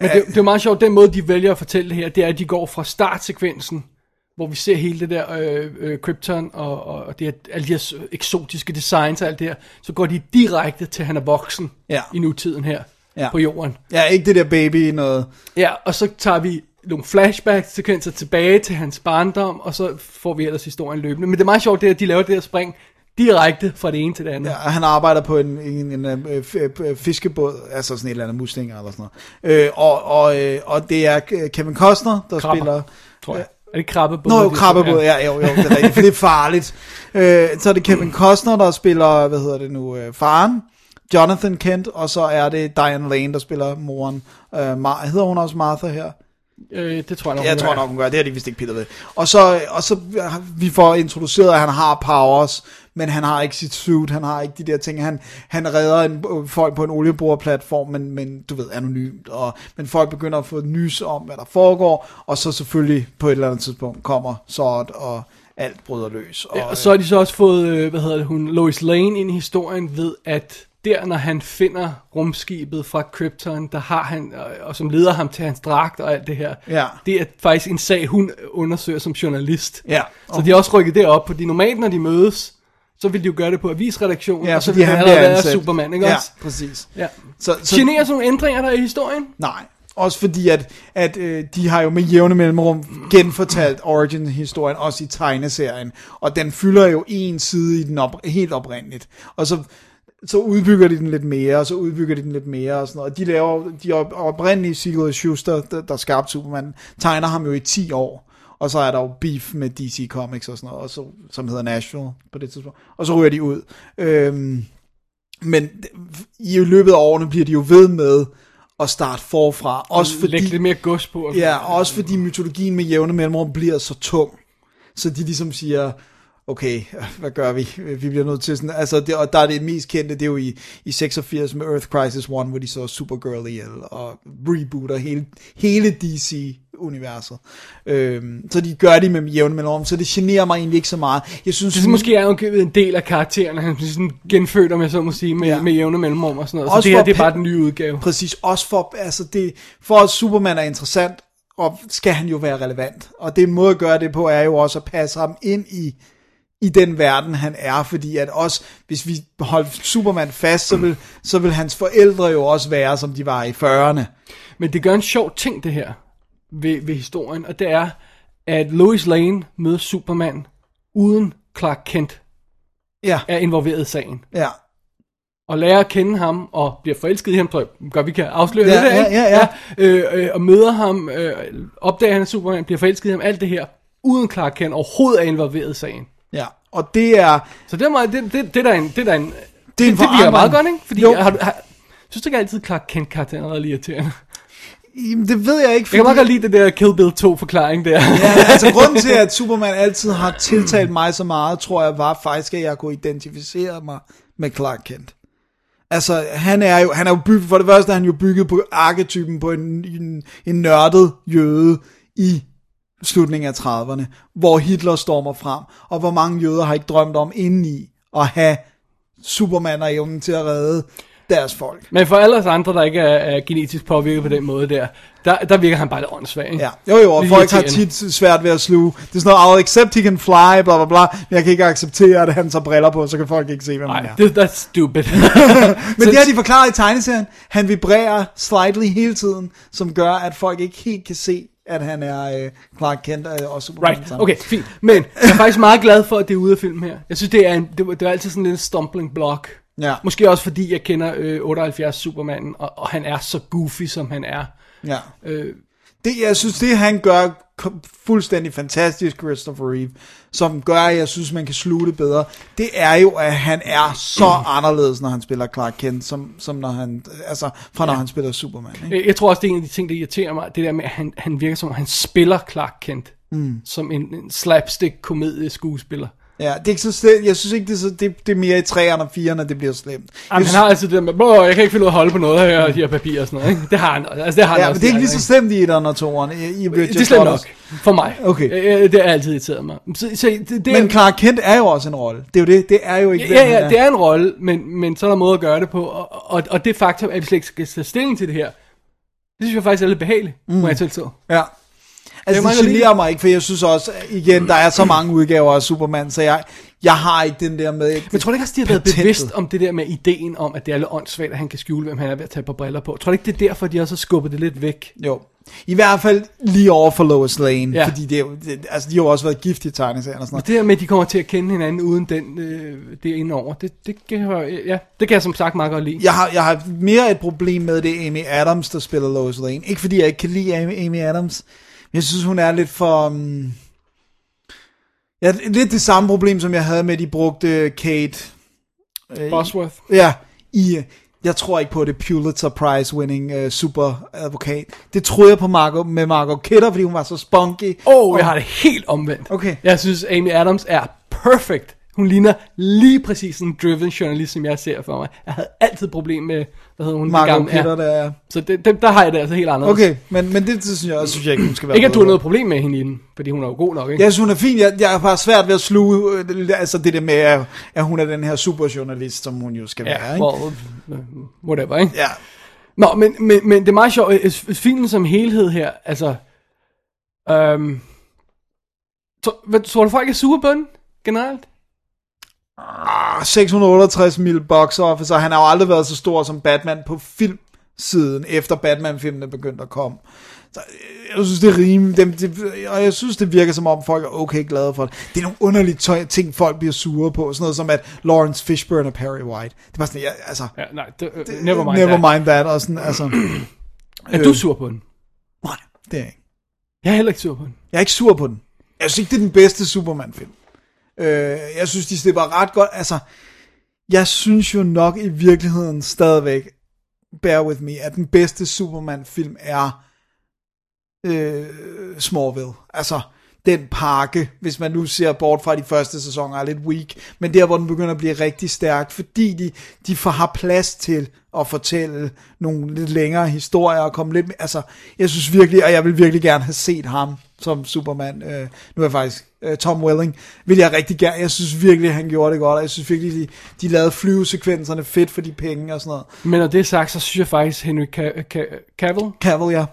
[SPEAKER 3] Men det, det er meget sjovt, den måde, de vælger at fortælle det her, det er, at de går fra startsekvensen, hvor vi ser hele det der øh, øh, Krypton og, og, og det her, alle de her eksotiske designs og alt det her, så går de direkte til, at han er voksen
[SPEAKER 2] Ja.
[SPEAKER 3] i nutiden her
[SPEAKER 2] Ja.
[SPEAKER 3] på jorden.
[SPEAKER 2] Ja, ikke det der baby noget.
[SPEAKER 3] Ja, og så tager vi nogle flashback-sekvenser tilbage til hans barndom, og så får vi ellers historien løbende. Men det er meget sjovt, det er, at de laver det her spring direkte fra det ene til det andet.
[SPEAKER 2] Ja, han arbejder på en, en, en, en øh, f- øh, fiskebåd, altså sådan et eller andet muslinger eller sådan noget. Øh, og, og, øh, og det er øh, Kevin Costner, der
[SPEAKER 3] Krabber,
[SPEAKER 2] spiller...
[SPEAKER 3] tror jeg. Er det krabbebåd?
[SPEAKER 2] Nå, jo, krabbebåd, ja, jo, jo, det er rigtigt, for det er farligt. Øh, så er det Kevin Costner, der spiller, hvad hedder det nu, øh, faren, Jonathan Kent, og så er det Diane Lane, der spiller moren. Øh, Mar- hedder hun også Martha her?
[SPEAKER 3] Øh, det tror jeg nok.
[SPEAKER 2] Jeg tror nok, hun gør. Det har de vist ikke pillet ved. Og så, og så vi får introduceret, at han har powers, men han har ikke sit suit, han har ikke de der ting. Han, han redder en, folk på en olieboreplatform, men, men du ved, anonymt. Og, men folk begynder at få nys om, hvad der foregår, og så selvfølgelig på et eller andet tidspunkt kommer Sort, og alt bryder løs. Og,
[SPEAKER 3] Ja, og så har de så også fået, øh, hvad hedder det, hun, Lois Lane ind i historien ved, at der, når han finder rumskibet fra Krypton, der har han, og, som leder ham til hans dragt og alt det her,
[SPEAKER 2] Ja.
[SPEAKER 3] det er faktisk en sag, hun undersøger som journalist.
[SPEAKER 2] Ja.
[SPEAKER 3] Så de har også rykket det op, fordi normalt, når de mødes, så vil de jo gøre det på avisredaktionen,
[SPEAKER 2] ja,
[SPEAKER 3] og så
[SPEAKER 2] fordi
[SPEAKER 3] vil han allerede være. Superman, ikke
[SPEAKER 2] ja,
[SPEAKER 3] også?
[SPEAKER 2] præcis.
[SPEAKER 3] Ja.
[SPEAKER 2] Så, så,
[SPEAKER 3] Generer sådan nogle ændringer der i historien?
[SPEAKER 2] Nej, også fordi, at, at øh, de har jo med jævne mellemrum genfortalt Origin-historien, også i tegneserien, og den fylder jo en side i den op, helt oprindeligt, og så, så udbygger de den lidt mere, og så udbygger de den lidt mere, og sådan noget. Og de laver, de op, oprindelige Siegel Schuster, der, der skabte Superman, tegner ham jo i 10 år, og så er der jo beef med DC Comics og sådan noget, og så, som hedder Nashville på det tidspunkt, og så ryger de ud. Øhm, men i løbet af årene bliver de jo ved med at starte forfra, også fordi...
[SPEAKER 3] Læg lidt mere gods på.
[SPEAKER 2] Ja, og også fordi mytologien med jævne mellemrum bliver så tung. Så de ligesom siger, okay, hvad gør vi? Vi bliver nødt til sådan, altså, det, og der er det mest kendte, det er jo i, i 86 med Earth Crisis 1, hvor de så Supergirl ihjel, og rebooter hele, hele DC-universet. Øhm, så de gør det med jævne mellemrum, så det generer mig egentlig ikke så meget. Jeg synes,
[SPEAKER 3] Det måske er jo en del af karakteren, han sådan genfødt, om jeg så må sige, med,
[SPEAKER 2] Ja.
[SPEAKER 3] med jævne mellemrum og sådan noget.
[SPEAKER 2] Også
[SPEAKER 3] så det her, det er bare den nye udgave.
[SPEAKER 2] Præcis, også for, altså det, for at Superman er interessant, og skal han jo være relevant. Og det måde at gøre det på, er jo også at passe ham ind i, i den verden, han er, fordi at også, hvis vi holdt Superman fast, så vil, så vil hans forældre jo også være, som de var i 40'erne.
[SPEAKER 3] Men det gør en sjov ting, det her, ved, ved historien, og det er, at Lois Lane møder Superman, uden Clark Kent
[SPEAKER 2] Ja,
[SPEAKER 3] er involveret i sagen.
[SPEAKER 2] ja.
[SPEAKER 3] Og lærer at kende ham, og bliver forelsket i ham, tror jeg godt, vi kan afsløre
[SPEAKER 2] Ja,
[SPEAKER 3] det der,
[SPEAKER 2] ja,
[SPEAKER 3] ikke?
[SPEAKER 2] ja, ja.
[SPEAKER 3] øh, øh, og møder ham, øh, opdager han er Superman, bliver forelsket i ham, alt det her, uden Clark Kent overhovedet er involveret i sagen.
[SPEAKER 2] Ja, og det er,
[SPEAKER 3] Så det er, meget, det, det, det er der en, det er der en, det,
[SPEAKER 2] en
[SPEAKER 3] det, det virker meget godt, ikke? Fordi
[SPEAKER 2] Jo.
[SPEAKER 3] har, du- har, synes du ikke altid, Clark Kent karakteren er irriterende?
[SPEAKER 2] jamen, det ved jeg ikke,
[SPEAKER 3] Jeg kan meget godt lide det der Kill Bill 2 forklaring der.
[SPEAKER 2] Ja, altså grunden til, at Superman altid har tiltalt mig så meget, tror jeg, var faktisk, at jeg kunne identificere mig med Clark Kent. Altså, han er jo, han er jo bygget, for det første er han jo bygget på arketypen på en, en, en nørdet jøde i slutningen af 30'erne, hvor Hitler stormer frem, og hvor mange jøder har ikke drømt om indeni at have Superman og evnen til at redde deres folk.
[SPEAKER 3] Men for alle os andre, der ikke er, er genetisk påvirket på den måde der, der, der virker han bare lidt åndssvag. ikke?
[SPEAKER 2] Ja, jo jo, og
[SPEAKER 3] Lidt
[SPEAKER 2] folk har tit svært ved at sluge. Det er sådan noget, I'll accept he can fly, bla bla bla, men jeg kan ikke acceptere, at han tager briller på, så kan folk ikke se, hvem han er.
[SPEAKER 3] det, that's stupid.
[SPEAKER 2] Men det har de forklaret i tegneserien. Han vibrerer slightly hele tiden, som gør, at folk ikke helt kan se, at han er øh, Clark Kent øh, og Superman.
[SPEAKER 3] right,
[SPEAKER 2] sammen.
[SPEAKER 3] okay, fint. Men jeg er faktisk meget glad for, at det er ude af filmen her. Jeg synes, det er, en, det, var- det er altid sådan en stumbling block.
[SPEAKER 2] Ja.
[SPEAKER 3] Måske også fordi, jeg kender øh, 78 Superman, og, og han er så goofy, som han er.
[SPEAKER 2] Ja.
[SPEAKER 3] Øh,
[SPEAKER 2] Det, jeg synes, det han gør fuldstændig fantastisk, Christopher Reeve, som gør, at jeg synes, man kan sluge det bedre, det er jo, at han er så anderledes, når han spiller Clark Kent, som, som når han, altså, fra når han spiller Superman. Ikke?
[SPEAKER 3] Jeg, tror også, det er en af de ting, der irriterer mig, det der med, at han, han virker som, om han spiller Clark Kent. Mm. Som en, en slapstick-komedie-skuespiller.
[SPEAKER 2] Ja, det er ikke så slemt. Jeg synes ikke, det er, så, det, det er mere i 3'erne og 4'erne, det bliver slemt.
[SPEAKER 3] Jamen, han har altid det der med, "Åh, jeg kan ikke finde ud af at holde på noget her, de her papirer og sådan noget. Ikke? Det har han, altså, det har han
[SPEAKER 2] Ja,
[SPEAKER 3] også.
[SPEAKER 2] men det er ikke lige så slemt i 1'erne og 2'erne. I, i
[SPEAKER 3] Det er slemt nok, for mig.
[SPEAKER 2] Okay.
[SPEAKER 3] Øh, Det har altid irriteret mig. Så, så det, det,
[SPEAKER 2] Men Clark Kent er jo også en rolle. Det er jo det. Det er jo ikke
[SPEAKER 3] Ja, ja, det er en rolle, men, men så er der måde at gøre det på, og, og, og det faktum, at vi slet ikke skal tage stilling til det her, Det synes jeg faktisk er lidt behageligt, mm. må jeg tilstå.
[SPEAKER 2] Ja. Altså, det
[SPEAKER 3] godt
[SPEAKER 2] generer mig ikke, for jeg synes også, igen, der er så mange udgaver af Superman, så jeg, jeg har ikke den der med...
[SPEAKER 3] Men tror du ikke også, de har været
[SPEAKER 2] Patentet.
[SPEAKER 3] bevidst om det der med ideen om, at det er lidt åndssvagt, at han kan skjule, hvem han er ved at tage på briller på? Tror du ikke, det er derfor, de også har skubbet det lidt væk?
[SPEAKER 2] Jo. I hvert fald lige over for Lois Lane,
[SPEAKER 3] Ja.
[SPEAKER 2] fordi det, er jo- det, altså, de har jo også været gift i tegneserien og sådan
[SPEAKER 3] Og
[SPEAKER 2] noget.
[SPEAKER 3] det der med, at de kommer til at kende hinanden uden den, øh, det indover, det, det, kan jeg, ja, det kan jeg som sagt meget godt lide.
[SPEAKER 2] Jeg har, jeg har mere et problem med det Amy Adams, der spiller Lois Lane. Ikke fordi jeg ikke kan lide Amy, Amy Adams, men jeg synes, hun er lidt for... Um... Ja, lidt det samme problem, som jeg havde med, at de brugte Kate... Øh,
[SPEAKER 3] Bosworth.
[SPEAKER 2] Ja, i... øh, Jeg tror ikke på det Pulitzer Prize winning uh, super advokat. Det troede jeg på Margot, med Margot Kidder, fordi hun var så spunky.
[SPEAKER 3] Åh, oh, jeg har det helt omvendt.
[SPEAKER 2] Okay.
[SPEAKER 3] Jeg synes, Amy Adams er perfect. Hun ligner lige præcis en driven journalist, som jeg ser for mig. Jeg havde altid problem med, hvad hedder hun?
[SPEAKER 2] Margot
[SPEAKER 3] gamle-
[SPEAKER 2] Kidder, der er...
[SPEAKER 3] Så det, det, der har jeg det altså helt anderledes.
[SPEAKER 2] Okay, men, men det, det synes jeg også, synes jeg ikke, hun skal være
[SPEAKER 3] Ikke at du har noget problem med hende i den, fordi hun er jo god nok, ikke?
[SPEAKER 2] Jeg synes, hun er fin. Jeg, jeg har bare svært ved at sluge øh, altså det der med, at, at hun er den her superjournalist, som hun jo skal være.
[SPEAKER 3] Ja,
[SPEAKER 2] Ikke?
[SPEAKER 3] well, øh, whatever, ikke?
[SPEAKER 2] Ja.
[SPEAKER 3] Nå, men, men, men det er meget sjovt. øh, Filmen som helhed her, altså... Øhm, tror, tror du folk er sure på den, generelt?
[SPEAKER 2] Ah, 668 mil box office, og han har jo aldrig været så stor som Batman på filmsiden, efter Batman-filmene begyndte at komme. Så øh, jeg synes, det er rimeligt, det, det, og jeg synes, det virker som om, folk er okay glade for det. Det er nogle underlige tøj, ting, folk bliver sure på, sådan noget som, at Lawrence Fishburne er Perry White. Det var sådan, ja, altså,
[SPEAKER 3] Ja, nej, det, uh, never mind
[SPEAKER 2] never
[SPEAKER 3] that.
[SPEAKER 2] mind that, og sådan, altså,
[SPEAKER 3] Er du sur på den?
[SPEAKER 2] nej, det er jeg ikke.
[SPEAKER 3] Jeg er heller ikke sur på den.
[SPEAKER 2] Jeg er ikke sur på den. Jeg synes ikke, det er den bedste Superman-film. Øh, jeg synes, de slipper ret godt. Altså, jeg synes jo nok i virkeligheden stadigvæk, bear with me, at den bedste Superman-film er øh, Smallville. Altså, den pakke, hvis man nu ser bort fra de første sæsoner, er lidt weak, men der, hvor den begynder at blive rigtig stærk, fordi de, de får har plads til at fortælle nogle lidt længere historier, og komme lidt med, altså, jeg synes virkelig, og jeg vil virkelig gerne have set ham som Superman, øh, nu er jeg faktisk øh, Tom Welling, vil jeg rigtig gerne, jeg synes virkelig, han gjorde det godt, og jeg synes virkelig, de, de lavede flyvesekvenserne fedt for de penge og sådan noget.
[SPEAKER 3] Men når det er sagt, så synes jeg faktisk, Henry Ca- Ca- Cavill,
[SPEAKER 2] Cavill, ja.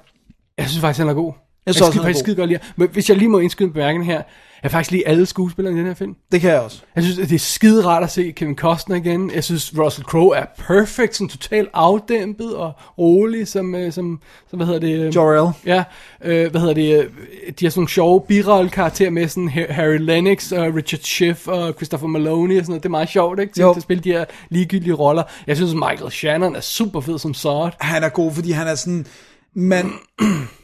[SPEAKER 3] jeg synes faktisk, han er god.
[SPEAKER 2] Jeg synes han er
[SPEAKER 3] faktisk skide godt lide. Men hvis jeg lige må indskyde en bemærkning her, jeg faktisk lige alle skuespillere i den her film.
[SPEAKER 2] Det kan jeg også.
[SPEAKER 3] Jeg synes, at det er skide rart at se Kevin Costner igen. Jeg synes, Russell Crowe er perfect, sådan totalt afdæmpet og rolig, som, øh, som, som hvad hedder det? øh,
[SPEAKER 2] Jor-El.
[SPEAKER 3] Ja, øh, hvad hedder det? øh, De har sådan nogle sjove birolle karakterer med sådan Ha- Harry Lennox og Richard Schiff og Christopher Maloney og sådan noget. Det er meget sjovt, ikke? Til,
[SPEAKER 2] Jo.
[SPEAKER 3] at spille de her ligegyldige roller. Jeg synes, Michael Shannon er super fed som Zod.
[SPEAKER 2] han er god, fordi han er sådan, man,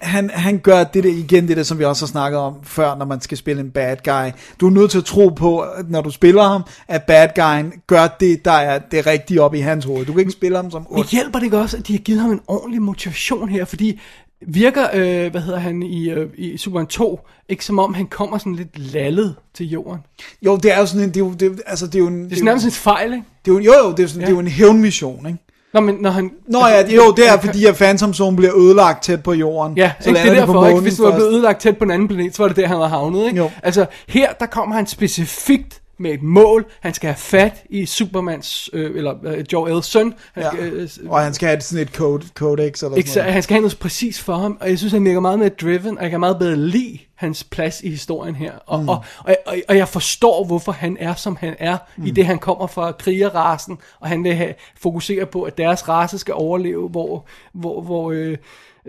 [SPEAKER 2] han, han gør det der igen, det der, som vi også har snakket om før, når man skal spille en bad guy. Du er nødt til at tro på, når du spiller ham, at bad guyen gør det, der er det rigtige op i hans hoved. Du kan ikke spille ham som
[SPEAKER 3] Men
[SPEAKER 2] ond.
[SPEAKER 3] hjælper det ikke også, at de har givet ham en ordentlig motivation her? Fordi virker, øh, hvad hedder han, i, øh, i Superman 2, ikke som om han kommer sådan lidt lallet til jorden?
[SPEAKER 2] Jo, det er jo sådan en, det er jo, det, altså, det er jo en,
[SPEAKER 3] Det er sådan nærmest en fejl, ikke?
[SPEAKER 2] det er jo, jo, jo, det er, sådan, ja. det er jo en hævnmission, ikke?
[SPEAKER 3] Nå, men når han...
[SPEAKER 2] Nå ja, det, jo, det er fordi, at Phantom Zone bliver ødelagt tæt på jorden.
[SPEAKER 3] Ja,
[SPEAKER 2] så
[SPEAKER 3] ikke, det er derfor, ikke? Hvis det var blevet ødelagt tæt på en anden planet, så var det der, han var havnet, ikke?
[SPEAKER 2] Jo.
[SPEAKER 3] Altså, her, der kommer han specifikt med et mål. Han skal have fat i Supermans, øh, eller øh, Jor-El's søn. Han
[SPEAKER 2] Ja.
[SPEAKER 3] skal, øh,
[SPEAKER 2] Og han skal have sådan et code, codex eller
[SPEAKER 3] ikke, så,
[SPEAKER 2] sådan noget.
[SPEAKER 3] han skal have noget præcis for ham, og jeg synes, han virker meget mere driven, og jeg kan meget bedre lide hans plads i historien her. Og, mm. og, og, og, og jeg forstår, hvorfor han er, som han er, mm. i det han kommer fra krigerrasen, og han vil have, fokusere på, at deres race skal overleve, hvor, hvor, hvor øh,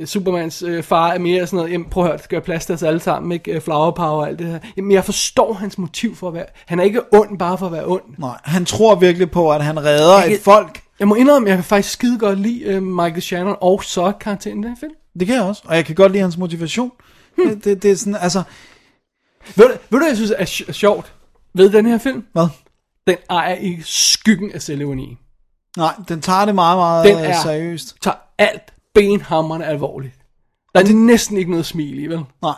[SPEAKER 3] Supermans øh, far er mere sådan noget, jamen prøv at høre, skal plads til os alle sammen, ikke? Øh, Flower power og alt det her. Jamen jeg forstår hans motiv for at være, han er ikke ond bare for at være ond.
[SPEAKER 2] Nej, han tror virkelig på, at han redder
[SPEAKER 3] Jeg-
[SPEAKER 2] et folk.
[SPEAKER 3] Jeg må indrømme, jeg kan faktisk skide godt lide øh, Michael Shannon og så karakteren i den film.
[SPEAKER 2] Det kan jeg også, og jeg kan godt lide hans motivation. Hmm. Det, det, det er sådan, altså,
[SPEAKER 3] Ved, du- ved du, jeg synes er sj- sjovt ved den her film?
[SPEAKER 2] hvad?
[SPEAKER 3] Den ejer i skyggen af selvironi.
[SPEAKER 2] Nej, den tager det meget, meget
[SPEAKER 3] Den
[SPEAKER 2] øh,
[SPEAKER 3] er-
[SPEAKER 2] seriøst.
[SPEAKER 3] Tager alt benhammerne alvorligt. Der er næsten ikke noget smil i, vel?
[SPEAKER 2] Nej.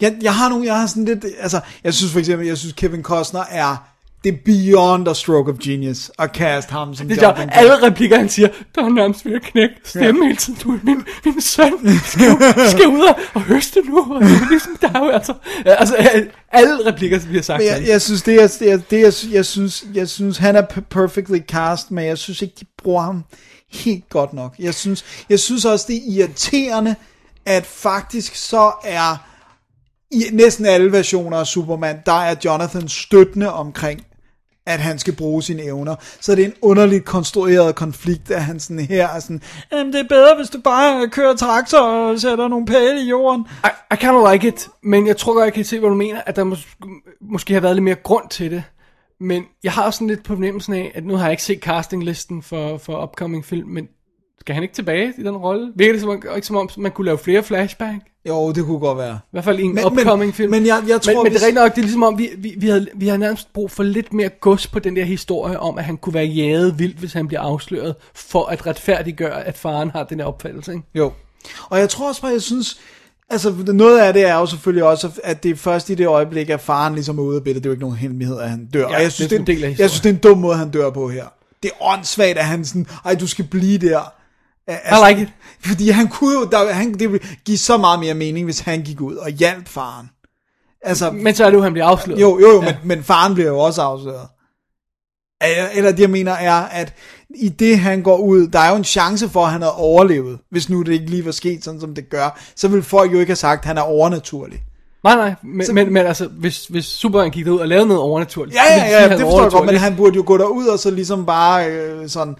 [SPEAKER 2] Jeg, jeg har nogle, jeg har sådan lidt, altså, jeg synes for eksempel, jeg synes Kevin Costner er det er beyond a stroke of genius at cast ham som
[SPEAKER 3] Det er sjovt. Alle replikker, han siger, der er nærmest ved at knække stemme hele tiden. Du er min, min søn. Skal, ud- skal ud og, og høste nu. Og det er ligesom dig, altså. Ja, altså, alle replikker, som bliver sagt.
[SPEAKER 2] Men jeg, jeg synes, det er, det er, det er jeg, synes, jeg synes, han er perfectly cast, men jeg synes ikke, de bruger ham helt godt nok. Jeg synes, jeg synes også, det er irriterende, at faktisk så er i næsten alle versioner af Superman, der er Jonathan støttende omkring, at han skal bruge sine evner. Så det er en underligt konstrueret konflikt, at han sådan her er sådan, Jamen, det er bedre, hvis du bare kører traktor og sætter nogle pæle i jorden.
[SPEAKER 3] I, I kind of like it, men jeg tror godt, jeg kan se, hvad du mener, at der mås- måske har været lidt mere grund til det. Men jeg har også sådan lidt på fornemmelsen af, at nu har jeg ikke set castinglisten for, for upcoming film, men skal han ikke tilbage i den rolle? Virker det som, om- ikke som om, man kunne lave flere flashback?
[SPEAKER 2] Jo, det kunne godt være.
[SPEAKER 3] I hvert fald i en
[SPEAKER 2] Men-
[SPEAKER 3] upcoming
[SPEAKER 2] men-
[SPEAKER 3] film.
[SPEAKER 2] men jeg- jeg tror,
[SPEAKER 3] men, men det er rigtigt nok, det er ligesom om, vi, vi, vi, havde, vi har nærmest brug for lidt mere gods på den der historie om, at han kunne være jaget vildt, hvis han bliver afsløret, for at retfærdiggøre, at faren har den her opfattelse. Ikke?
[SPEAKER 2] Jo. Og jeg tror også bare, jeg synes, altså noget af det er jo selvfølgelig også, at det er først i det øjeblik, at faren ligesom er ude af billedet. Det er jo ikke nogen hemmelighed, at han dør.
[SPEAKER 3] Ja,
[SPEAKER 2] og jeg synes,
[SPEAKER 3] det er
[SPEAKER 2] det,
[SPEAKER 3] en del af
[SPEAKER 2] jeg synes, det er en dum måde, han dør på her. Det er åndssvagt, at han sådan, ej, du skal blive der. Altså,
[SPEAKER 3] I like it.
[SPEAKER 2] Fordi han kunne jo, der, han, det ville give så meget mere mening, hvis han gik ud og hjalp faren. Altså,
[SPEAKER 3] Men så er det jo, han bliver afsløret.
[SPEAKER 2] jo, jo, jo, ja. men, men faren bliver jo også afsløret. Eller, det jeg mener er, at i det han går ud, der er jo en chance for, at han havde overlevet, hvis nu det ikke lige var sket sådan, som det gør. Så vil folk jo ikke have sagt, at han er overnaturlig.
[SPEAKER 3] Nej, nej, men, men, men altså, hvis, hvis Superman gik derud og lavede noget overnaturligt.
[SPEAKER 2] Ja,
[SPEAKER 3] så
[SPEAKER 2] ja, ja,
[SPEAKER 3] han
[SPEAKER 2] det forstår jeg godt, men han burde jo gå derud og så ligesom bare øh, sådan...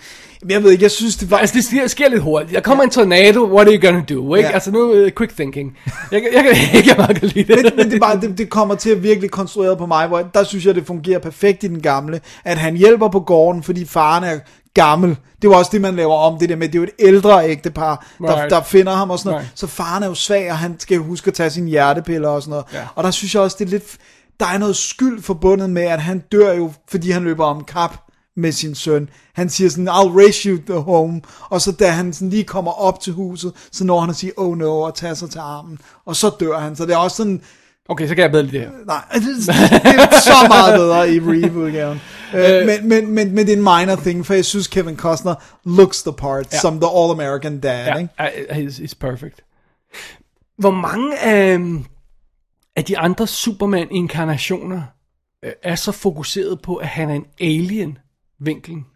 [SPEAKER 2] Jeg ved ikke, jeg synes, det var...
[SPEAKER 3] Altså, det sker, sker lidt hurtigt. Der kommer ja. en tornado, what are you gonna do, ikke?
[SPEAKER 2] Ja.
[SPEAKER 3] Altså, nu uh, quick thinking. Jeg, jeg, jeg kan ikke meget godt lide det.
[SPEAKER 2] men, men det, bare, det, det kommer til at virkelig konstrueret på mig, hvor der synes jeg, det fungerer perfekt i den gamle, at han hjælper på gården, fordi faren er gammel. Det var også det, man laver om, det der med, det er jo et ældre ægtepar, der,
[SPEAKER 3] Right.
[SPEAKER 2] der finder ham og sådan noget.
[SPEAKER 3] Right.
[SPEAKER 2] Så faren er jo svag, og han skal huske at tage sine hjertepiller og sådan noget.
[SPEAKER 3] Ja.
[SPEAKER 2] Og der synes jeg også, det er lidt... Der er noget skyld forbundet med, at han dør jo, fordi han løber om kap med sin søn. Han siger sådan, I'll race you the home. Og så da han sådan lige kommer op til huset, så når han at sige, oh no, og tager sig til armen. Og så dør han. Så det er også sådan,
[SPEAKER 3] Okay, så kan jeg bedre lide det her.
[SPEAKER 2] Nej, det, det er så meget bedre i Reeve-udgaven. Øh, men, men, men, men det er en minor thing, for jeg synes, Kevin Costner looks the part,
[SPEAKER 3] Ja.
[SPEAKER 2] som the all-American dad,
[SPEAKER 3] Ja,
[SPEAKER 2] ikke?
[SPEAKER 3] it's, it's perfect. Hvor mange af, af de andre Superman-inkarnationer øh, er så fokuseret på, at han er en alien-vinkling?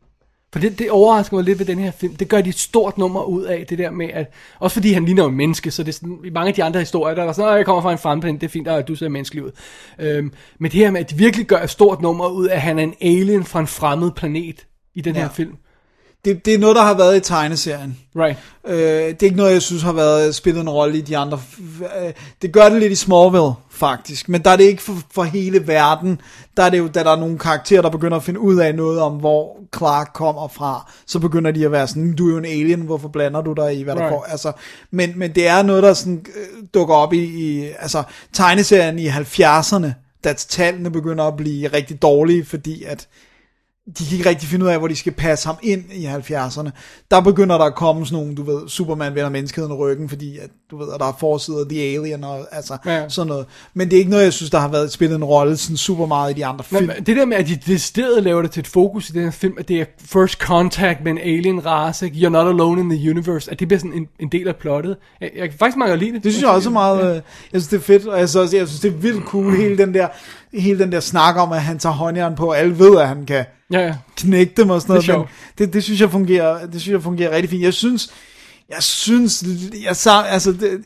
[SPEAKER 3] For det, det overrasker mig lidt ved den her film. Det gør de et stort nummer ud af, det der med, at... Også fordi han ligner en menneske, så det er sådan, i mange af de andre historier, der er sådan, "Åh, jeg kommer fra en fremplanet, det er fint, at du ser menneskelig ud. Øhm, men det her med, at de virkelig gør et stort nummer ud af, at han er en alien fra en fremmed planet i den
[SPEAKER 2] Ja.
[SPEAKER 3] her film.
[SPEAKER 2] Det, det er noget, der har været i tegneserien.
[SPEAKER 3] Right.
[SPEAKER 2] Øh, det er ikke noget, jeg synes har været spillet en rolle i de andre. øh, Det gør det lidt i Smallville, faktisk. Men der er det ikke for, for hele verden. Der er det jo, da der er nogle karakterer, der begynder at finde ud af noget om, hvor Clark kommer fra. Så begynder de at være sådan, du er jo en alien, hvorfor blander du dig i, hvad der
[SPEAKER 3] Right.
[SPEAKER 2] går? Altså, men, men det er noget, der sådan, øh, dukker op i, i altså, tegneserien i 70'erne, da tallene begynder at blive rigtig dårlige, fordi at de kan ikke rigtig finde ud af, hvor de skal passe ham ind i 70'erne. Der begynder der at komme sådan nogle, du ved, Superman vender menneskeheden ryggen, fordi at, du ved, at der er forsider The Alien og altså
[SPEAKER 3] Ja.
[SPEAKER 2] sådan noget. Men det er ikke noget, jeg synes, der har været spillet en rolle sådan super meget i de andre film.
[SPEAKER 3] Men det der med, at de decideret laver det til et fokus i den her film, at det er first contact med en alien race, you're not alone in the universe, at det bliver sådan en, en del af plottet. Jeg, jeg kan faktisk meget lide det.
[SPEAKER 2] Det synes jeg også er meget, øh, jeg synes det er fedt, og jeg synes, også, jeg synes det er vildt cool, hele den der, hele den der snak om, at han tager håndjern på, og alle ved, at han kan
[SPEAKER 3] Ja, ja.
[SPEAKER 2] knække dem og sådan noget,
[SPEAKER 3] Det
[SPEAKER 2] men det, det, synes jeg fungerer, det synes jeg fungerer rigtig fint. Jeg synes, jeg synes, jeg altså, det,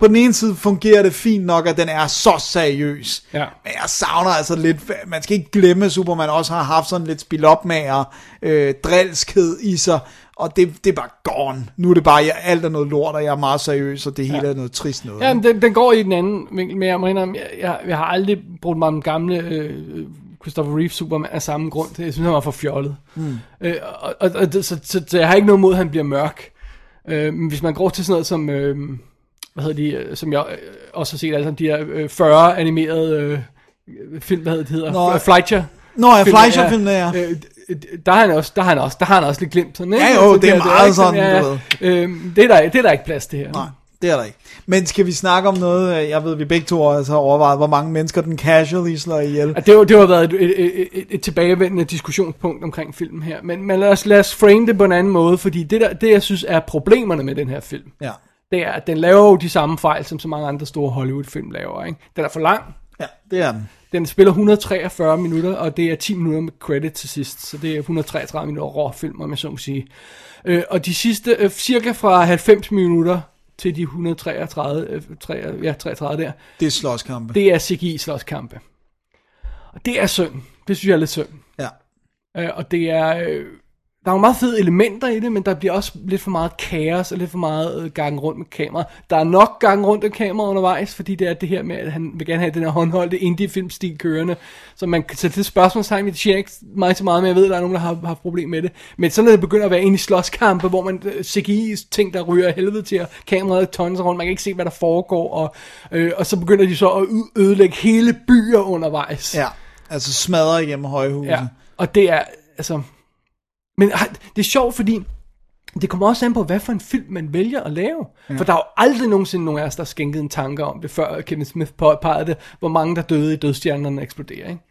[SPEAKER 2] på den ene side fungerer det fint nok, at den er så seriøs.
[SPEAKER 3] Ja.
[SPEAKER 2] Men jeg savner altså lidt, man skal ikke glemme, at Superman også har haft sådan lidt spil op med øh, drilskhed i sig, og det, det er bare gone. Nu er det bare, jeg, alt er noget lort, og jeg er meget seriøs, og det hele ja. er noget trist noget.
[SPEAKER 3] Ja, men den, den går i den anden vinkel, men jeg må indrømme, jeg, jeg, jeg har aldrig brugt mig om den gamle øh, Christopher Reeve Superman af samme grund. Jeg synes, han var for fjollet. Mm. Øh, og, og, og, så, så, så jeg har ikke noget mod, at han bliver mørk. Øh, men hvis man går til sådan noget som, øh, hvad hedder de, øh, som jeg øh, også har set, altså de her øh, 40 animerede øh, film, hvad hedder det, hedder?
[SPEAKER 2] Nå,
[SPEAKER 3] Fleischer.
[SPEAKER 2] Nå, ja,
[SPEAKER 3] Film,
[SPEAKER 2] Fleischer-filmene, ja.
[SPEAKER 3] Øh, der har han også, der har han også, der har han også lidt glimt sådan, ikke?
[SPEAKER 2] Ja, jo,
[SPEAKER 3] Altså,
[SPEAKER 2] det er meget sådan,
[SPEAKER 3] ja,
[SPEAKER 2] du ved.
[SPEAKER 3] Øh, det, er der, det er der ikke plads til her.
[SPEAKER 2] Nej. det er der ikke. Men skal vi snakke om noget, øh, jeg ved, vi begge to også har overvejet, hvor mange mennesker den casually slår ihjel.
[SPEAKER 3] At det, var, det har været et, et, et, et, et tilbagevendende diskussionspunkt omkring filmen her. Men, men lad, os, lad os frame det på en anden måde, fordi det, der, det jeg synes er problemerne med den her film,
[SPEAKER 2] Ja.
[SPEAKER 3] det er, at den laver jo de samme fejl, som så mange andre store Hollywood-film laver. Ikke? Den er for lang.
[SPEAKER 2] Ja, det er den.
[SPEAKER 3] Den spiller 143 minutter, og det er 10 minutter med credit til sidst. Så det er 133 minutter rå film, om jeg så må sige. Øh, og de sidste, øh, cirka fra 90 minutter til de 133, øh, 3, ja, 33 der,
[SPEAKER 2] Det er slåskampe.
[SPEAKER 3] det er CGI-slåskampe. Og det er synd. Det synes jeg er lidt synd.
[SPEAKER 2] Ja.
[SPEAKER 3] Øh, og det er... Øh, der er jo meget fede elementer i det, men der bliver også lidt for meget kaos og lidt for meget øh, gang rundt med kameraet. Der er nok gang rundt med kameraet undervejs, fordi det er det her med, at han vil gerne have den her håndholdte indie-filmstil kørende. Så man kan sætte det spørgsmålstegn, det siger ikke mig så meget, men jeg ved, at der er nogen, der har haft problem med det. Men så når det begynder at være inde i slåskampe, hvor man øh, CGI-ting, der ryger helvede til, og kameraet tonser rundt, man kan ikke se, hvad der foregår, og, øh, og så begynder de så at ødelægge hele byer undervejs.
[SPEAKER 2] Ja, altså smadrer igennem højhuset.
[SPEAKER 3] Ja, og det er, altså... Men det er sjovt, fordi det kommer også an på, hvad for en film man vælger at lave. Ja. For der er jo aldrig nogensinde nogen af os, der har skænket en tanke om det, før Kevin Smith påpegede det, hvor mange der døde i dødstjernerne eksploderer, ikke?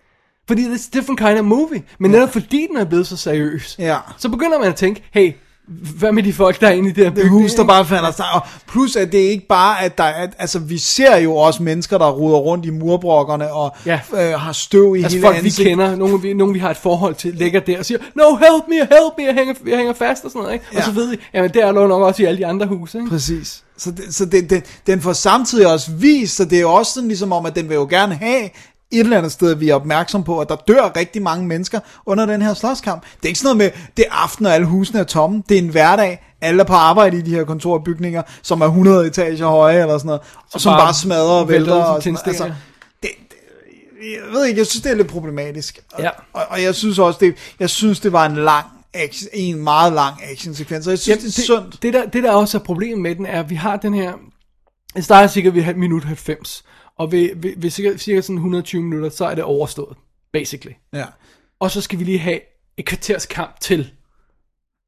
[SPEAKER 3] Fordi it's a different kind of movie. Men netop fordi den er blevet så seriøs,
[SPEAKER 2] Ja.
[SPEAKER 3] så begynder man at tænke, hey, hvad med de folk, der er inde i det her
[SPEAKER 2] Det
[SPEAKER 3] bygning,
[SPEAKER 2] hus, der bare falder sig. Og plus, at det ikke bare, at der er, altså vi ser jo også mennesker, der ruder rundt i murbrokkerne og
[SPEAKER 3] Ja.
[SPEAKER 2] øh, har støv i
[SPEAKER 3] Altså
[SPEAKER 2] hele
[SPEAKER 3] folk, vi
[SPEAKER 2] ansigtet.
[SPEAKER 3] kender, nogen vi, nogen vi har et forhold til, ligger der og siger, no, help me, help me, jeg hænger, jeg hænger fast og sådan noget, ikke? Og
[SPEAKER 2] Ja.
[SPEAKER 3] så ved vi, jamen det er nok også i alle de andre huse, ikke?
[SPEAKER 2] Præcis. Så, det, så det, det, den får samtidig også vist, så det er jo også sådan ligesom om, at den vil jo gerne have et eller andet sted, vi er opmærksom på, at der dør rigtig mange mennesker under den her slåskamp. Det er ikke sådan noget med, det er aften, og alle husene er tomme. Det er en hverdag. Alle er på arbejde i de her kontorbygninger, som er 100 etager høje eller sådan noget, og som
[SPEAKER 3] bare
[SPEAKER 2] bare smadrer og
[SPEAKER 3] vælter
[SPEAKER 2] vælter. Og sådan, altså, det, det, jeg ved ikke, jeg synes, det er lidt problematisk. Og,
[SPEAKER 3] Ja.
[SPEAKER 2] og, og jeg synes også, det, jeg synes, det var en lang action, en meget lang actionsekvens, og jeg synes,
[SPEAKER 3] Jamen,
[SPEAKER 2] det er synd.
[SPEAKER 3] Det der, det der også er problemet med den, er, at vi har den her... Det starter sikkert ved minut 90, og ved, ved, ved cirka, cirka sådan 120 minutter, så er det overstået, basically.
[SPEAKER 2] Ja.
[SPEAKER 3] Og så skal vi lige have et kvarters kamp til.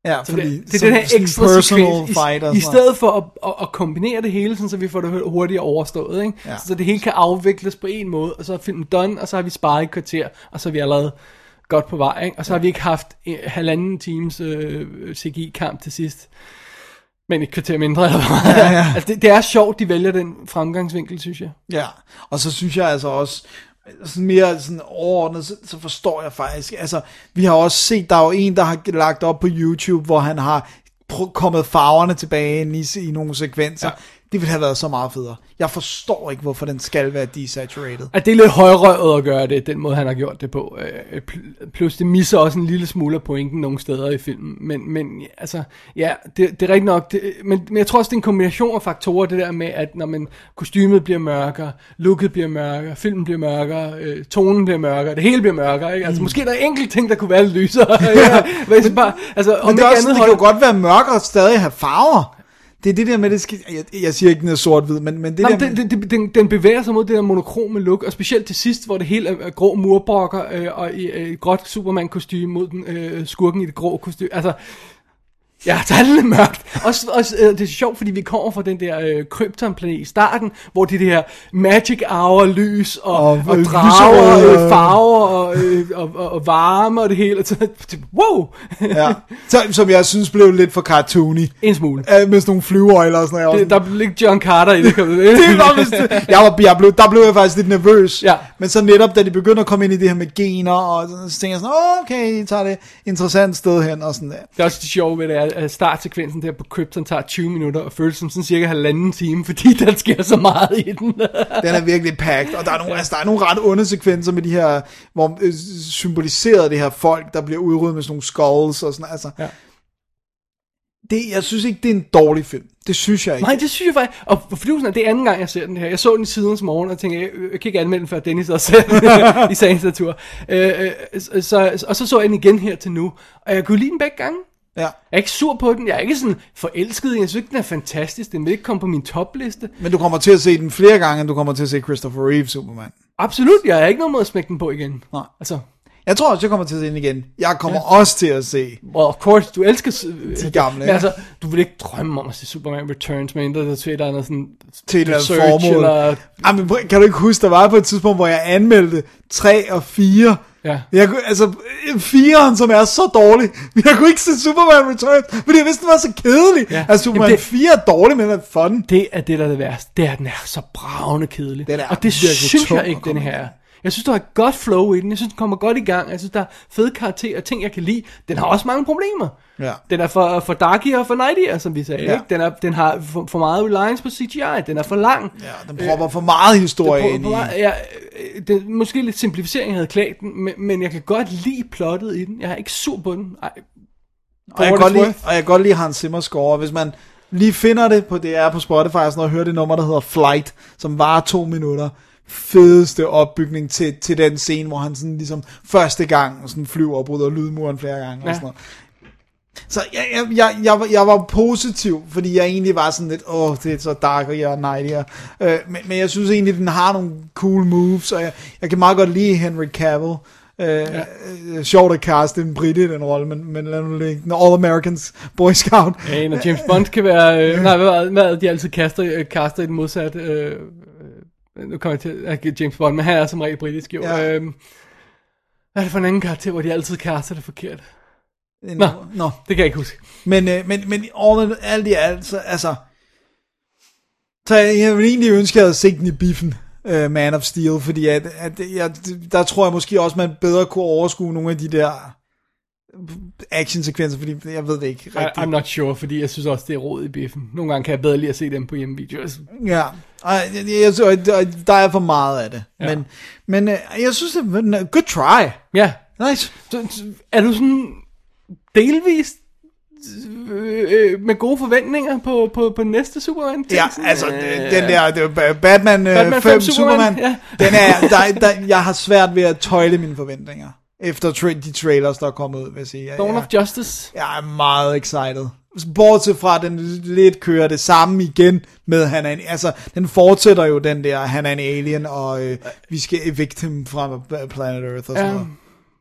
[SPEAKER 2] Ja,
[SPEAKER 3] Så
[SPEAKER 2] fordi
[SPEAKER 3] det, det er den her ekstra
[SPEAKER 2] personal fight
[SPEAKER 3] i, i stedet for at, at, at kombinere det hele, sådan, så vi får det hurtigere overstået, ikke?
[SPEAKER 2] Ja.
[SPEAKER 3] så det hele kan afvikles på en måde, og så er filmen done, og så har vi sparet et kvarter, og så er vi allerede godt på vej, ikke? og så har vi ikke haft en, halvanden times øh, CGI-kamp til sidst, men et kvarter mindre eller hvad. Ja, ja. altså, det, det er sjovt, de vælger den fremgangsvinkel, synes jeg.
[SPEAKER 2] Ja, og så synes jeg altså også, sådan mere sådan overordnet, så, så forstår jeg faktisk, altså, vi har også set, der er jo en, der har lagt op på YouTube, hvor han har kommet farverne tilbage ind i, i nogle sekvenser.
[SPEAKER 3] Ja.
[SPEAKER 2] Det ville have været så meget federe. Jeg forstår ikke, hvorfor den skal være desaturated.
[SPEAKER 3] At det er lidt højrøvet at gøre det, den måde han har gjort det på. Øh, pl- Plus det misser også en lille smule af pointen nogle steder i filmen. Men, men altså, ja, det, det er rigtigt nok. Det, men, men jeg tror også, det er en kombination af faktorer, det der med, at når man kostymet bliver mørkere, looket bliver mørkere, filmen bliver mørkere, øh, tonen bliver mørkere, det hele bliver mørkere. Ikke? Altså, mm. måske er der enkelte ting, der kunne være lidt lysere. ja, men, bare, altså,
[SPEAKER 2] Men det, er også,
[SPEAKER 3] andet
[SPEAKER 2] det kan jo godt være mørkere og stadig have farver. Det er det der med, det skal, jeg, jeg siger ikke, er sort-hvid, men, men det
[SPEAKER 3] Nå,
[SPEAKER 2] der
[SPEAKER 3] men
[SPEAKER 2] med,
[SPEAKER 3] den, den, den, den bevæger sig mod det der monokrome look, og specielt til sidst, hvor det hele er, grå murbrokker øh, og i øh, et gråt Superman-kostyme mod den øh, skurken i det grå kostyme. Altså, ja, der er lidt mørkt. Også, også, øh, det er sjovt, fordi vi kommer fra den der øh, Krypton-planet i starten, hvor det er det her magic hour lys og, og,
[SPEAKER 2] Og,
[SPEAKER 3] og
[SPEAKER 2] øh,
[SPEAKER 3] drager,
[SPEAKER 2] lyserøde,
[SPEAKER 3] øh, farver og, øh, og, og, og varme og det hele. Og så, wow!
[SPEAKER 2] ja, så, som jeg synes blev lidt for cartoony.
[SPEAKER 3] en smule.
[SPEAKER 2] Øh, med sådan nogle flyveøjler og sådan noget.
[SPEAKER 3] Det, der blev ikke John Carter i det.
[SPEAKER 2] Det var vist det. Jeg, var, jeg blev, der blev jeg faktisk lidt nervøs.
[SPEAKER 3] Ja.
[SPEAKER 2] Men så netop, da de begynder at komme ind i det her med gener, og så tænker jeg sådan, "Åh, okay, I tager det interessant sted hen, og sådan der.
[SPEAKER 3] Det er også det sjove ved det, er, at startsekvensen der på Krypton tager 20 minutter, og føles som sådan cirka halvanden time, fordi der sker så meget i den.
[SPEAKER 2] Den er virkelig packed, og der er, nogle, altså, der er nogle ret onde sekvenser med de her, hvor øh, symboliserer det her folk, der bliver udryddet med sådan nogle skulls og sådan, altså.
[SPEAKER 3] Ja.
[SPEAKER 2] Det, jeg synes ikke, det er en dårlig film. Det synes jeg ikke.
[SPEAKER 3] Nej, det synes jeg faktisk. Og for fordi det er anden gang, jeg ser den her. Jeg så den i sidens morgen, og tænkte, jeg, jeg kan ikke anmelde den, før Dennis også ser i sagens natur. Øh, øh, så, og så så jeg den igen her til nu, og jeg kunne lide den begge gange.
[SPEAKER 2] Ja.
[SPEAKER 3] Jeg er ikke sur på den, jeg er ikke sådan forelsket. Jeg synes ikke, den er fantastisk. Den vil ikke komme på min topliste.
[SPEAKER 2] Men du kommer til at se den flere gange, end du kommer til at se Christopher Reeve Superman.
[SPEAKER 3] Absolut, jeg er ikke noget mod at smække den på igen.
[SPEAKER 2] Nej.
[SPEAKER 3] Altså,
[SPEAKER 2] Jeg tror også, jeg kommer til at se den igen. Jeg kommer ja. også til at se.
[SPEAKER 3] Well, of course, du elsker
[SPEAKER 2] De gamle,
[SPEAKER 3] Men altså, du vil ikke drømme om at se Superman Returns, men der er til et eller andet sådan...
[SPEAKER 2] til et eller formål.
[SPEAKER 3] Eller,
[SPEAKER 2] Jamen, kan du ikke huske, der var på et tidspunkt, hvor jeg anmeldte 3 og 4.
[SPEAKER 3] ja.
[SPEAKER 2] Jeg kunne, altså, 4'eren, som er så dårlig. Jeg kunne ikke se Superman Returns, fordi jeg vidste, den var så kedelig.
[SPEAKER 3] Ja.
[SPEAKER 2] Altså, Superman
[SPEAKER 3] Jamen,
[SPEAKER 2] det...
[SPEAKER 3] det-
[SPEAKER 2] 4 er dårlig, men er fun.
[SPEAKER 3] Det er det, der er det værste. Det er, at den er så bravende kedelig.
[SPEAKER 2] Den er
[SPEAKER 3] og det synes jeg ikke, den her er. Jeg synes, der er godt flow i den. Jeg synes, den kommer godt i gang. Jeg synes, der er fede karakterer og ting, jeg kan lide. Den har også mange problemer.
[SPEAKER 2] Ja.
[SPEAKER 3] Den er for, for darky og for nighty, som vi sagde.
[SPEAKER 2] Ja.
[SPEAKER 3] Ikke? Den, er, den har for, for meget reliance på CGI. Den er for lang.
[SPEAKER 2] Ja, den propper for meget historie
[SPEAKER 3] På,
[SPEAKER 2] ind i.
[SPEAKER 3] ja, øh, det er måske lidt simplificering, havde klædt den, men, men jeg kan godt lide plottet i den. Jeg er ikke sur på den. Ej,
[SPEAKER 2] Og jeg, godt lide, og jeg kan godt lide Hans Zimmer score. Hvis man lige finder det på DR på Spotify, sådan noget, og hører det nummer, der hedder Flight, som varer to minutter. Fedeste opbygning til, til den scene, hvor han sådan ligesom første gang sådan flyver og bryder lydmuren flere gange.
[SPEAKER 3] Ja.
[SPEAKER 2] Og sådan noget. Så jeg, jeg, jeg, jeg, var- jeg var positiv, fordi jeg egentlig var sådan lidt, åh, det er så dark og jeg er nighty. Øh, men, men jeg synes egentlig, den har nogle cool moves, og jeg, jeg kan meget godt lide Henry Cavill. Øh, ja. øh, sjovt at kaste en brite i den rolle, men, men lad nu ligge. En All-Americans Boy Scout.
[SPEAKER 3] Ja, når James Bond kan være... Øh, nej, hvad, hvad de altid kaster, øh, kaster i den modsatte... Øh, nu kommer jeg til at give James Bond, men han er som regel britisk jo.
[SPEAKER 2] Ja.
[SPEAKER 3] Ja. Øh, hvad er det for en anden karakter, hvor de altid kaster det forkert?
[SPEAKER 2] En,
[SPEAKER 3] Nå.
[SPEAKER 2] Nå.
[SPEAKER 3] Det kan jeg ikke huske.
[SPEAKER 2] Men, øh, men, men all, alt i alt, så, altså... Så jeg, jeg ville egentlig ønske, at jeg havde set den i biffen, uh, Man of Steel, fordi at, at jeg, der tror jeg måske også, man bedre kunne overskue nogle af de der actionsekvenser, fordi jeg ved det ikke
[SPEAKER 3] I,
[SPEAKER 2] rigtigt.
[SPEAKER 3] I'm not sure, fordi jeg synes også, det er råd i biffen. Nogle gange kan jeg bedre lide at se dem på hjemmevideo. Altså,
[SPEAKER 2] Ja, og jeg, jeg, jeg, der- er for meget af det.
[SPEAKER 3] Ja.
[SPEAKER 2] Men, men øh, jeg synes, det er good try.
[SPEAKER 3] Ja,
[SPEAKER 2] Nice.
[SPEAKER 3] så, er du sådan delvist øh, øh, med gode forventninger på, på, på næste Superman?
[SPEAKER 2] Ja, altså, den der Batman,
[SPEAKER 3] Batman
[SPEAKER 2] 5
[SPEAKER 3] 5
[SPEAKER 2] Superman,
[SPEAKER 3] Superman,
[SPEAKER 2] den er, der, der, jeg har svært ved at tøjle mine forventninger. Efter tra- de trailers, der er kommet ud, vil jeg sige. Jeg,
[SPEAKER 3] Dawn of
[SPEAKER 2] jeg,
[SPEAKER 3] Justice.
[SPEAKER 2] jeg er meget excited. Bortset fra, at den lidt kører det samme igen med, han er en, altså, den fortsætter jo den der, han er en alien, og øh, vi skal evict ham fra planet Earth og sådan
[SPEAKER 3] Ja.
[SPEAKER 2] noget.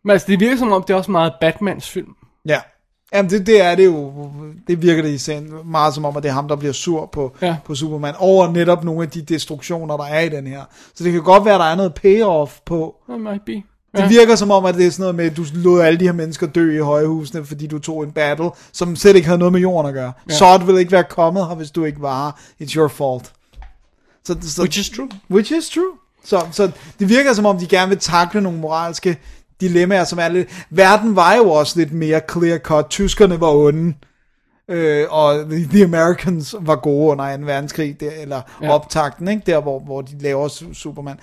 [SPEAKER 3] Men altså, det virker som om, det er også meget Batmans film.
[SPEAKER 2] Ja. Jamen, det, det er det jo. Det virker det i serien meget som om, at det er ham, der bliver sur på,
[SPEAKER 3] Ja.
[SPEAKER 2] på Superman, over netop nogle af de destruktioner, der er i den her. Så det kan godt være, at der er noget payoff på.
[SPEAKER 3] That might be.
[SPEAKER 2] Det virker som om, at det er sådan noget med, at du lod alle de her mennesker dø i højhusene, fordi du tog en battle, som slet ikke havde noget med jorden at gøre. Ja. Så det ville ikke være kommet her, hvis du ikke var her. It's your fault. Så, så,
[SPEAKER 3] Which is true.
[SPEAKER 2] Which is true. Så, så det virker som om, de gerne vil takle nogle moralske dilemmaer, som er lidt... Verden var jo også lidt mere clear-cut. Tyskerne var onde, øh, og the, Americans var gode under 2. verdenskrig, der, eller
[SPEAKER 3] Ja.
[SPEAKER 2] optakten, ikke? der hvor, hvor de laver Su- Superman.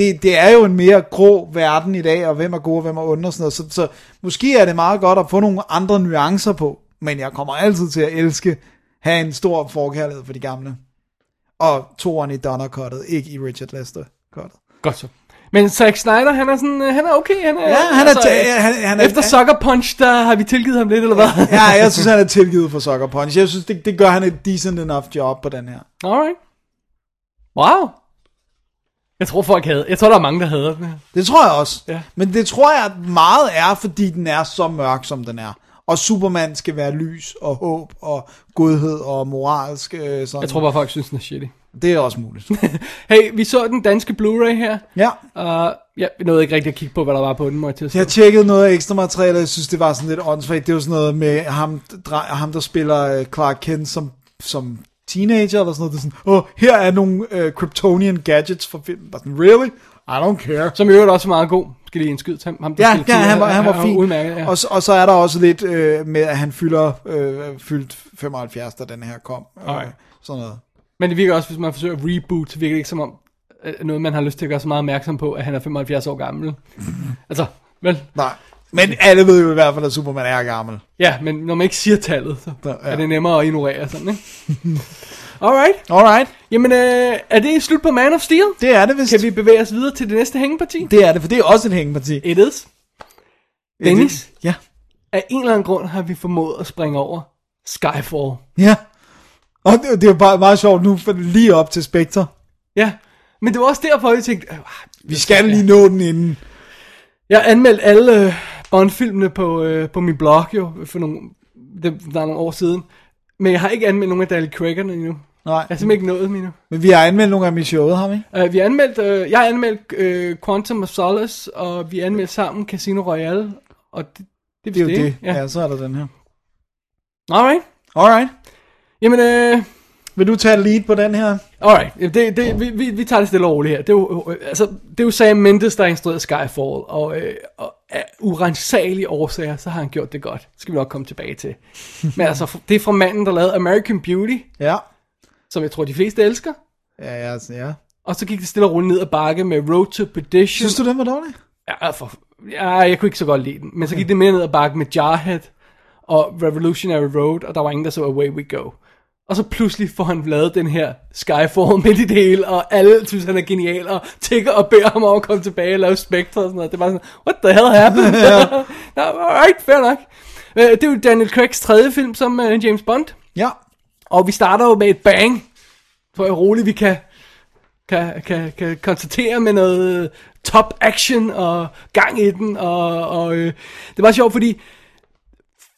[SPEAKER 2] Det, det er jo en mere grå verden i dag, og hvem er gode, og hvem er onde og sådan noget. Så, så måske er det meget godt at få nogle andre nuancer på, men jeg kommer altid til at elske, have en stor forkærlighed for de gamle. Og toeren i Donner-cuttet, ikke i Richard Lester-cuttet.
[SPEAKER 3] Godt så. Men Zack Snyder, han er sådan, øh, han er okay. Han er,
[SPEAKER 2] Ja, han er, ta- han, han er
[SPEAKER 3] efter Sucker Punch, der har vi tilgivet ham lidt, eller hvad?
[SPEAKER 2] Ja, jeg synes, han er tilgivet for Sucker Punch. Jeg synes, det, det gør han et decent enough job på den her.
[SPEAKER 3] Alright. Wow. Jeg tror folk havde, jeg tror der er mange, der hader den her.
[SPEAKER 2] Det tror jeg også.
[SPEAKER 3] Ja.
[SPEAKER 2] Men det tror jeg meget er, fordi den er så mørk, som den er. Og Superman skal være lys og håb og godhed og moralsk. Øh, sådan.
[SPEAKER 3] Jeg tror bare, folk synes, den er shitty.
[SPEAKER 2] Det er også muligt.
[SPEAKER 3] Hey, vi så den danske Blu-ray her.
[SPEAKER 2] ja.
[SPEAKER 3] Uh, ja, vi nåede ikke rigtig at kigge på, hvad der var på den, må jeg til at
[SPEAKER 2] Jeg tjekkede noget af ekstra materiale, jeg synes, det var sådan lidt åndssvagt. Det var sådan noget med ham, ham der spiller øh, Clark Kent som, som teenager, eller sådan noget. Det er sådan, åh, her er nogle øh, Kryptonian gadgets fra filmen. Bare sådan, really? I don't care.
[SPEAKER 3] Som i øvrigt også er meget god. Skal lige indskyde ham, ham der
[SPEAKER 2] Ja, ja han, var, han var fin.
[SPEAKER 3] Udmærket, ja.
[SPEAKER 2] og, så, og så er der også lidt øh, med, at han fylder øh, fyldt 75, da den her kom. Øh,
[SPEAKER 3] Okay.
[SPEAKER 2] sådan noget.
[SPEAKER 3] Men det virker også, hvis man forsøger at reboot, så virker det ikke som om, øh, noget man har lyst til at gøre så meget opmærksom på, at han er 75 år gammel. altså, vel?
[SPEAKER 2] Nej. Men alle ved jo i hvert fald, at Superman er gammel.
[SPEAKER 3] Ja, men når man ikke siger tallet, så
[SPEAKER 2] Ja,
[SPEAKER 3] er det nemmere at ignorere sådan, ikke? Alright.
[SPEAKER 2] Alright.
[SPEAKER 3] Jamen, øh, er det slut på Man of Steel?
[SPEAKER 2] Det er det vist.
[SPEAKER 3] Kan vi bevæge os videre til det næste hængeparti?
[SPEAKER 2] Det er det, for det er også et hængeparti.
[SPEAKER 3] It is. Dennis,
[SPEAKER 2] Ja.
[SPEAKER 3] af en eller anden grund har vi formået at springe over Skyfall.
[SPEAKER 2] Ja. Og det, det er bare meget sjovt nu, for lige op til Spectre.
[SPEAKER 3] Ja, men det var også derfor, jeg tænkte, øh,
[SPEAKER 2] Vi skal lige nå den inden.
[SPEAKER 3] Jeg har anmeldt alle Bond-filmene på, øh, på min blog jo, for nogle, det, der er nogle år siden. Men jeg har ikke anmeldt nogen af Daniel Craig'erne endnu.
[SPEAKER 2] Nej,
[SPEAKER 3] Jeg har simpelthen ikke nået dem endnu.
[SPEAKER 2] men vi har anmeldt nogle af dem i showet, har vi?
[SPEAKER 3] Uh, vi har anmeldt, uh, jeg har anmeldt uh, Quantum of Solace, og vi har anmeldt sammen Casino Royale, og det, det,
[SPEAKER 2] Det er jo
[SPEAKER 3] vist
[SPEAKER 2] det.
[SPEAKER 3] Ja.
[SPEAKER 2] Ja, så er der den her.
[SPEAKER 3] Alright.
[SPEAKER 2] Alright.
[SPEAKER 3] Jamen, øh,
[SPEAKER 2] Vil du tage lead på den her?
[SPEAKER 3] alright. Det, det, vi, vi, vi tager det stille og roligt her. Det er jo, øh, altså, det er jo Sam Mendes, der har instrueret Skyfall, og, øh, og af urensagelige årsager, så har han gjort det godt. Det skal vi nok komme tilbage til. Men altså, det er fra manden, der lavede American Beauty,
[SPEAKER 2] Ja.
[SPEAKER 3] som jeg tror, de fleste elsker.
[SPEAKER 2] Ja, ja, altså, ja.
[SPEAKER 3] Og så gik det stille og roligt ned ad bakke med Road to Perdition.
[SPEAKER 2] Synes du, den var dårlig?
[SPEAKER 3] Ja, for, ja, jeg kunne ikke så godt lide den. Men så gik det mere ned ad bakke med Jarhead og Revolutionary Road, og der var ingen, der så Away We Go. Og så pludselig får han lavet den her Skyfall midt i det hele, og alle synes, han er genial, og tigger og beder ham om at komme tilbage og lave Spectre og sådan noget. Det var sådan, what the hell happened? Nå, alright, fair nok. Øh, Det er jo Daniel Craigs tredje film som uh, James Bond,
[SPEAKER 2] Ja.
[SPEAKER 3] og vi starter jo med et bang, for jeg roligt vi kan, kan, kan, kan konstatere med noget top action og gang i den, og, og øh, det var sjovt, fordi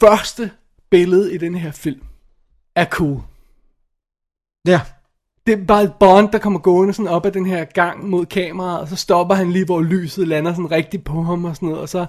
[SPEAKER 3] første billede i den her film er cool.
[SPEAKER 2] Ja.
[SPEAKER 3] Det er bare et Bond, der kommer gående sådan op ad den her gang mod kameraet, og så stopper han lige, hvor lyset lander sådan rigtigt på ham og sådan noget, og så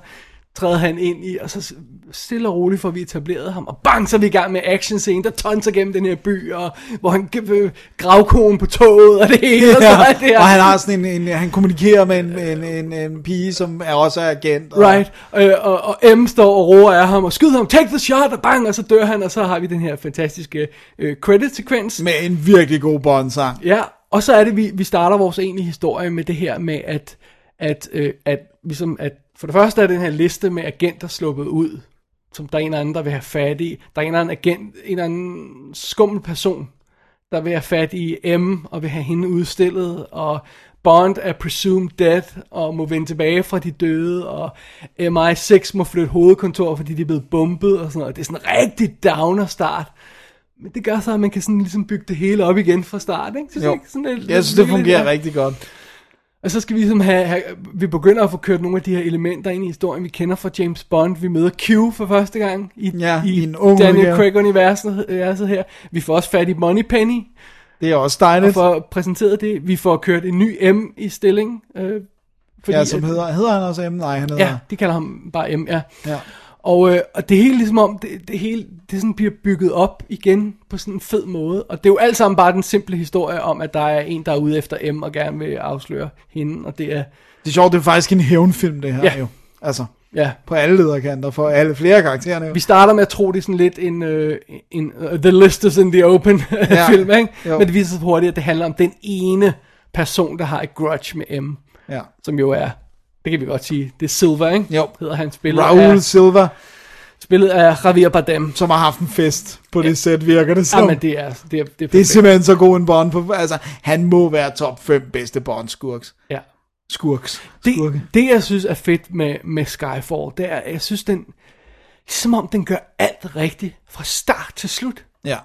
[SPEAKER 3] træder han ind i, og så stille og roligt får vi etableret ham, og bang, så er vi i gang med action scene, der tonser gennem den her by, og hvor han øh, gravkonen på toget, og det hele, og så det her.
[SPEAKER 2] Og han har sådan en, en, han kommunikerer med en, en, en, en pige, som er også er agent. Og,
[SPEAKER 3] Right, øh, og, og M står og roer af ham, og skyder ham, take the shot, og bang, og så dør han, og så har vi den her fantastiske øh, credit-sekvens.
[SPEAKER 2] Med en virkelig god Bond-sang.
[SPEAKER 3] Ja, og så er det, vi, vi starter vores egentlige historie med det her med, at, at, øh, at, ligesom, at for det første er den her liste med agenter sluppet ud, som der er en eller anden, der vil have fat i. Der er en eller anden agent, en eller anden skummel person, der vil have fat i M, og vil have hende udstillet, og Bond er presumed dead, og må vende tilbage fra de døde, og MI6 må flytte hovedkontor, fordi de er blevet bumpet, og sådan noget. Det er sådan en rigtig downer start. Men det gør så, at man kan sådan ligesom bygge det hele op igen fra start, ikke? Synes
[SPEAKER 2] Jo.
[SPEAKER 3] ikke? Sådan lidt,
[SPEAKER 2] Jeg synes, det fungerer
[SPEAKER 3] lidt-
[SPEAKER 2] rigtig godt.
[SPEAKER 3] Og så skal vi ligesom have, have, vi begynder at få kørt nogle af de her elementer ind i historien, vi kender fra James Bond. Vi møder Q for første gang i,
[SPEAKER 2] Ja,
[SPEAKER 3] i,
[SPEAKER 2] i en ung
[SPEAKER 3] Daniel
[SPEAKER 2] udgave.
[SPEAKER 3] Craig-universet universet her. Vi får også fat i Moneypenny,
[SPEAKER 2] Det er også
[SPEAKER 3] og
[SPEAKER 2] dejligt.
[SPEAKER 3] får præsenteret det. Vi får kørt en ny M i stilling. Øh, fordi,
[SPEAKER 2] Ja, som hedder, hedder han også M? Nej, han hedder...
[SPEAKER 3] Ja, de kalder ham bare M, ja.
[SPEAKER 2] ja.
[SPEAKER 3] Og, øh, og det hele ligesom om, det, det hele, det sådan bliver bygget op igen på sådan en fed måde. Og det er jo alt sammen bare den simple historie om, at der er en, der er ude efter M og gerne vil afsløre hende. Og det er,
[SPEAKER 2] Det er sjovt, det er faktisk en hævnfilm, det her
[SPEAKER 3] Ja.
[SPEAKER 2] jo. Altså,
[SPEAKER 3] ja,
[SPEAKER 2] på alle lederkanter, for alle flere karaktererne jo.
[SPEAKER 3] Vi starter med at tro, det er sådan lidt en, øh, en uh, The List is in the Open
[SPEAKER 2] Ja.
[SPEAKER 3] film, ikke?
[SPEAKER 2] Jo.
[SPEAKER 3] Men det viser sig hurtigt, at det handler om den ene person, der har et grudge med M,
[SPEAKER 2] Ja.
[SPEAKER 3] som jo er, det kan vi godt sige, det er Silver, ikke?
[SPEAKER 2] Jo.
[SPEAKER 3] Hedder han spillet
[SPEAKER 2] Raoul
[SPEAKER 3] af,
[SPEAKER 2] Silva,
[SPEAKER 3] spillet af Javier Bardem.
[SPEAKER 2] som har haft en fest på det sæt, virker det som.
[SPEAKER 3] Jamen, det er, det er, det er,
[SPEAKER 2] det er simpelthen så god en Bond på. Altså, han må være top 5 bedste Bond-skurks.
[SPEAKER 3] Ja.
[SPEAKER 2] Skurks.
[SPEAKER 3] Det,
[SPEAKER 2] Skurke.
[SPEAKER 3] det, jeg synes er fedt med, med Skyfall, det er, jeg synes, den, som om den gør alt rigtigt fra start til slut.
[SPEAKER 2] Ja.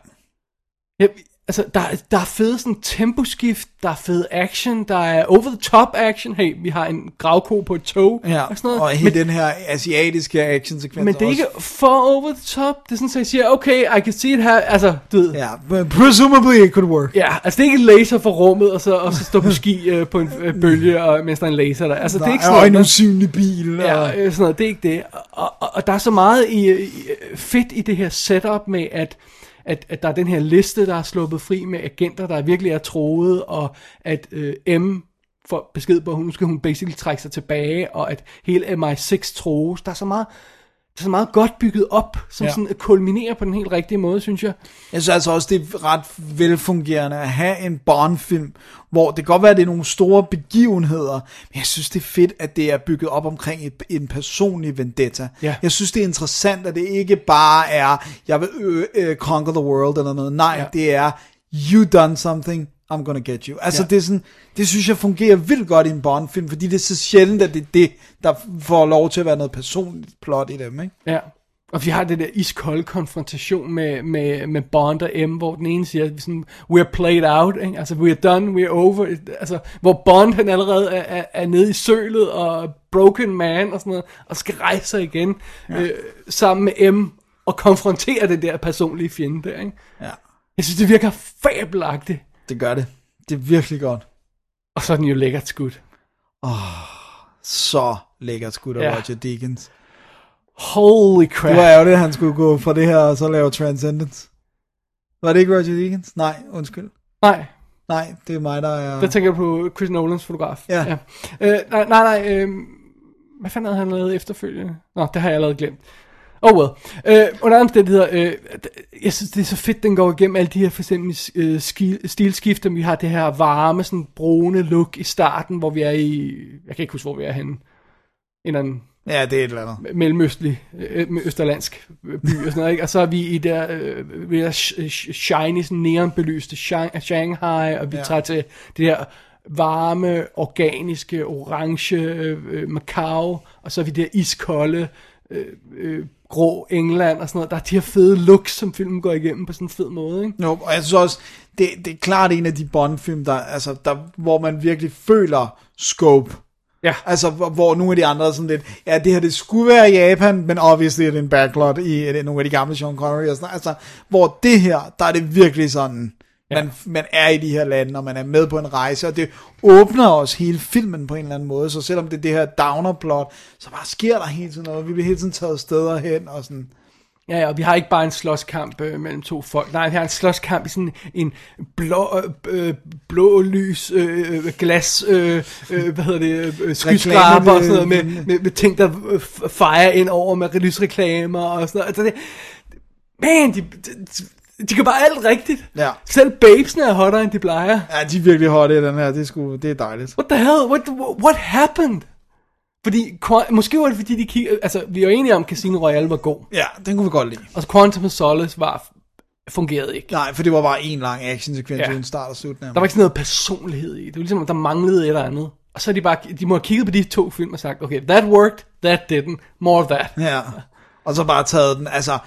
[SPEAKER 3] Ja, altså, der, er- der er fede sådan temposkift, der er fed action, der er over-the-top action. Hey, vi har en gravko på et tog
[SPEAKER 2] Ja,
[SPEAKER 3] og sådan noget.
[SPEAKER 2] og hele den her asiatiske action-sekvens
[SPEAKER 3] men det er ikke for over the top. Det er sådan, at jeg siger, okay, I can see it her. Altså, du ved. Ja.
[SPEAKER 2] But presumably it could work.
[SPEAKER 3] Ja, altså det er ikke laser for rummet, og så, og så stå på ski øh, på en øh, bølge, og, mens der er en laser der. Altså det er ikke sådan
[SPEAKER 2] og en usynlig bil.
[SPEAKER 3] Ja,
[SPEAKER 2] og,
[SPEAKER 3] øh, sådan noget, det er ikke det. Og, og, og der er så meget i, i, fedt i det her setup med, at, at, at der er den her liste, der er sluppet fri med agenter, der virkelig er troet, og at øh, M får besked på, at hun skal hun basically trække sig tilbage, og at hele MI6 troes. Der er så meget, så meget godt bygget op, som
[SPEAKER 2] Ja.
[SPEAKER 3] sådan kulminerer på den helt rigtige måde, synes jeg.
[SPEAKER 2] Jeg synes altså også, det er ret velfungerende at have en Bond-film, hvor det kan godt være, at det er nogle store begivenheder, men jeg synes, det er fedt, at det er bygget op omkring et, en personlig vendetta.
[SPEAKER 3] Ja.
[SPEAKER 2] Jeg synes, det er interessant, at det ikke bare er, jeg vil øh, øh, conquer the world eller noget. Nej,
[SPEAKER 3] Ja.
[SPEAKER 2] det er, you done something, I'm gonna get you. Altså,
[SPEAKER 3] Ja.
[SPEAKER 2] det, er sådan, det synes jeg fungerer vildt godt i en Bond-film, fordi det er så sjældent, at det er det, der får lov til at være noget personligt plot i dem, ikke?
[SPEAKER 3] Ja. Og vi har det der iskolde konfrontation med, med, med Bond og M, hvor den ene siger, sådan, we're played out, ikke? altså we're done, we're over, altså, hvor Bond han allerede er, er, er nede i sølet og broken man og sådan noget, og skal rejse sig igen, ja. øh, sammen med M, og konfrontere det der personlige fjende der, ikke?
[SPEAKER 2] Ja,
[SPEAKER 3] Jeg synes, det virker fabelagtigt,
[SPEAKER 2] det gør det. Det er virkelig godt.
[SPEAKER 3] og så er den jo lækkert skudt.
[SPEAKER 2] Så lækkert skud af
[SPEAKER 3] Ja.
[SPEAKER 2] Roger Deakins.
[SPEAKER 3] Holy crap.
[SPEAKER 2] Det var ærgerligt, at han skulle gå fra det her og så lave Transcendence. Var det ikke Roger Deakins? Nej, undskyld.
[SPEAKER 3] Nej,
[SPEAKER 2] Nej, det er mig, der er...
[SPEAKER 3] der tænker jeg på Chris Nolans fotograf.
[SPEAKER 2] Ja.
[SPEAKER 3] ja. Øh, nej, nej, nej øh, hvad fanden havde han lavet efterfølgende? Nå, det har jeg allerede glemt. Oh well. Øh, under omstændigheder, øh, jeg synes, det er så fedt, den går igennem alle de her for eksempel øh, stilskifter. Vi har det her varme, sådan brune look i starten, hvor vi er i, jeg kan ikke huske, hvor vi er henne. En eller anden
[SPEAKER 2] Ja, det er et eller andet.
[SPEAKER 3] mellemøstlig, øh, østerlandsk by og sådan noget, ikke? Og så er vi i der, øh, ved der sh- sh- shiny, sådan neonbelyste Shang- Shanghai, og vi
[SPEAKER 2] Ja.
[SPEAKER 3] tager til det der varme, organiske, orange øh, øh, Macau, og så er vi der iskolde, øh, øh, grå England og sådan noget. Der er de her fede looks, som filmen går igennem på sådan en fed måde, ikke?
[SPEAKER 2] Jo, og jeg synes også, det, det er klart en af de Bond-film, der, altså, der, hvor man virkelig føler scope.
[SPEAKER 3] Ja.
[SPEAKER 2] Altså, hvor, hvor nogle af de andre er sådan lidt, ja, det her, det skulle være Japan, men obviously er det en backlot i er det nogle af de gamle Sean Connery og sådan. Altså, hvor det her, der er det virkelig sådan, ja. man, man er i de her lande, og man er med på en rejse, og det åbner også hele filmen på en eller anden måde, så selvom det er det her downer-plot, så bare sker der hele tiden noget, vi bliver hele tiden taget steder hen, og sådan,
[SPEAKER 3] Ja, ja, og vi har ikke bare en slåskamp øh, mellem to folk. Nej, vi har en slåskamp i sådan en blå, øh, blå lys øh, øh, glas, øh, øh, hvad hedder det, øh, skyskraber og sådan noget, med, med, med ting, der øh, fejrer ind over med lysreklamer og sådan noget. Altså det, man, de, de, de kan bare alt rigtigt.
[SPEAKER 2] Ja.
[SPEAKER 3] Selv babesene er hottere, end de plejer.
[SPEAKER 2] ja, de er virkelig hotte i den her, det er, sgu, det er dejligt.
[SPEAKER 3] What the hell? What, what happened? Fordi, måske var det fordi, de kiggede, altså, vi er jo enige om, at Casino Royale var god.
[SPEAKER 2] Ja, den kunne vi godt lide.
[SPEAKER 3] Og Quantum of Solace var, fungerede ikke.
[SPEAKER 2] Nej, for det var bare en lang actionsekvens
[SPEAKER 3] Ja.
[SPEAKER 2] uden start og slut. nærmest.
[SPEAKER 3] Der var ikke sådan noget personlighed i. Det var ligesom, om der manglede et eller andet. Og så er de bare, de må have kigget på de to film og sagt, okay, that worked, that didn't, more of that.
[SPEAKER 2] Ja, og så bare taget den, altså,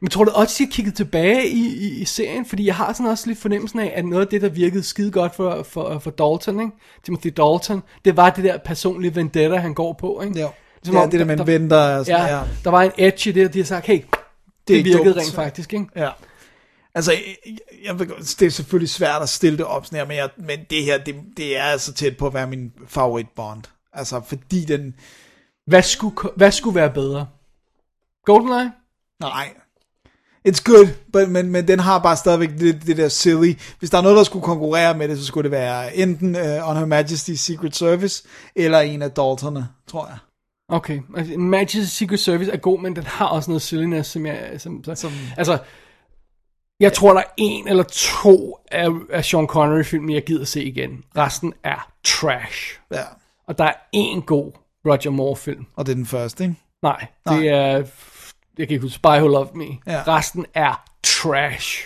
[SPEAKER 3] Men tror du også, de har kigget tilbage i, i, i serien? Fordi jeg har sådan også lidt fornemmelsen af, at noget af det, der virkede skide godt for, for, for Dalton, ikke? Timothy Dalton, det var det der personlige vendetta, han går på, ikke?
[SPEAKER 2] jo.
[SPEAKER 3] Ligesom
[SPEAKER 2] ja,
[SPEAKER 3] om,
[SPEAKER 2] det der en
[SPEAKER 3] der-
[SPEAKER 2] ven, der er sådan,
[SPEAKER 3] Ja,
[SPEAKER 2] ja.
[SPEAKER 3] der var en edge i det, og de har sagt, hey, det, det virkede
[SPEAKER 2] dumt.
[SPEAKER 3] rent faktisk, ikke?
[SPEAKER 2] ja. Altså, jeg, jeg det er selvfølgelig svært at stille det op sådan her, men, jeg, men det her, det, det er altså tæt på at være min favorit Bond. Altså, fordi den,
[SPEAKER 3] Hvad skulle, hvad skulle være bedre? GoldenEye?
[SPEAKER 2] nej, it's good, but, men, men den har bare stadigvæk det, det der silly. Hvis der er noget, der skulle konkurrere med det, så skulle det være enten uh, On Her Majesty's Secret Service, eller en af Daltonerne, tror jeg.
[SPEAKER 3] Okay, altså, Majesty's Secret Service er god, men den har også noget silliness, som jeg... Som, som,
[SPEAKER 2] Som-
[SPEAKER 3] altså, jeg tror, der er en eller to af, af Sean Connery-filmen, jeg gider se igen. Resten er trash.
[SPEAKER 2] Ja,
[SPEAKER 3] Og der er en god Roger Moore-film.
[SPEAKER 2] og det er den første, ikke?
[SPEAKER 3] Nej,
[SPEAKER 2] Nej.
[SPEAKER 3] det er... Jeg kan ikke huske, Spy Who Loved Me.
[SPEAKER 2] Ja.
[SPEAKER 3] Resten er trash.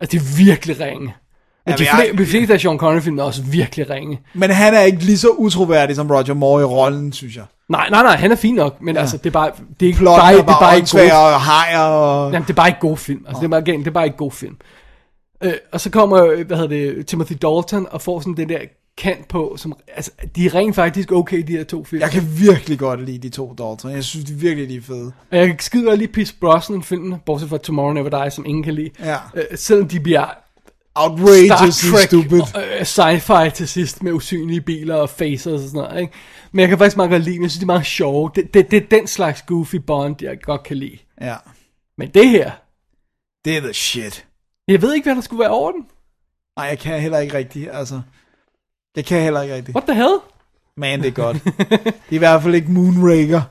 [SPEAKER 3] Altså, det er virkelig ringe. Men
[SPEAKER 2] Ja,
[SPEAKER 3] de,
[SPEAKER 2] men jeg-
[SPEAKER 3] flere, de fleste af Sean Connery-filmene er også virkelig ringe.
[SPEAKER 2] Men han er ikke lige så utroværdig som Roger Moore i rollen, synes jeg.
[SPEAKER 3] Nej, nej, nej, han er fin nok, men ja. altså, det er bare, det er ikke
[SPEAKER 2] Plotten
[SPEAKER 3] bare, det er bare
[SPEAKER 2] bare
[SPEAKER 3] ikke gode
[SPEAKER 2] og hajer og...
[SPEAKER 3] Jamen, det er bare ikke god film. Altså, det, er bare, igen, det er bare ikke god film. Øh, og så kommer, øh, hvad hedder det, Timothy Dalton og får sådan den der kant på, som, altså, de er rent faktisk okay, de her to film.
[SPEAKER 2] Jeg kan virkelig godt lide de to Dalton. Jeg synes, de er virkelig de er fede.
[SPEAKER 3] Og jeg kan skide godt lide Pierce Brosnan filmene, bortset fra Tomorrow Never Dies, som ingen kan lide.
[SPEAKER 2] Ja.
[SPEAKER 3] Øh, selvom de bliver
[SPEAKER 2] Outrageously stupid.
[SPEAKER 3] øh, sci-fi til sidst med usynlige biler og faces og sådan noget, ikke? Men jeg kan faktisk meget godt lide dem. Jeg synes, de er meget sjove. Det, det, det er den slags goofy Bond, jeg godt kan lide.
[SPEAKER 2] Ja.
[SPEAKER 3] Men det her,
[SPEAKER 2] Det er the shit.
[SPEAKER 3] jeg ved ikke, hvad der skulle være over den.
[SPEAKER 2] Nej, jeg kan heller ikke rigtigt, altså. Jeg kan heller ikke rigtigt.
[SPEAKER 3] What the hell?
[SPEAKER 2] Man, det er godt. det er i hvert fald ikke Moonraker.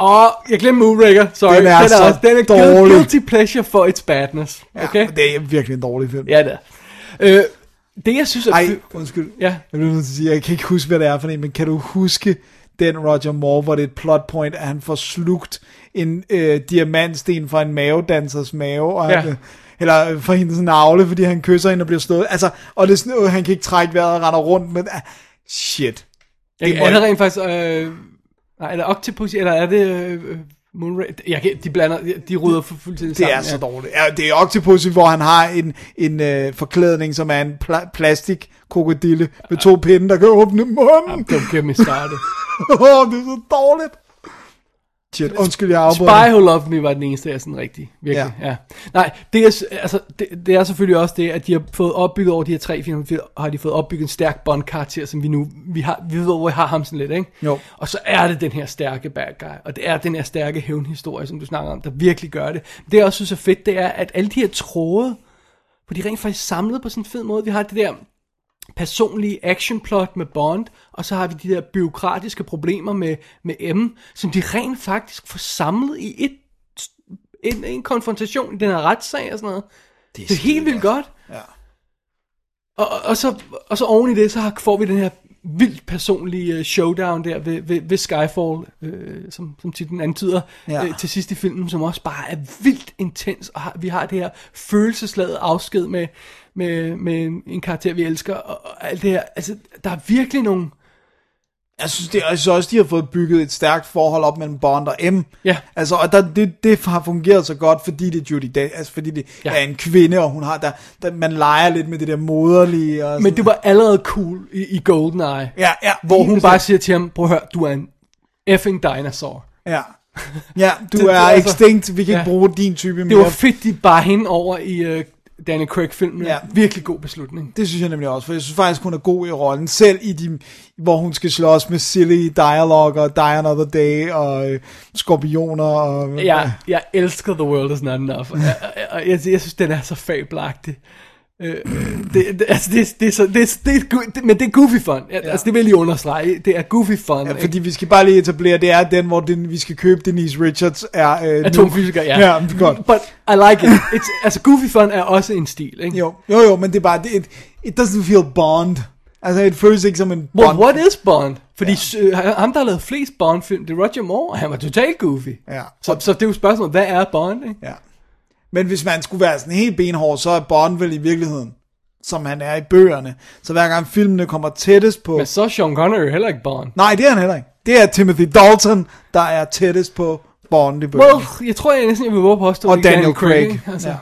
[SPEAKER 3] Åh, jeg glemte Moonraker. Sorry.
[SPEAKER 2] Den er så
[SPEAKER 3] også, den er
[SPEAKER 2] dårlig.
[SPEAKER 3] guilty pleasure for its badness.
[SPEAKER 2] Ja,
[SPEAKER 3] Okay?
[SPEAKER 2] Det er virkelig en dårlig film.
[SPEAKER 3] Ja, det er. Øh, det jeg synes er...
[SPEAKER 2] Ej, undskyld.
[SPEAKER 3] Ja.
[SPEAKER 2] Jeg bliver nødt til at sige, jeg kan ikke huske, hvad det er for en, men kan du huske den Roger Moore, hvor det er et plot point, at han får slugt en øh, diamantsten fra en mavedansers mave, og
[SPEAKER 3] Ja.
[SPEAKER 2] han, øh, eller fra hendes navle, fordi han kysser hende og bliver slået. Altså, og det er sådan, øh, han kan ikke trække vejret og render rundt, men uh, shit.
[SPEAKER 3] Jeg,
[SPEAKER 2] må-
[SPEAKER 3] er det rent faktisk... Øh, nej, er det Octopus, eller er det... Øh, Moonraker, jeg kan, de blander, de rydder fu- fuldstændig
[SPEAKER 2] Det
[SPEAKER 3] sammen.
[SPEAKER 2] er så dårligt. Ja, det er Octopussy, hvor han har en, en øh, forklædning, som er en pla- plastik krokodille med to pinde, der kan åbne munden.
[SPEAKER 3] Don't get me started.
[SPEAKER 2] Åh, det er så dårligt. Shit, undskyld, jeg
[SPEAKER 3] Spy
[SPEAKER 2] afbryder.
[SPEAKER 3] Who Loved Me var den eneste, jeg sådan rigtig, virkelig, ja. ja. Nej, det er, altså, det, det er selvfølgelig også det, at de har fået opbygget over de her tre film, har de fået opbygget en stærk Bond-karakter, som vi nu, vi har, vi ved, hvor vi har ham sådan lidt, ikke?
[SPEAKER 2] Jo.
[SPEAKER 3] Og så er det den her stærke bad guy, og det er den her stærke hævnhistorie, som du snakker om, der virkelig gør det. Det jeg også synes er fedt, det er, at alle de her tråde, hvor de rent faktisk samlet på sådan en fed måde, vi har det der personlige actionplot med Bond, og så har vi de der byråkratiske problemer med, med M, som de rent faktisk får samlet i et, en, en konfrontation i den her retssag og sådan noget. Det er, det er helt vildt godt.
[SPEAKER 2] Ja.
[SPEAKER 3] Og, og, så, og så oven i det, så har, får vi den her vildt personlige øh, showdown der ved, ved, ved Skyfall, øh, som, som titlen antyder,
[SPEAKER 2] Ja.
[SPEAKER 3] øh, til sidst i filmen, som også bare er vildt intens, og har, vi har det her følelsesladet afsked med, med, med en, karakter, vi elsker, og, og alt det her. Altså, der er virkelig nogle...
[SPEAKER 2] Jeg synes, det, jeg synes også, de har fået bygget et stærkt forhold op mellem Bond og M.
[SPEAKER 3] Ja.
[SPEAKER 2] Altså, og der, det, det har fungeret så godt, fordi det er Judy Day, altså fordi det ja. Er en kvinde, og hun har, der, der, man leger lidt med det der moderlige. Og
[SPEAKER 3] Men
[SPEAKER 2] sådan.
[SPEAKER 3] det var allerede cool i, i GoldenEye,
[SPEAKER 2] Ja, ja.
[SPEAKER 3] hvor hun bare siger til ham, prøv at høre, du er en effing dinosaur.
[SPEAKER 2] Ja. Ja, du
[SPEAKER 3] Det-
[SPEAKER 2] er
[SPEAKER 3] det altså-
[SPEAKER 2] extinct, vi kan
[SPEAKER 3] Ja.
[SPEAKER 2] ikke bruge din type
[SPEAKER 3] Det
[SPEAKER 2] mere.
[SPEAKER 3] var fedt, de bare hende over i uh, Danny Craig-filmen.
[SPEAKER 2] Ja.
[SPEAKER 3] Ja. Virkelig god beslutning.
[SPEAKER 2] Det synes jeg nemlig også, for jeg synes faktisk, hun er god i rollen. Selv i de, hvor hun skal slås med silly dialogue og Die Another Day og øh, skorpioner. Og,
[SPEAKER 3] Jeg, jeg elsker The World Is Not Enough. Og jeg, jeg, jeg, jeg synes, den er så fabelagtig. Øh, øh, det, det, altså det, det, er så, det, det, men det er goofy fun. Ja. Altså det vil jeg lige understrege. Det er goofy fun.
[SPEAKER 2] Ja, fordi vi skal bare lige etablere, det er den, hvor den, vi skal købe Denise Richards er... Øh,
[SPEAKER 3] Atomfysiker, ja.
[SPEAKER 2] Ja, godt.
[SPEAKER 3] But I like it. It's, altså goofy fun er også en stil, ikke?
[SPEAKER 2] Jo, jo, jo, men det er bare, det, it, it doesn't feel Bond. Altså, det føles ikke som en
[SPEAKER 3] Well,
[SPEAKER 2] Bond.
[SPEAKER 3] what is Bond? Fordi ja. ham, der har lavet flest Bond-film, det er Roger Moore, og han var totalt goofy.
[SPEAKER 2] Ja.
[SPEAKER 3] Så, så det er jo spørgsmålet, hvad er Bond, ikke?
[SPEAKER 2] Ja. Men hvis man skulle være sådan helt benhård, så er Bond vel i virkeligheden, som han er i bøgerne. Så hver gang filmene kommer tættest på...
[SPEAKER 3] Men så er Sean Connery heller ikke Bond.
[SPEAKER 2] Nej, det er han heller ikke. Det er Timothy Dalton, der er tættest på Bond i bøgerne.
[SPEAKER 3] Well, jeg tror jeg næsten, jeg vil våge påstå,
[SPEAKER 2] og Daniel Craig.
[SPEAKER 3] ikke? Altså,
[SPEAKER 2] Ja.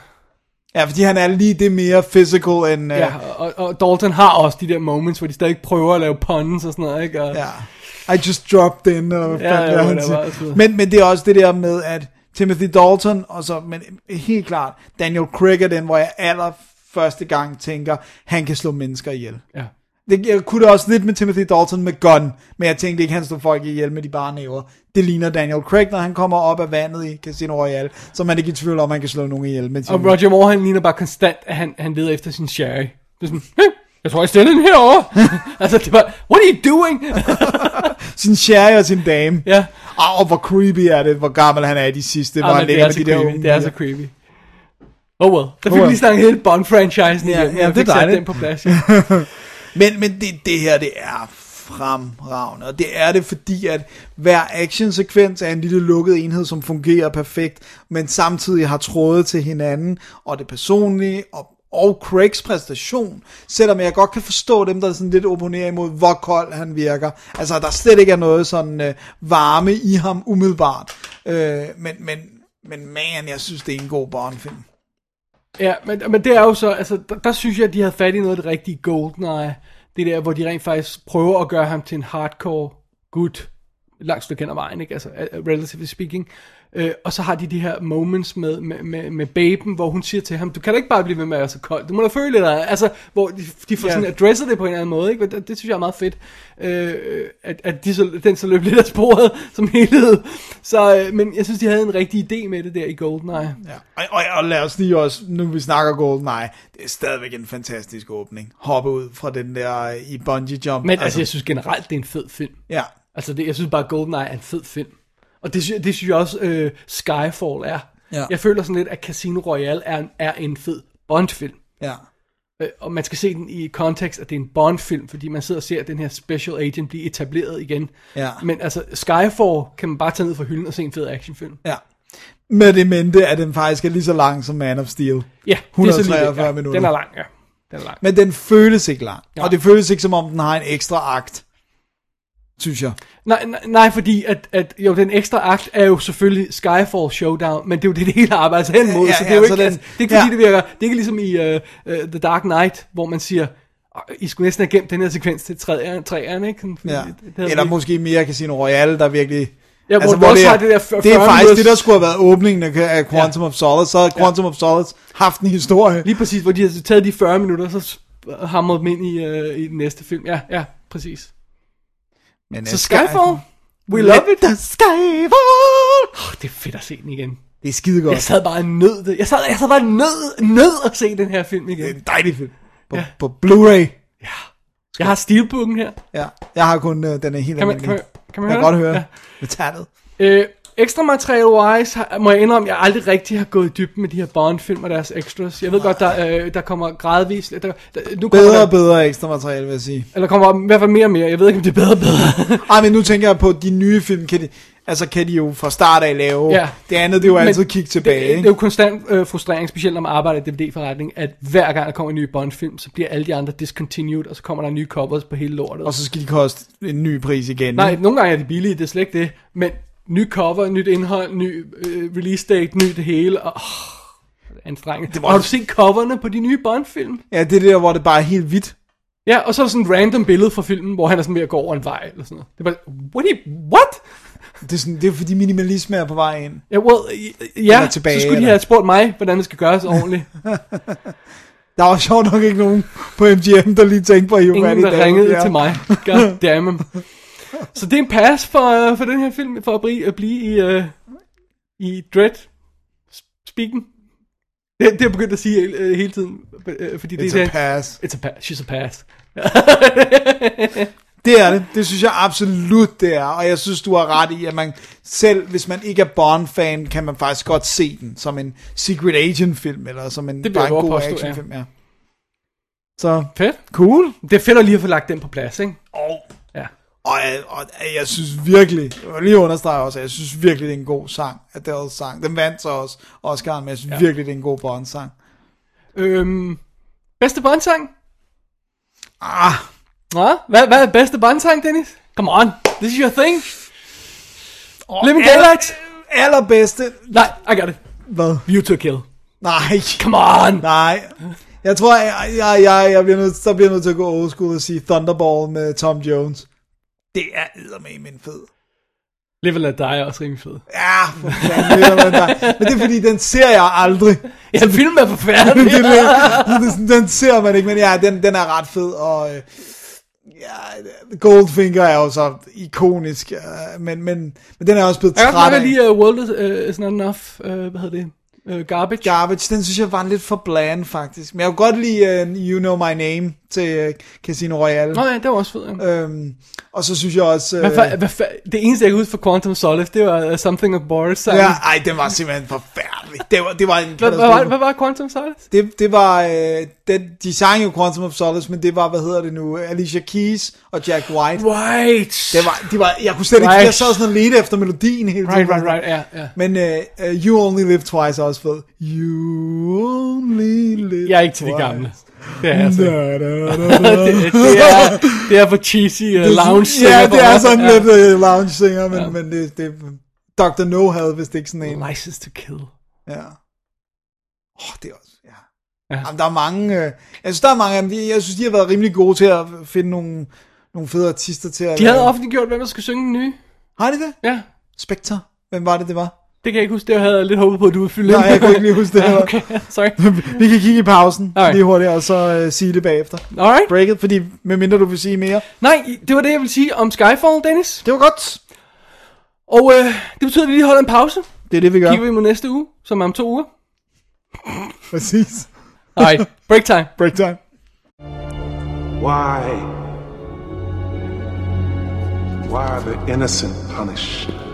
[SPEAKER 2] ja, fordi han er lige det mere physical end...
[SPEAKER 3] Ja,
[SPEAKER 2] øh,
[SPEAKER 3] og, og Dalton har også de der moments, hvor de stadig prøver at lave puns og sådan noget, ikke? Og,
[SPEAKER 2] Ja. I just dropped in. Og
[SPEAKER 3] Ja,
[SPEAKER 2] ja,
[SPEAKER 3] ja, altså.
[SPEAKER 2] men, men det er også det der med, at Timothy Dalton, og så, men helt klart, Daniel Craig er den, hvor jeg aller første gang tænker, han kan slå mennesker ihjel.
[SPEAKER 3] ja.
[SPEAKER 2] Det, jeg kunne det også lidt med Timothy Dalton med gun, men jeg tænkte ikke, han slår folk ihjel med de bare næver. Det ligner Daniel Craig, når han kommer op af vandet i Casino Royale, så man ikke i tvivl om, at han kan slå nogen ihjel med.
[SPEAKER 3] Og Roger Moore, han ligner bare konstant, at han, han leder efter sin sherry. Det er sådan, hey, jeg tror, jeg stiller den herovre. altså, det var, what are you doing?
[SPEAKER 2] sin sherry og sin dame.
[SPEAKER 3] ja,
[SPEAKER 2] Ah, og hvor creepy er det, hvor gammel han er i de sidste, hvor
[SPEAKER 3] ah,
[SPEAKER 2] han
[SPEAKER 3] men det
[SPEAKER 2] ligger
[SPEAKER 3] er
[SPEAKER 2] med de der
[SPEAKER 3] creepy.
[SPEAKER 2] unge.
[SPEAKER 3] Det er så creepy. Oh well. Der fik
[SPEAKER 2] Oh well.
[SPEAKER 3] lige snakket hele Bond-franchisen
[SPEAKER 2] Ja,
[SPEAKER 3] igennem.
[SPEAKER 2] ja, det er dejligt.
[SPEAKER 3] den på plads. Ja.
[SPEAKER 2] Men, men det, det her, det er fremragende, og det er det, fordi at hver actionsekvens er en lille lukket enhed, som fungerer perfekt, men samtidig har tråde til hinanden, og det personlige, og, og Craigs præstation, selvom jeg godt kan forstå dem, der sådan lidt opponerer imod, hvor kold han virker. Altså, der slet ikke er noget sådan øh, varme i ham umiddelbart. Øh, men, men, men man, jeg synes, det er en god Bond-film.
[SPEAKER 3] Ja, men, men det er jo så, altså, der, der synes jeg, at de havde fat i noget af det rigtige GoldenEye. Det der, hvor de rent faktisk prøver at gøre ham til en hardcore gut, langt stykke hen ad vejen, ikke? Altså, relatively speaking. Uh, og så har de de her moments med, med, med, med baben, hvor hun siger til ham, du kan da ikke bare blive ved med at være så kold, du må da føle dig, altså, hvor de, de får
[SPEAKER 2] Ja.
[SPEAKER 3] sådan adresset det på en eller anden måde, ikke? Det, det synes jeg er meget fedt, uh, at, at de så, den så løb lidt af sporet som helhed. Så, uh, men jeg synes, de havde en rigtig idé med det der i GoldenEye.
[SPEAKER 2] Ja. Og, og, og lad os lige også, nu vi snakker GoldenEye, det er stadigvæk en fantastisk åbning. Hoppe ud fra den der øh, i bungee jump.
[SPEAKER 3] Men altså, jeg synes generelt, det er en fed film.
[SPEAKER 2] ja.
[SPEAKER 3] Altså, det, jeg synes bare, GoldenEye er en fed film. Og det, det synes jeg også, øh, Skyfall er.
[SPEAKER 2] Ja.
[SPEAKER 3] Jeg føler sådan lidt, at Casino Royale er en, er en fed Bond-film.
[SPEAKER 2] Ja.
[SPEAKER 3] Øh, og man skal se den i kontekst, at det er en Bond-film, fordi man sidder og ser den her special agent blive etableret igen.
[SPEAKER 2] Ja.
[SPEAKER 3] Men altså, Skyfall kan man bare tage ned fra hylden og se en fed actionfilm.
[SPEAKER 2] ja. Med det mente, at den faktisk er lige så lang som Man of Steel.
[SPEAKER 3] Ja, det er så lige det.
[SPEAKER 2] 143
[SPEAKER 3] ja,
[SPEAKER 2] minutter.
[SPEAKER 3] Den er lang, ja. Den er lang.
[SPEAKER 2] Men den føles ikke lang.
[SPEAKER 3] Ja.
[SPEAKER 2] Og det føles ikke som om, den har en ekstra akt. Synes jeg.
[SPEAKER 3] Nej, nej, nej, fordi at, at jo, den ekstra akt er jo selvfølgelig Skyfall Showdown, men det er jo det, det hele arbejder sig hen mod,
[SPEAKER 2] Ja,
[SPEAKER 3] så det
[SPEAKER 2] ja,
[SPEAKER 3] er jo
[SPEAKER 2] så
[SPEAKER 3] ikke,
[SPEAKER 2] den-
[SPEAKER 3] altså, det er ikke fordi,
[SPEAKER 2] ja.
[SPEAKER 3] det virker, det er ikke ligesom i uh, uh, The Dark Knight, hvor man siger, "Åh, I skulle næsten have gemt den her sekvens til træerne, træerne ikke? Fordi
[SPEAKER 2] Ja.
[SPEAKER 3] det- det
[SPEAKER 2] Eller
[SPEAKER 3] vi-
[SPEAKER 2] måske mere Casino Royale, der virkelig...
[SPEAKER 3] Ja, hvor du også har det der
[SPEAKER 2] det er
[SPEAKER 3] 40
[SPEAKER 2] faktisk
[SPEAKER 3] minutters-
[SPEAKER 2] det, der skulle have været åbningen af Quantum of Solace. Så havde Quantum of Solace haft en historie.
[SPEAKER 3] Lige præcis, hvor de har taget de 40 minutter, så hamret dem ind i, uh, i den næste film. Ja, ja, præcis.
[SPEAKER 2] Men,
[SPEAKER 3] Så
[SPEAKER 2] øh,
[SPEAKER 3] Skyfall, we love it.
[SPEAKER 2] the Skyfall!
[SPEAKER 3] Oh, det er fedt at se den igen.
[SPEAKER 2] Det er skide godt.
[SPEAKER 3] Jeg sad bare nød det. Jeg sad, jeg sad bare nød, nød at se den her film
[SPEAKER 2] Det er
[SPEAKER 3] igen.
[SPEAKER 2] en dejlig film. På,
[SPEAKER 3] Ja.
[SPEAKER 2] på Blu-ray.
[SPEAKER 3] Jeg har steelbooken her.
[SPEAKER 2] Ja. Jeg har kun uh, den er helt
[SPEAKER 3] Kan man,
[SPEAKER 2] almindelig.
[SPEAKER 3] kan, man- kan man
[SPEAKER 2] jeg
[SPEAKER 3] høre
[SPEAKER 2] kan godt høre.
[SPEAKER 3] Ja.
[SPEAKER 2] Ja. Med tallet.
[SPEAKER 3] Øh, ekstra materiale wise må jeg indrømme, at jeg aldrig rigtig har gået i dybden med de her Bond-film og deres extras. Jeg ved godt, der, øh, der kommer gradvist... Der, der, nu kommer
[SPEAKER 2] Bedre
[SPEAKER 3] der,
[SPEAKER 2] og bedre ekstra materiale, vil jeg sige.
[SPEAKER 3] Eller kommer i hvert fald mere og mere. Jeg ved ikke, om det er bedre og bedre.
[SPEAKER 2] Ej, men nu tænker jeg på, de nye film, kan de, altså kan de jo fra start af lave.
[SPEAKER 3] Ja.
[SPEAKER 2] Det andet, det er jo
[SPEAKER 3] Men
[SPEAKER 2] altid kigge tilbage.
[SPEAKER 3] det, det er
[SPEAKER 2] ikke?
[SPEAKER 3] jo konstant øh, frustrering, specielt når man arbejder i DVD-forretning, at hver gang der kommer en ny Bond-film, så bliver alle de andre discontinued, og så kommer der nye covers på hele lortet.
[SPEAKER 2] Og så skal de koste en ny pris igen.
[SPEAKER 3] Nej,
[SPEAKER 2] ikke?
[SPEAKER 3] nogle gange er de billige, det er slet ikke det. Men ny cover, nyt indhold, ny øh, release date, ny det hele. Og, oh, anstrengende.
[SPEAKER 2] Det var-
[SPEAKER 3] Har du set coverne på de nye Bond-film?
[SPEAKER 2] Ja, det er der, hvor det bare er helt hvidt.
[SPEAKER 3] Ja, og så er der sådan et random billede fra filmen, hvor han er sådan ved at gå over en vej, eller sådan noget. Det er bare, what? you- what?
[SPEAKER 2] Det er, sådan, det er fordi minimalisme er på vej ind.
[SPEAKER 3] Ja, well, ja
[SPEAKER 2] tilbage,
[SPEAKER 3] så skulle de
[SPEAKER 2] eller?
[SPEAKER 3] have spurgt mig, hvordan det skal gøres ordentligt.
[SPEAKER 2] Der var sjovt nok ikke nogen på MGM, der lige tænkte på
[SPEAKER 3] Ingen, der ringede
[SPEAKER 2] Bjerg.
[SPEAKER 3] til mig. God damn. Så det er en pass for, uh, for den her film, for at blive, at blive i, uh, i Dread speaken. Det, det har jeg begyndt at sige uh, hele tiden, uh, fordi det
[SPEAKER 2] It's
[SPEAKER 3] er
[SPEAKER 2] a pass.
[SPEAKER 3] It's a pass. She's a pass.
[SPEAKER 2] Det er det. Det synes jeg absolut, det er. Og jeg synes, du har ret i, at man selv, hvis man ikke er Bond-fan, kan man faktisk godt se den som en Secret Agent-film, eller som en,
[SPEAKER 3] jeg
[SPEAKER 2] bare en god
[SPEAKER 3] påstå, ja.
[SPEAKER 2] actionfilm. Ja. Så,
[SPEAKER 3] Fedt.
[SPEAKER 2] cool.
[SPEAKER 3] Det er fedt at lige at få lagt den på plads, ikke?
[SPEAKER 2] Og,
[SPEAKER 3] Ja.
[SPEAKER 2] Og, og jeg synes virkelig, jeg lige understrege også, at jeg synes virkelig, det er en god sang, Adele's sang. Den vandt så også Oscar, men jeg synes
[SPEAKER 3] Ja.
[SPEAKER 2] virkelig, det er en god Bond-sang.
[SPEAKER 3] Øhm, bedste Bond-sang?
[SPEAKER 2] Ah,
[SPEAKER 3] Nå, hvad, hvad er bedste Bond-sang, Dennis? Come on, this is your thing. Living Daylights?
[SPEAKER 2] allerbedste...
[SPEAKER 3] Nej, I got it.
[SPEAKER 2] Hvad?
[SPEAKER 3] View to Kill.
[SPEAKER 2] Nej.
[SPEAKER 3] Come on.
[SPEAKER 2] Nej. Jeg tror, jeg, jeg, jeg, jeg bliver nødt, så bliver nødt til at gå old school og sige Thunderball med Tom Jones. Det er eddermame en fed.
[SPEAKER 3] Live and Let Die er også rimelig fed.
[SPEAKER 2] Ja, for fanden, der. Men det er fordi, den ser jeg aldrig.
[SPEAKER 3] Ja, filmen er forfærdelig.
[SPEAKER 2] det, er det, den ser man ikke, men ja, den, den er ret fed, og øh, ja, Goldfinger er jo så ikonisk, øh, men, men, men den er også blevet
[SPEAKER 3] Jeg kan
[SPEAKER 2] træt af.
[SPEAKER 3] lige uh, World is, uh, is Not Enough, uh, hvad hedder det? Uh, garbage.
[SPEAKER 2] Garbage, den synes jeg var lidt for bland, faktisk. Men jeg kunne godt lide uh, You Know My Name til uh, Casino Royale.
[SPEAKER 3] Nå ja, det var også fedt. Ja.
[SPEAKER 2] Øhm, og så synes jeg også...
[SPEAKER 3] Hvad,
[SPEAKER 2] Øh,
[SPEAKER 3] fa- hvad, fa- det eneste, jeg kan huske fra Quantum Solace, det var uh, Something of Boris sang.
[SPEAKER 2] ja, ej, den var simpelthen forfærdelig. Det var, det var en
[SPEAKER 3] hvad, hvad, var, hvad var Quantum Solace?
[SPEAKER 2] Det, det var, øh, den, de sang jo Quantum of Solace, men det var, hvad hedder det nu, Alicia Keys og Jack White.
[SPEAKER 3] Right.
[SPEAKER 2] Det var, de var, jeg kunne slet ikke,
[SPEAKER 3] Right.
[SPEAKER 2] jeg sad sådan og ledte efter melodien hele tiden.
[SPEAKER 3] Right, right, right, ja, ja.
[SPEAKER 2] Men uh, uh, You Only Live Twice er også fed. You Only Live
[SPEAKER 3] Jeg er ikke til de gamle. Det er jeg så.
[SPEAKER 2] Da, da, da, da.
[SPEAKER 3] det, det, er, det er for cheesy uh, lounge
[SPEAKER 2] Ja, det er sådan lidt uh, lounge singer, men,
[SPEAKER 3] Ja.
[SPEAKER 2] men det, det, Dr. No havde vist ikke sådan en.
[SPEAKER 3] License to Kill.
[SPEAKER 2] Ja. Åh, oh, det er også, ja.
[SPEAKER 3] Ja.
[SPEAKER 2] ja. Jamen, der er mange, øh, jeg synes, der er mange af dem, de- jeg synes, de har været rimelig gode til at finde nogle, nogle fede artister til at
[SPEAKER 3] De havde
[SPEAKER 2] lave-
[SPEAKER 3] offentliggjort, hvem der skulle synge den nye.
[SPEAKER 2] Har de det?
[SPEAKER 3] Ja,
[SPEAKER 2] Spectre? Hvem var det, det var?
[SPEAKER 3] Det kan jeg ikke huske. Det havde jeg lidt håbet på, at du ville fylde
[SPEAKER 2] Nej,
[SPEAKER 3] ind.
[SPEAKER 2] jeg kunne ikke lige huske det.
[SPEAKER 3] Ja, okay, sorry.
[SPEAKER 2] Vi kan kigge i pausen
[SPEAKER 3] Alright.
[SPEAKER 2] lige hurtigt, og så uh, sige det bagefter.
[SPEAKER 3] Alright.
[SPEAKER 2] Breaket, fordi medmindre du vil sige mere.
[SPEAKER 3] Nej, det var det, jeg ville sige om Skyfall, Dennis.
[SPEAKER 2] Det var godt.
[SPEAKER 3] Og øh, det betyder, at vi lige holder en pause.
[SPEAKER 2] Det er det, vi gør.
[SPEAKER 3] Kigger vi mod næste uge, som er om to uger.
[SPEAKER 2] Præcis.
[SPEAKER 3] Alright, break time.
[SPEAKER 2] Break time.
[SPEAKER 6] Why? Why are the innocent punished?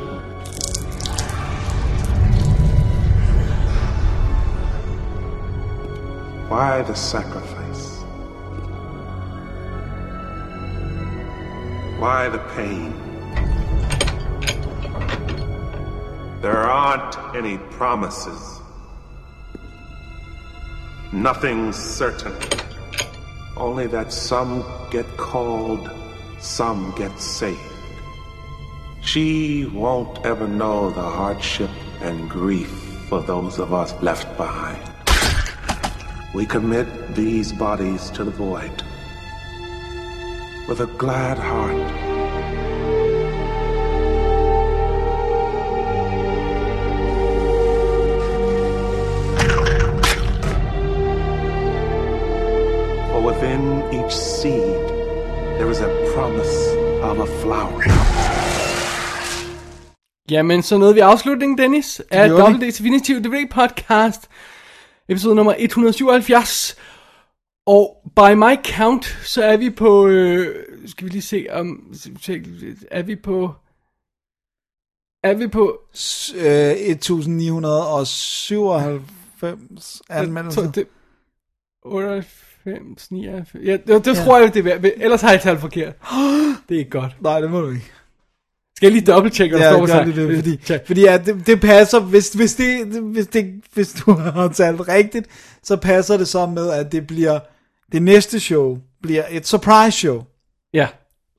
[SPEAKER 6] Why the sacrifice? Why the pain? There aren't any promises. Nothing's certain. Only that some get called, some get saved. She won't ever know the hardship and grief for those of us left behind. We commit these bodies to the void with a glad heart. For within each seed, there is a promise of a flower.
[SPEAKER 3] Jamen, så nåede vi afslutningen, Dennis, af
[SPEAKER 2] gjorde vi.
[SPEAKER 3] WD's Definitive DVD podcast, episode nummer 177. Og by my count, så er vi på, øh, skal vi lige se om, er vi på, er vi på,
[SPEAKER 2] S- øh, 1997 anmeldelser.
[SPEAKER 3] to- det- 98, 99, ja, det, det tror jeg, det er. Ellers har jeg talt forkert. Det er ikke godt.
[SPEAKER 2] Nej, det må du ikke.
[SPEAKER 3] Skal jeg lige dobbelttjekke, hvad der
[SPEAKER 2] Ja,
[SPEAKER 3] står på
[SPEAKER 2] det, fordi, fordi ja, det, det passer, hvis, hvis, det, hvis, det, hvis du har talt rigtigt, så passer det så med, at det bliver, det næste show bliver et surprise show,
[SPEAKER 3] Ja,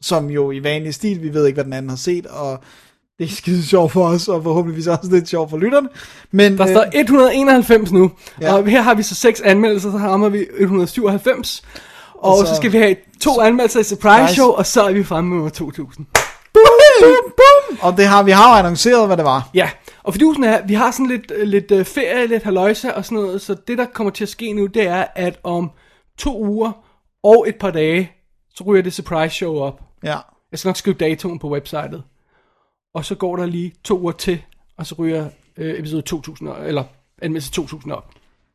[SPEAKER 2] som jo i vanlig stil, vi ved ikke, hvad den anden har set, og det er skide sjovt for os, og forhåbentligvis også lidt sjovt for lytterne. Men,
[SPEAKER 3] Der
[SPEAKER 2] øh,
[SPEAKER 3] står 191 nu,
[SPEAKER 2] Ja.
[SPEAKER 3] og her har vi så seks anmeldelser, så rammer vi 197. Og,
[SPEAKER 2] Og
[SPEAKER 3] så,
[SPEAKER 2] så-
[SPEAKER 3] skal vi have to anmeldelser i surprise show, og så er vi fremme med nummer 2000.
[SPEAKER 2] boom, boom, og det har, vi har jo annonceret, hvad det var.
[SPEAKER 3] Ja, og fidusen er, vi har sådan lidt, øh, lidt øh, ferie, lidt haløjse og sådan noget, så det der kommer til at ske nu, det er, at om to uger og et par dage, så ryger det surprise show op.
[SPEAKER 2] Ja.
[SPEAKER 3] Jeg skal nok skrive datoen på websitet. Og så går der lige to uger til, og så ryger øh, episode 2000, op- eller anmeldelse 2000 op.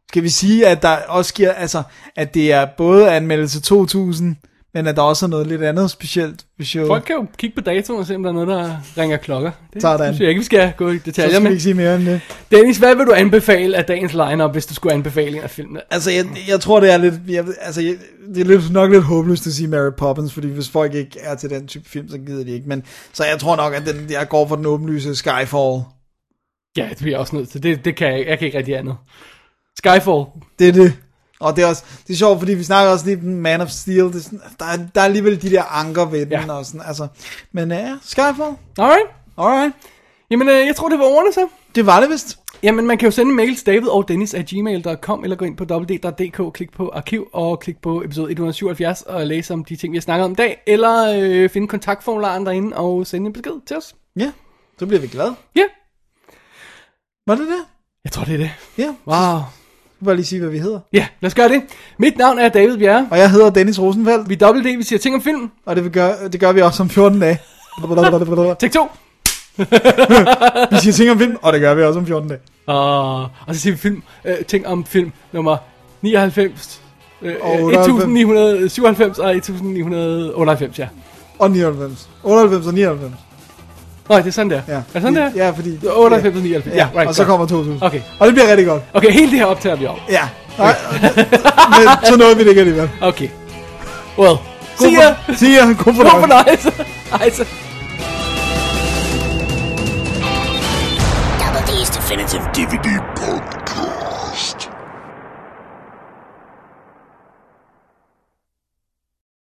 [SPEAKER 2] Skal vi sige, at der også sker, altså, at det er både anmeldelse 2000, men at der også er noget lidt andet specielt ved showet.
[SPEAKER 3] Folk kan jo kigge på datoen og se, om der er noget, der ringer klokker. Det
[SPEAKER 2] Sådan.
[SPEAKER 3] synes jeg ikke, vi skal gå i
[SPEAKER 2] så
[SPEAKER 3] detaljer
[SPEAKER 2] skal vi ikke sige mere end det.
[SPEAKER 3] Dennis, hvad vil du anbefale af dagens lineup, hvis du skulle anbefale en af filmene?
[SPEAKER 2] Altså, jeg, jeg tror, det er lidt, jeg, altså, jeg, det er lidt, nok lidt håbløst at sige Mary Poppins, fordi hvis folk ikke er til den type film, så gider de ikke. Men, så jeg tror nok, at den, jeg går for den åbenlyse Skyfall.
[SPEAKER 3] Ja, det bliver jeg også nødt til. Det, det kan jeg ikke. Jeg kan ikke rigtig andet. Skyfall.
[SPEAKER 2] Det er det. Og det er også, det er sjovt, fordi vi snakker også lige om Man of Steel, det er sådan, der, er, der er alligevel de der anker ved den,
[SPEAKER 3] Ja.
[SPEAKER 2] og sådan, altså, men uh, ja, Skyfall,
[SPEAKER 3] Alright.
[SPEAKER 2] alright,
[SPEAKER 3] Jamen, øh, jeg tror, det var ordene så.
[SPEAKER 2] det var det vist.
[SPEAKER 3] Jamen, man kan jo sende en mail til David og Dennis at gmail.com, eller gå ind på www.dk, klik på arkiv, og klik på episode 177, og læse om de ting, vi har snakket om i dag, eller øh, finde kontaktformularen derinde, og sende en besked til os.
[SPEAKER 2] Ja, så bliver vi glade.
[SPEAKER 3] Ja,
[SPEAKER 2] Var det det?
[SPEAKER 3] jeg tror, det er det.
[SPEAKER 2] Ja,
[SPEAKER 3] Wow.
[SPEAKER 2] Vil bare lige sige, hvad vi hedder.
[SPEAKER 3] Ja, lad os gøre det. Mit navn er David Bjerre.
[SPEAKER 2] Og jeg hedder Dennis Rosenfeldt,
[SPEAKER 3] Vi er Double D, vi siger ting om film.
[SPEAKER 2] og det, vil gøre, det gør vi også om 14 dage.
[SPEAKER 3] Take 2.
[SPEAKER 2] Vi siger ting om film, og det gør vi også om 14 dage.
[SPEAKER 3] Og, og så siger vi film, øh, ting om film nummer 99, øh,
[SPEAKER 2] Og
[SPEAKER 3] øh,
[SPEAKER 2] 98.
[SPEAKER 3] 1997 og 1998, ja.
[SPEAKER 2] Og 99. 98 og 99.
[SPEAKER 3] Nå, det er sådan der.
[SPEAKER 2] Ja.
[SPEAKER 3] Er det sådan der?
[SPEAKER 2] Ja, fordi...
[SPEAKER 3] 98 og 99.
[SPEAKER 2] Ja,
[SPEAKER 3] Ja, right,
[SPEAKER 2] og så
[SPEAKER 3] godt.
[SPEAKER 2] kommer 2000.
[SPEAKER 3] Okay.
[SPEAKER 2] Og det bliver rigtig godt.
[SPEAKER 3] Okay, helt det her optager vi om.
[SPEAKER 2] Ja. Nej, men så nåede vi det ikke alligevel.
[SPEAKER 3] Okay. Well,
[SPEAKER 2] God
[SPEAKER 3] see ya.
[SPEAKER 2] for- See ya. God
[SPEAKER 3] God
[SPEAKER 2] fornøjelse.
[SPEAKER 3] fornøjelse. Hej så.
[SPEAKER 1] Double D's Definitive
[SPEAKER 7] DVD podcast.